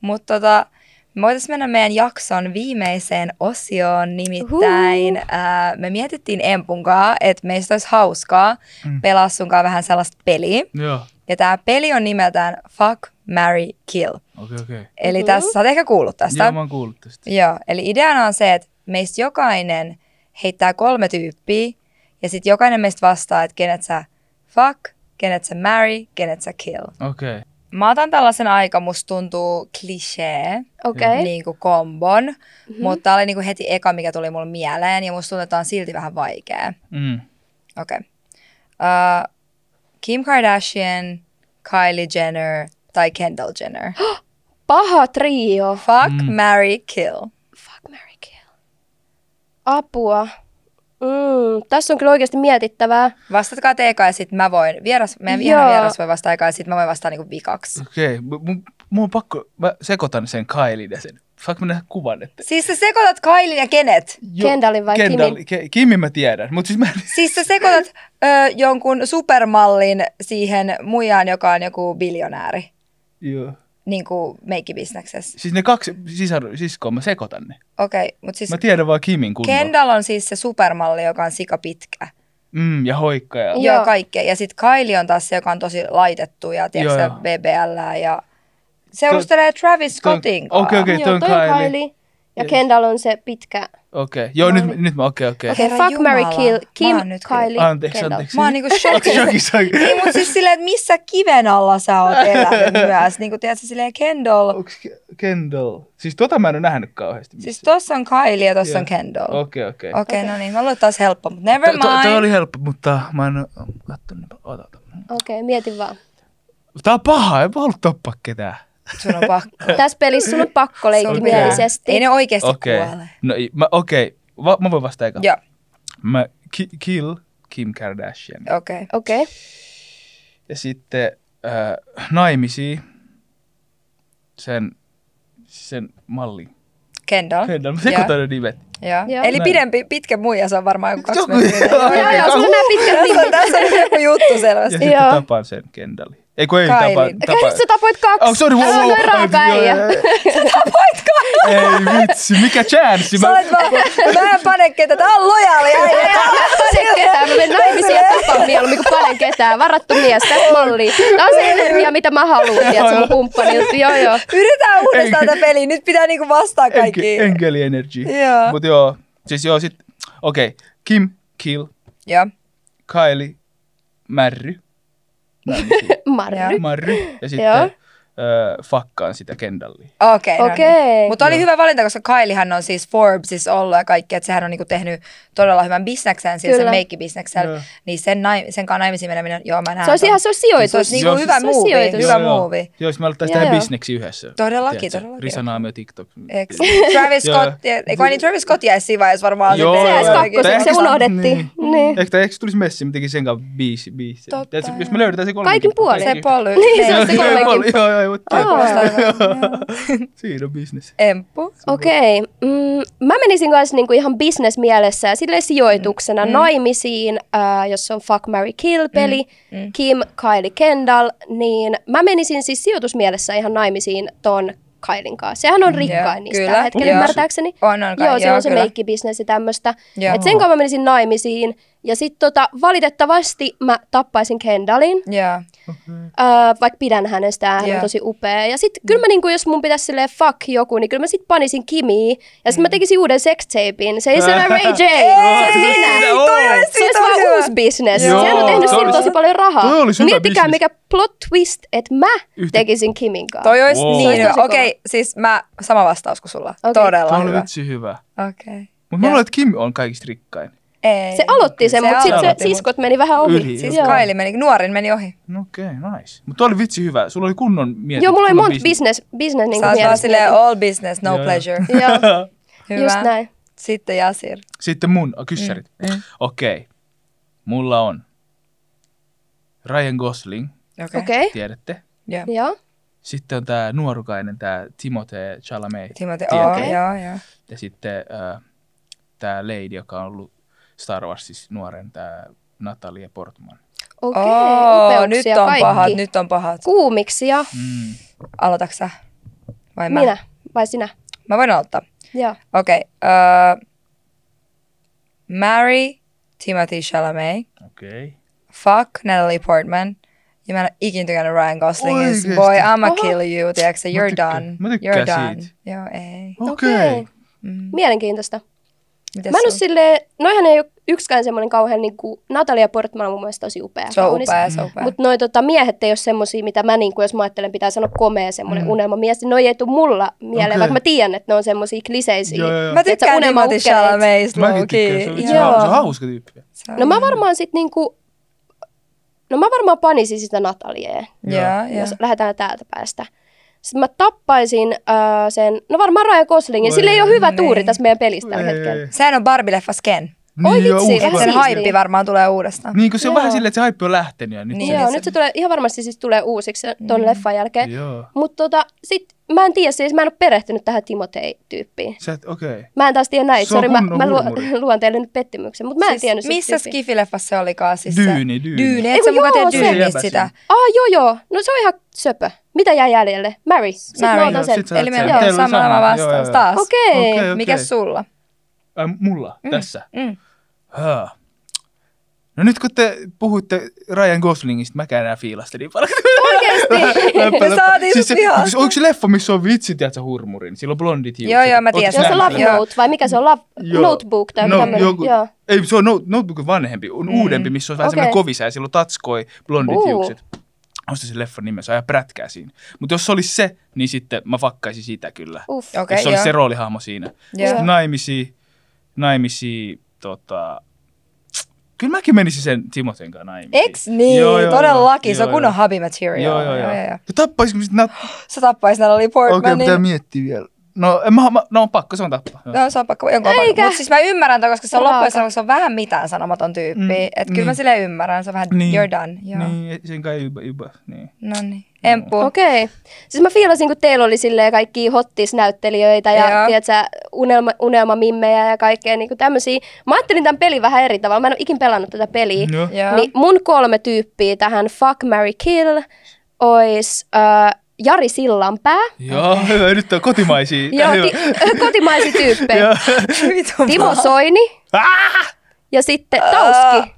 Mutta tota, me voitaisiin mennä meidän jakson viimeiseen osioon, nimittäin ää, me mietittiin Empunkaa, että meistä olisi hauskaa Mm. pelaa sunkaan vähän sellaista peliä. Joo. Ja tämä peli on nimeltään Fuck, Marry, Kill. Okei, okei. Eli Mhm. tässä, sä oot ehkä kuullut tästä. Joo, mä oon kuullut tästä. Joo, eli ideana on se, että meistä jokainen heittää kolme tyyppiä, ja sitten jokainen meistä vastaa, että kenet sä fuck, kenet sä marry, kenet sä kill. Okei. Mä otan tällaisen aika, musta tuntuu klisee. Okay. niin kuin kombon, mm-hmm. mutta tää oli niin kuin heti eka, mikä tuli mulle mieleen, ja musta tuntuu, että on silti vähän vaikea. Mm. Okei. Okay. Uh, Kim Kardashian, Kylie Jenner tai Kendall Jenner. *gasps* Paha trio. Fuck, Mm. marry, kill. Fuck, Mary Kill. Apua. Mm, tässä on kyllä oikeasti mietittävää. Vastatkaa te eka ja sitten mä voin. Vieras, meidän Joo. ihan vieras voi vastata eka ja sitten mä voin vastata niinku vikaksi. Okei. Okay. Mun, mun on pakko, mä sekoitan sen Kailin ja sen. Saanko mä nähdä kuvan? Että... Siis sä sekoitat Kailin ja kenet? Kendallin vai Kendall, Kimin? Ke, Kimin mä tiedän, mutta siis mä en... Siis sä sekoitat ö, jonkun supermallin siihen muijaan, joka on joku biljonääri. Joo. Niin kuin meikkibisneksessä. Siis ne kaksi sisar, siskoa, mä sekoitan ne. Okei, okay, mutta siis Mä tiedän vaan Kimin kunnolla. Kendall on siis se supermalli, joka on sika pitkä. Mm, ja hoikka ja... Joo. Joo, kaikkea. Ja sitten Kylie on taas se, joka on tosi laitettu ja tiedätkö. BBL ja seurustelee Travis Scottin kanssa. okei, okei. Toi on Kylie. Kylie. Ja. Kendall on se pitkä. Okei, joo, nyt, nyt mä, okei, okei. Okei, Herra fuck, Mary kill. Kim, nyt Kylie, Anteeksi, Kendall. anteeksi. Mä oon niinku *laughs* shokissa. Niin, mutta siis silleen, että missä kiven alla sä oot elänyt *laughs* myös. Niin kuin tiedätkö, silleen Kendall. Onks Ke- Kendall? Siis tota mä en ole nähnyt kauheasti. Siis tossa on Kylie ja tossa Joo. on Kendall. Okei, okei. Okei, okay, no niin. Mä luulen, että taas helppo, mutta never To- to- Toi mind. oli helppo, mutta mä en oo kattonut. Ota, ota. Okei, okay, mietin vaan. Tää on paha, en mä halua tappaa ketään. Sun on pakko. Tässä pelissä sun on pakko leikkimielisesti. Ei ne oikeesti Okei. kuole. No, mä, okei. Va, mä voin vastata eka. Joo, Mä ki- kill Kim Kardashian. okei. Okay. Okei. Okay. Ja sitten äh, naimisiin sen, sen mallin. Kendall. Kendall. Mä sekoitan ne nimet. Joo. Joo. Eli Näin. pidempi, pitkä muija, se on varmaan joku kaksi metriä. joo, Joo, joo, sulla on nämä pitkät Tässä on, nimet. tässä on joku juttu Ja selvästi. sitten Joo. tapaan sen Kendallin. Ei kun ei Kylie. tapa, tapa. Sä tapoit kaksi. Oh, sorry, wow, wow, äijä. joo, joo. Ei vitsi, mikä chanssi. Sä olet vaan, mä en pane ketä, tää on lojaali äijä. Panen ketään, mä menen naimisiin ja tapaan mieluummin kuin panen ketään. Varattu mies, tässä malli. Tää on se energia, mitä mä haluan, tiedätkö, mun kumppanilta. Joo, joo. Yritetään uudestaan tätä peliä, nyt pitää niinku vastaa kaikki. Enke, enkeli energy. Joo. Mut joo, siis joo sit, okei, okay. Kim, Kill, Joo, Kylie, Märry. Naimisiin. Marry. Marry. Ja sitten Joo. Öö, fakkaan sitä Kendallia. okei. Okay, Okei. No niin. Mutta oli hyvä valinta, koska Kyliehän on siis Forbesissa ollut ja kaikki, että sehän on niinku tehnyt todella hyvän bisneksen, sillä sen. Joo. Niin sen, naim, sen kanssa naimisiin meneminen, joo mä näen. Se olisi ihan se on sijoitus. Se olisi niinku Joo, hyvä se on movie, sijoitus. hyvä Joo, joo. movie. Joo, jos me alettaisiin Joo, tehdä bisneksi yhdessä. Todellakin, todellakin. Risa Naamio TikTok. Eks? Travis. Scott, ei kun niin Travis Scott jäisi siinä vaiheessa varmaan. Joo, Se jäisi joo. kakkoseksi, se unohdettiin. Niin. Ehkä, ehkä se tulisi messi, mä tekin sen kanssa biisi. biisi. Totta, jos me löydetään se kolme Kaikin puolin. Se poly. Niin, se on se joo, kolmekin. Joo, joo, Aa. *laughs* siinä on bisnes. Emppu. Okei. Mm, mä menisin kanssa niinku ihan bisnesmielessä ja sille sijoituksena mm. naimisiin, äh, jos on Fuck, Mary Kill-peli, mm. Mm. Kim, Kylie Kendall, niin mä menisin siis sijoitusmielessä ihan naimisiin ton Kailin kanssa. Sehän on rikkain Joo, niistä kyllä, tällä hetkellä joo. ymmärtääkseni. On, on kai, Joo, se joo, on se meikkibisnes ja tämmöistä. Sen kanssa mä menisin naimisiin. Ja sitten tota, valitettavasti mä tappaisin Kendallin. Joo. Öö, vaikka pidän hänestä, hän Joo. on tosi upea. Ja sitten kyllä mä niinku, jos mun pitäisi silleen fuck joku, niin kyllä mä sit panisin Kimiin. Ja sitten mä tekisin uuden sextapein. Se ei se ole Ray J. Se olisi minä. Se olisi vaan hyvä. uusi bisnes. Sehän on tehnyt olisi- tosi paljon rahaa. hyvä Miettikää, mikä plot twist, että mä Yhtä- tekisin Kimin kanssa. Toi olisi Wow. niin Se hyvä. Okei, siis mä, sama vastaus kuin sulla. Todella Tämä oli hyvä. vitsi hyvä. Okei. Mutta mä luulen, että Kim on kaikista rikkain. Ei. Se aloitti sen, Se mutta sitten se mut- siskot meni vähän ohi. Yli, Siis Joo. Kylie meni, nuorin meni ohi. No okei, okay, nice. Mutta oli vitsi hyvä. Sulla oli kunnon mietintö. Joo, mulla oli monta business, business niin vaan mielessä. silleen all business, no Joo, pleasure. *laughs* Joo, *laughs* Hyvä. just näin. Sitten Jasir. Sitten mun kyssärit. Mm. Okei. Okay. Mulla on Ryan Gosling, Okei. Okei. tiedätte. Joo. Joo. Sitten on tää nuorukainen, tää Timothée Chalamet. Tiedätte. oh, joo, joo. Ja sitten äh, tää lady, joka on ollut Star Warsissa nuoren, tää Natalia Portman. Okei, Oh, nyt on kaikki. pahat, nyt on pahat. Kuumiksia. Mm. Aloitatko sä? Vai mä? Minä vai sinä? Mä voin aloittaa. Joo. Okei. Okay, uh, marry Timothy Chalamet. Okei. Okay. Fuck Natalie Portman. Ja mä en ole ikinä tykännyt Ryan Goslingista. Oikeesti? Boy, I'ma Oho. kill you. Tiedätkö, Mä you're tykkään- done. mä you're done. siitä. Joo, ei. Okei. Okei. Mm. Mielenkiintoista. Mites Mä en sulla? silleen, noihän ei ole yksikään semmoinen kauhean niinku, Natalia Portman on mun mielestä tosi upea. Se on kaunis. upea, se on upea. Mutta noi tota, miehet ei ole semmosia, mitä mä niinku, jos mä ajattelen, pitää sanoa komea semmoinen Mm. unelmamies, niin noi ei tuu mulla mieleen, Okei. vaikka mä tiedän, että ne on semmosia kliseisiä. Joo, joo, joo. Mä tykkään Timothy. Chalametista Mäkin tykkään, se on, Joo. se on hauska tyyppi. No mä varmaan sit niinku, no mä varmaan panisin sitä Nataliaa, Joo, joo. jos lähdetään täältä päästä. Sitten mä tappaisin äh, sen, no varmaan Ryan Goslingin, sillä ei ole hyvä niin. tuuri tässä meidän pelissä tällä hetkellä. Sehän on Barbie-leffas Ken. Oi Niin, joo, vitsi, ihan Sen haippi varmaan tulee uudestaan. Niin, kun se on Joo. vähän silleen, että se haippi on lähtenyt ja nyt Niin. se... Joo, se- nyt se tulee, ihan varmasti siis tulee uusiksi ton Mm. leffan jälkeen. Mutta tota, sit mä en tiedä, siis mä en ole perehtynyt tähän Timotei-tyyppiin. Sä et, okei. Okay. Mä en taas tiedä näitä, on sori, mä, mä luon, *laughs* luon teille nyt pettymyksen, mutta mä en Siis tiennyt Missä. Skifileffassa se olikaan? Siis Dyyni, se, Dyyni. Dyyni, Eiku et sä muka joo, se- Dyynistä sitä. Aa, joo joo, no se on ihan söpö. Mitä jäi jäljelle? Mary. Sitten Mary, mä otan joo, sen. sit Eli meillä on sama sama, vastaus taas. Okei. Mikäs sulla? Ai, mulla, tässä. Mm. Haa. No nyt kun te puhuitte Ryan Goslingista, mä enää fiilasta niin paljon. Oikeesti? Läppä, Me läppä. saatiin siis se, onko se- leffa, missä on vitsi, tiedätkö, hurmurin? Sillä on blondit hiukset. Joo, joo, mä tiedän. Joo, se Love? Note, vai mikä se on? Love, Joo. Notebook tai no, tämmöinen. joku, Joo. Ei, se on no, Notebook on vanhempi, on Mm. uudempi, missä on vähän Okei. semmoinen kovisa ja sillä on tatskoi, blondit Uu. hiukset. On se se leffan nimessä, ja prätkää siinä. Mutta jos se olisi se, niin sitten mä fakkaisin sitä kyllä. Uff. Okei, jos se olisi se roolihahmo siinä. Joo. Sitten naimisiin, naimisiin, tota... Kyllä mäkin menisin sen Timoten kanssa naimisiin. Eks niin? Joo, joo, Todellakin, joo, se on joo, kunnon joo. hubby material. Joo, joo, joo. joo. Ja tappaisinko mä sit nat... Sä tappais Natalie Okei, okay, Portmanin. pitää miettiä vielä. No, en mä, mä, no on pakko, se on tappaa. Joo. No se on pakko, jonkun on pakko. Mutta siis mä ymmärrän ton, koska se on loppujen se on vähän mitään sanomaton tyyppi. Mm, että kyllä niin. mä silleen ymmärrän, se on vähän Niin. you're done. Joo. Niin. Niin, sen kai yba, yba, niin. No niin. Emppu. Okei. Siis mä fiilasin, kun teillä oli silleen kaikki hottis-näyttelijöitä ja Joo. tiedätkö, unelma, unelmamimmejä ja kaikkea niin tämmöisiä. Mä ajattelin tämän pelin vähän eri tavalla. Mä en ole ikin pelannut tätä peliä. Joo. Niin mun kolme tyyppiä tähän Fuck, Mary Kill ois äh, Jari Sillanpää. Joo, hyvä, nyt on kotimaisia. Joo, ti- *laughs* kotimaisia tyyppejä. Timo. Soini Ah! ja sitten Tauski.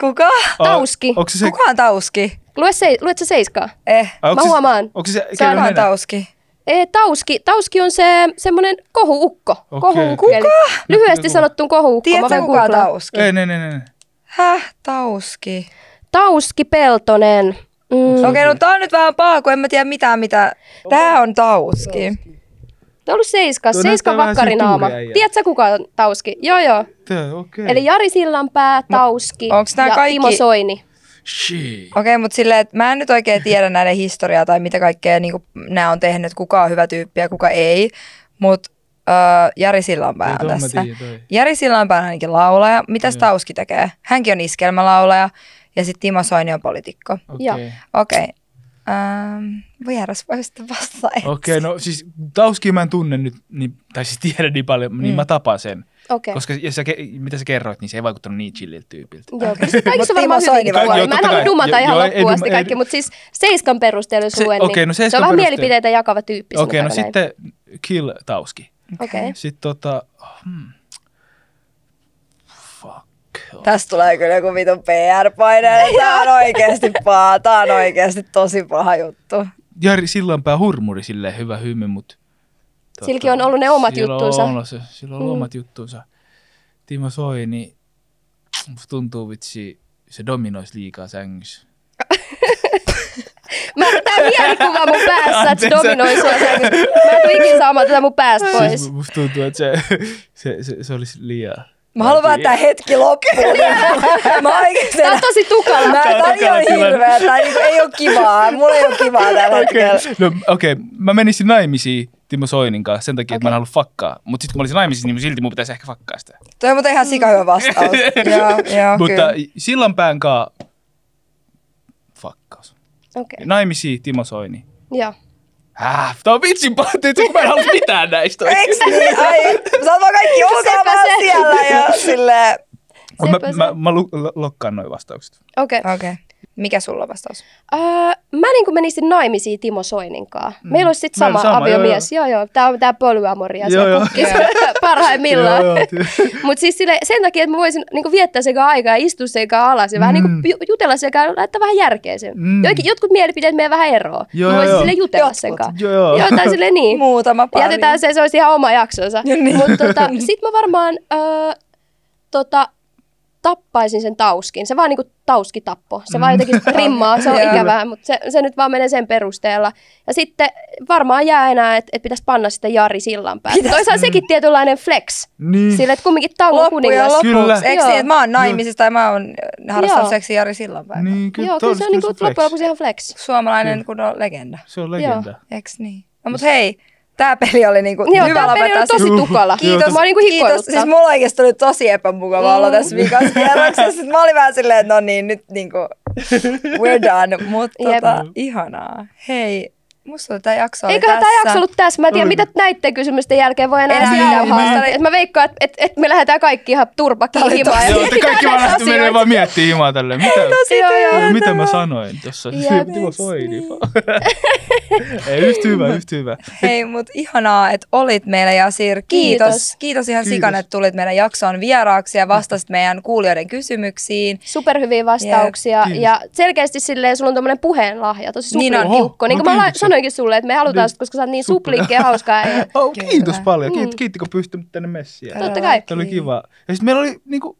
Kuka? Tauski. Se se... Kuka on Tauski? Lue se, luet sä seiskaa? Eh. Onko Mä se- huomaan. Onko se se... Se on Kuka? Tauski? Ee, tauski, tauski on se semmoinen kohuukko. Okei. Kohuukko. Eli lyhyesti sanottuna kohuukko. Tiedätkö kuka. Tauski? Ei, ne, ne, ne. Häh? Tauski. Tauski Peltonen. Mm. Okei, no tää on nyt vähän paha, kun en mä tiedä mitään mitä. Tää on Tauski. Tämä on ollut Seiska, Tuo Seiska vakkarinaama. Tiedätkö kuka on Tauski? Joo, joo. Tää, okei. Eli Jari Sillanpää, Tauski onks nää ja kaikki- Timo Soini. Okei, mutta silleen, että mä en nyt oikein tiedä näiden historiaa tai mitä kaikkea niin nämä on tehnyt, kuka on hyvä tyyppi ja kuka ei. Mutta uh, Jari Sillanpää Ei, on tässä. tiedän. Jari Sillanpää on ainakin laulaja. Mitäs. Tauski tekee? Hänkin on iskelmälaulaja. Ja sitten Timo Soini on poliitikko. Joo. Okei. Okei. Okay. Um, vieras voi sitten vastata. Okei, no siis Tauskia mä en tunne nyt, niin, tai siis tiedä niin paljon, niin Mm. mä tapaan sen. Okei. Koska jos sä, mitä sä kerroit, niin se ei vaikuttanut niin chilliltä tyypiltä. Joo, okay. *laughs* Mut on varmaan puolia. Joo, Mä en halua dumata ihan loppuun asti kaikki, mutta siis Seiskan perusteella Se- luen, okei, niin no se on vähän perusteella. mielipiteitä jakava tyyppi. Okei, no sanotaanko näin. sitten Kill Tauski. Okei. Okay. Sitten tota, hmm. Tästä tulee kyllä joku vitun PR-paine. *laughs* Tää on oikeasti paha. Tää on oikeasti tosi paha juttu. Jari Sillanpää hurmuri silleen hyvä hymy, mutta... Silläkin on ollut ne omat sillä juttunsa. On, ollut se, sillä on ollut Mm. omat juttunsa. Timo Soini, musta tuntuu vitsi, se dominoisi liikaa sängyssä. *laughs* Mä, tää mielikuva mun päässä, että se dominoi sua sängyssä. Mä en tuu ikinä saamaan tätä mun päästä pois. Siis musta tuntuu, että se, se, se, se olisi liian... Mä haluan vaan, että tää hetki loppuun. Mä oikeesti... Tää on tosi tukala. Mä, Tää on ihan hirveä. Tää niinku ei oo kivaa. Mulla ei oo kivaa tällä Okei, hetkellä. no okei, okay. mä menisin naimisiin Timo Soinin kanssa sen takia, että mä en halua fakkaa. Mutta sitten kun mä olisin naimisissa, niin silti mun pitäisi ehkä fakkaa sitä. Toi on muuten ihan sika hyvä vastaus. *laughs* joo, joo, Mutta kyllä. Sillanpään kanssa fakkaus. Okei, Naimisiin Timo Soini. joo. Häh, tää on vitsin pahoitteet, *laughs* kun mä en halua mitään näistä. Eiks niin? Ai, sä oot vaan kaikki osaamaan se. siellä ja silleen. Mä, mä, mä lo- lokkaan noin vastaukset. Okei. Okei. Okay. Mikä sulla on vastaus? Öö, mä niin menisin naimisiin Timo Soinin kanssa. Meillä olisi sitten sama, sama, aviomies. Joo, joo. Tää on tää polyamoria Joo, se joo. *laughs* parhaimmillaan. Joo, joo. *laughs* Mutta siis sille, sen takia, että mä voisin niinku viettää sen kanssa aikaa ja istua kanssa alas ja vähän Mm. niinku ju- jutella kanssa, laittaa vähän järkeä sen. Mm. Mm. Jotkut mielipiteet menee vähän eroon. Joo, mä joo, voisin joo. sille jutella Jotkut. sen kanssa. Joo, joo. Joo, tai silleen niin. Muutama pari. Jätetään se, se olisi ihan oma jaksonsa. *laughs* Niin. Mutta tota, sit mä varmaan öö, tota, tappaisin sen tauskin. Se vaan niinku tauski tappo. Se vaan jotenkin *laughs* rimmaa, se on ikävää, mutta se, se nyt vaan menee sen perusteella. Ja sitten varmaan jää enää, että et pitäisi panna sitten Jari Sillanpää. Toisaalta sekin tietynlainen flex. Niin. Sille, että kumminkin Loppujen kuningas. Kyllä. Eikö niin, että mä oon naimisissa tai mä oon harrastanut Joo. seksiä Jari Sillanpäivä? Niin, kyllä, Joo, kyllä se on niinku flex. loppujen lopuksi ihan flex. Suomalainen kun on legenda. Se on legenda. Eiks niin? No mut hei, tää peli oli niinku Joo, hyvä lopettaa. oli tosi Siis- tukala. Kiitos, Mä oon niinku kiitos. Siis mulla oikeesti oli tosi epämukava olla tässä viikossa *laughs* kierroksessa. Sitten mä olin vähän silleen, että no niin, nyt niinku we're done. Mutta tota, ihanaa. Hei, musta tämä jakso oli Eiköhän tässä. tämä jakso ollut tässä. Mä en tiedä, mitä näiden kysymysten jälkeen voi enää jauhaa. haastaa. Et mä veikkaan, että et, et me lähdetään kaikki ihan turpakin himaan. Joo, te kaikki vaan lähti menee asioita. vaan miettii himaa tälleen. Mitä, Joo, joo. Joo, mitä mä sanoin tuossa? Timo Soini. Ei, yhtä hyvä, yhtä hyvä. Hei, mut ihanaa, että olit meillä Jasir. Kiitos. Kiitos. Kiitos ihan sikan, että tulit meidän jaksoon vieraaksi ja vastasit meidän kuulijoiden kysymyksiin. Superhyviä vastauksia ja selkeästi silleen sulla on tämmöinen puheenlahja, tosi Niin on. suplinkkiukko. Niin kuin mä kiitoksia. Sanoinkin sulle, että me halutaan Niin. sut, koska sä oot niin Super. suplinkki ja hauskaa. Ja *laughs* Oh, kiitos paljon. Mm. Kiit, kiitti, kun pystyt tänne messiin. Totta kai. Tämä oli kiva. Ja sitten meillä oli niinku,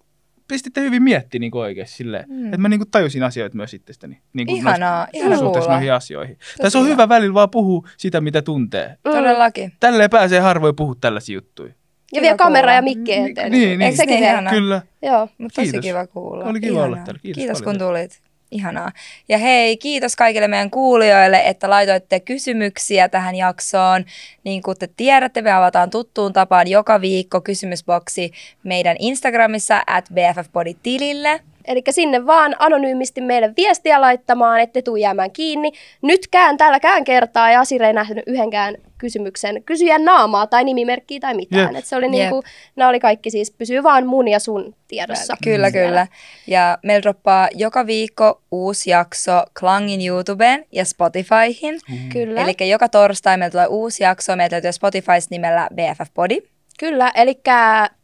pistitte hyvin miettiä niinku oikein silleen, mm. että mä niinku tajusin asioita myös itsestäni. Niinku Ihanaa, noista- ihana suhteessa noihin asioihin. Tässä on hyvä välillä vaan puhua sitä, mitä tuntee. Mm. Todellakin. Tälleen pääsee harvoin puhua tällaisia juttuja. Ja vielä kamera ja mikki eteen. Niin, niin. Eikö sekin Niin, ihanaa. Kyllä. Joo. Mut tosi kiva kuulla. Oli kiva olla Ihanaa. täällä. Kiitos Kiitos kun paljon. tulit. Ihanaa. Ja hei, kiitos kaikille meidän kuulijoille, että laitoitte kysymyksiä tähän jaksoon. Niin kuin te tiedätte, me avataan tuttuun tapaan joka viikko kysymysboksi meidän Instagramissa at BFFpodi-tilille. Eli sinne vaan anonyymisti meille viestiä laittamaan, ette tuu jäämään kiinni. Nytkään tälläkään kertaa ja Asire ei nähnyt yhdenkään kysymyksen kysyjän naamaa tai nimimerkkiä tai mitään. Jep. Et se oli niinku, nämä oli kaikki siis, pysyy vaan mun ja sun tiedossa. Kyllä, siellä. kyllä. Ja meillä droppaa joka viikko uusi jakso Klangin YouTubeen ja Spotifyhin. Kyllä. Eli joka torstai meillä tulee uusi jakso. Meillä löytyy Spotifys nimellä BFF Body. Kyllä, eli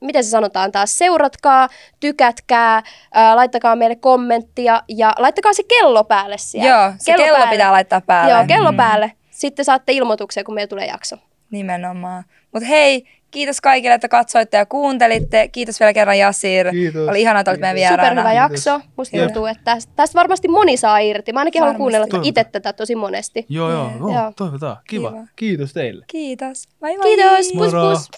miten se sanotaan taas, seuratkaa, tykätkää, ää, laittakaa meille kommenttia ja laittakaa se kello päälle siellä. Joo, se kello, päälle. pitää laittaa päälle. Joo, kello Mm. päälle. Sitten saatte ilmoituksen, kun meillä tulee jakso. Nimenomaan. Mutta hei, kiitos kaikille, että katsoitte ja kuuntelitte. Kiitos vielä kerran Jasir. Kiitos. Oli ihanaa, että olit meidän vieraana. Superhyvä jakso. Musta Jep. tuntuu, että tästä, tästä varmasti moni saa irti. Mä ainakin haluan kuunnella itse tätä tosi monesti. Joo, joo, joo. Joo. Toivotaan. Kiva. Kiva. Kiitos teille. Kiitos. Moi moi. Kiitos, pus pus.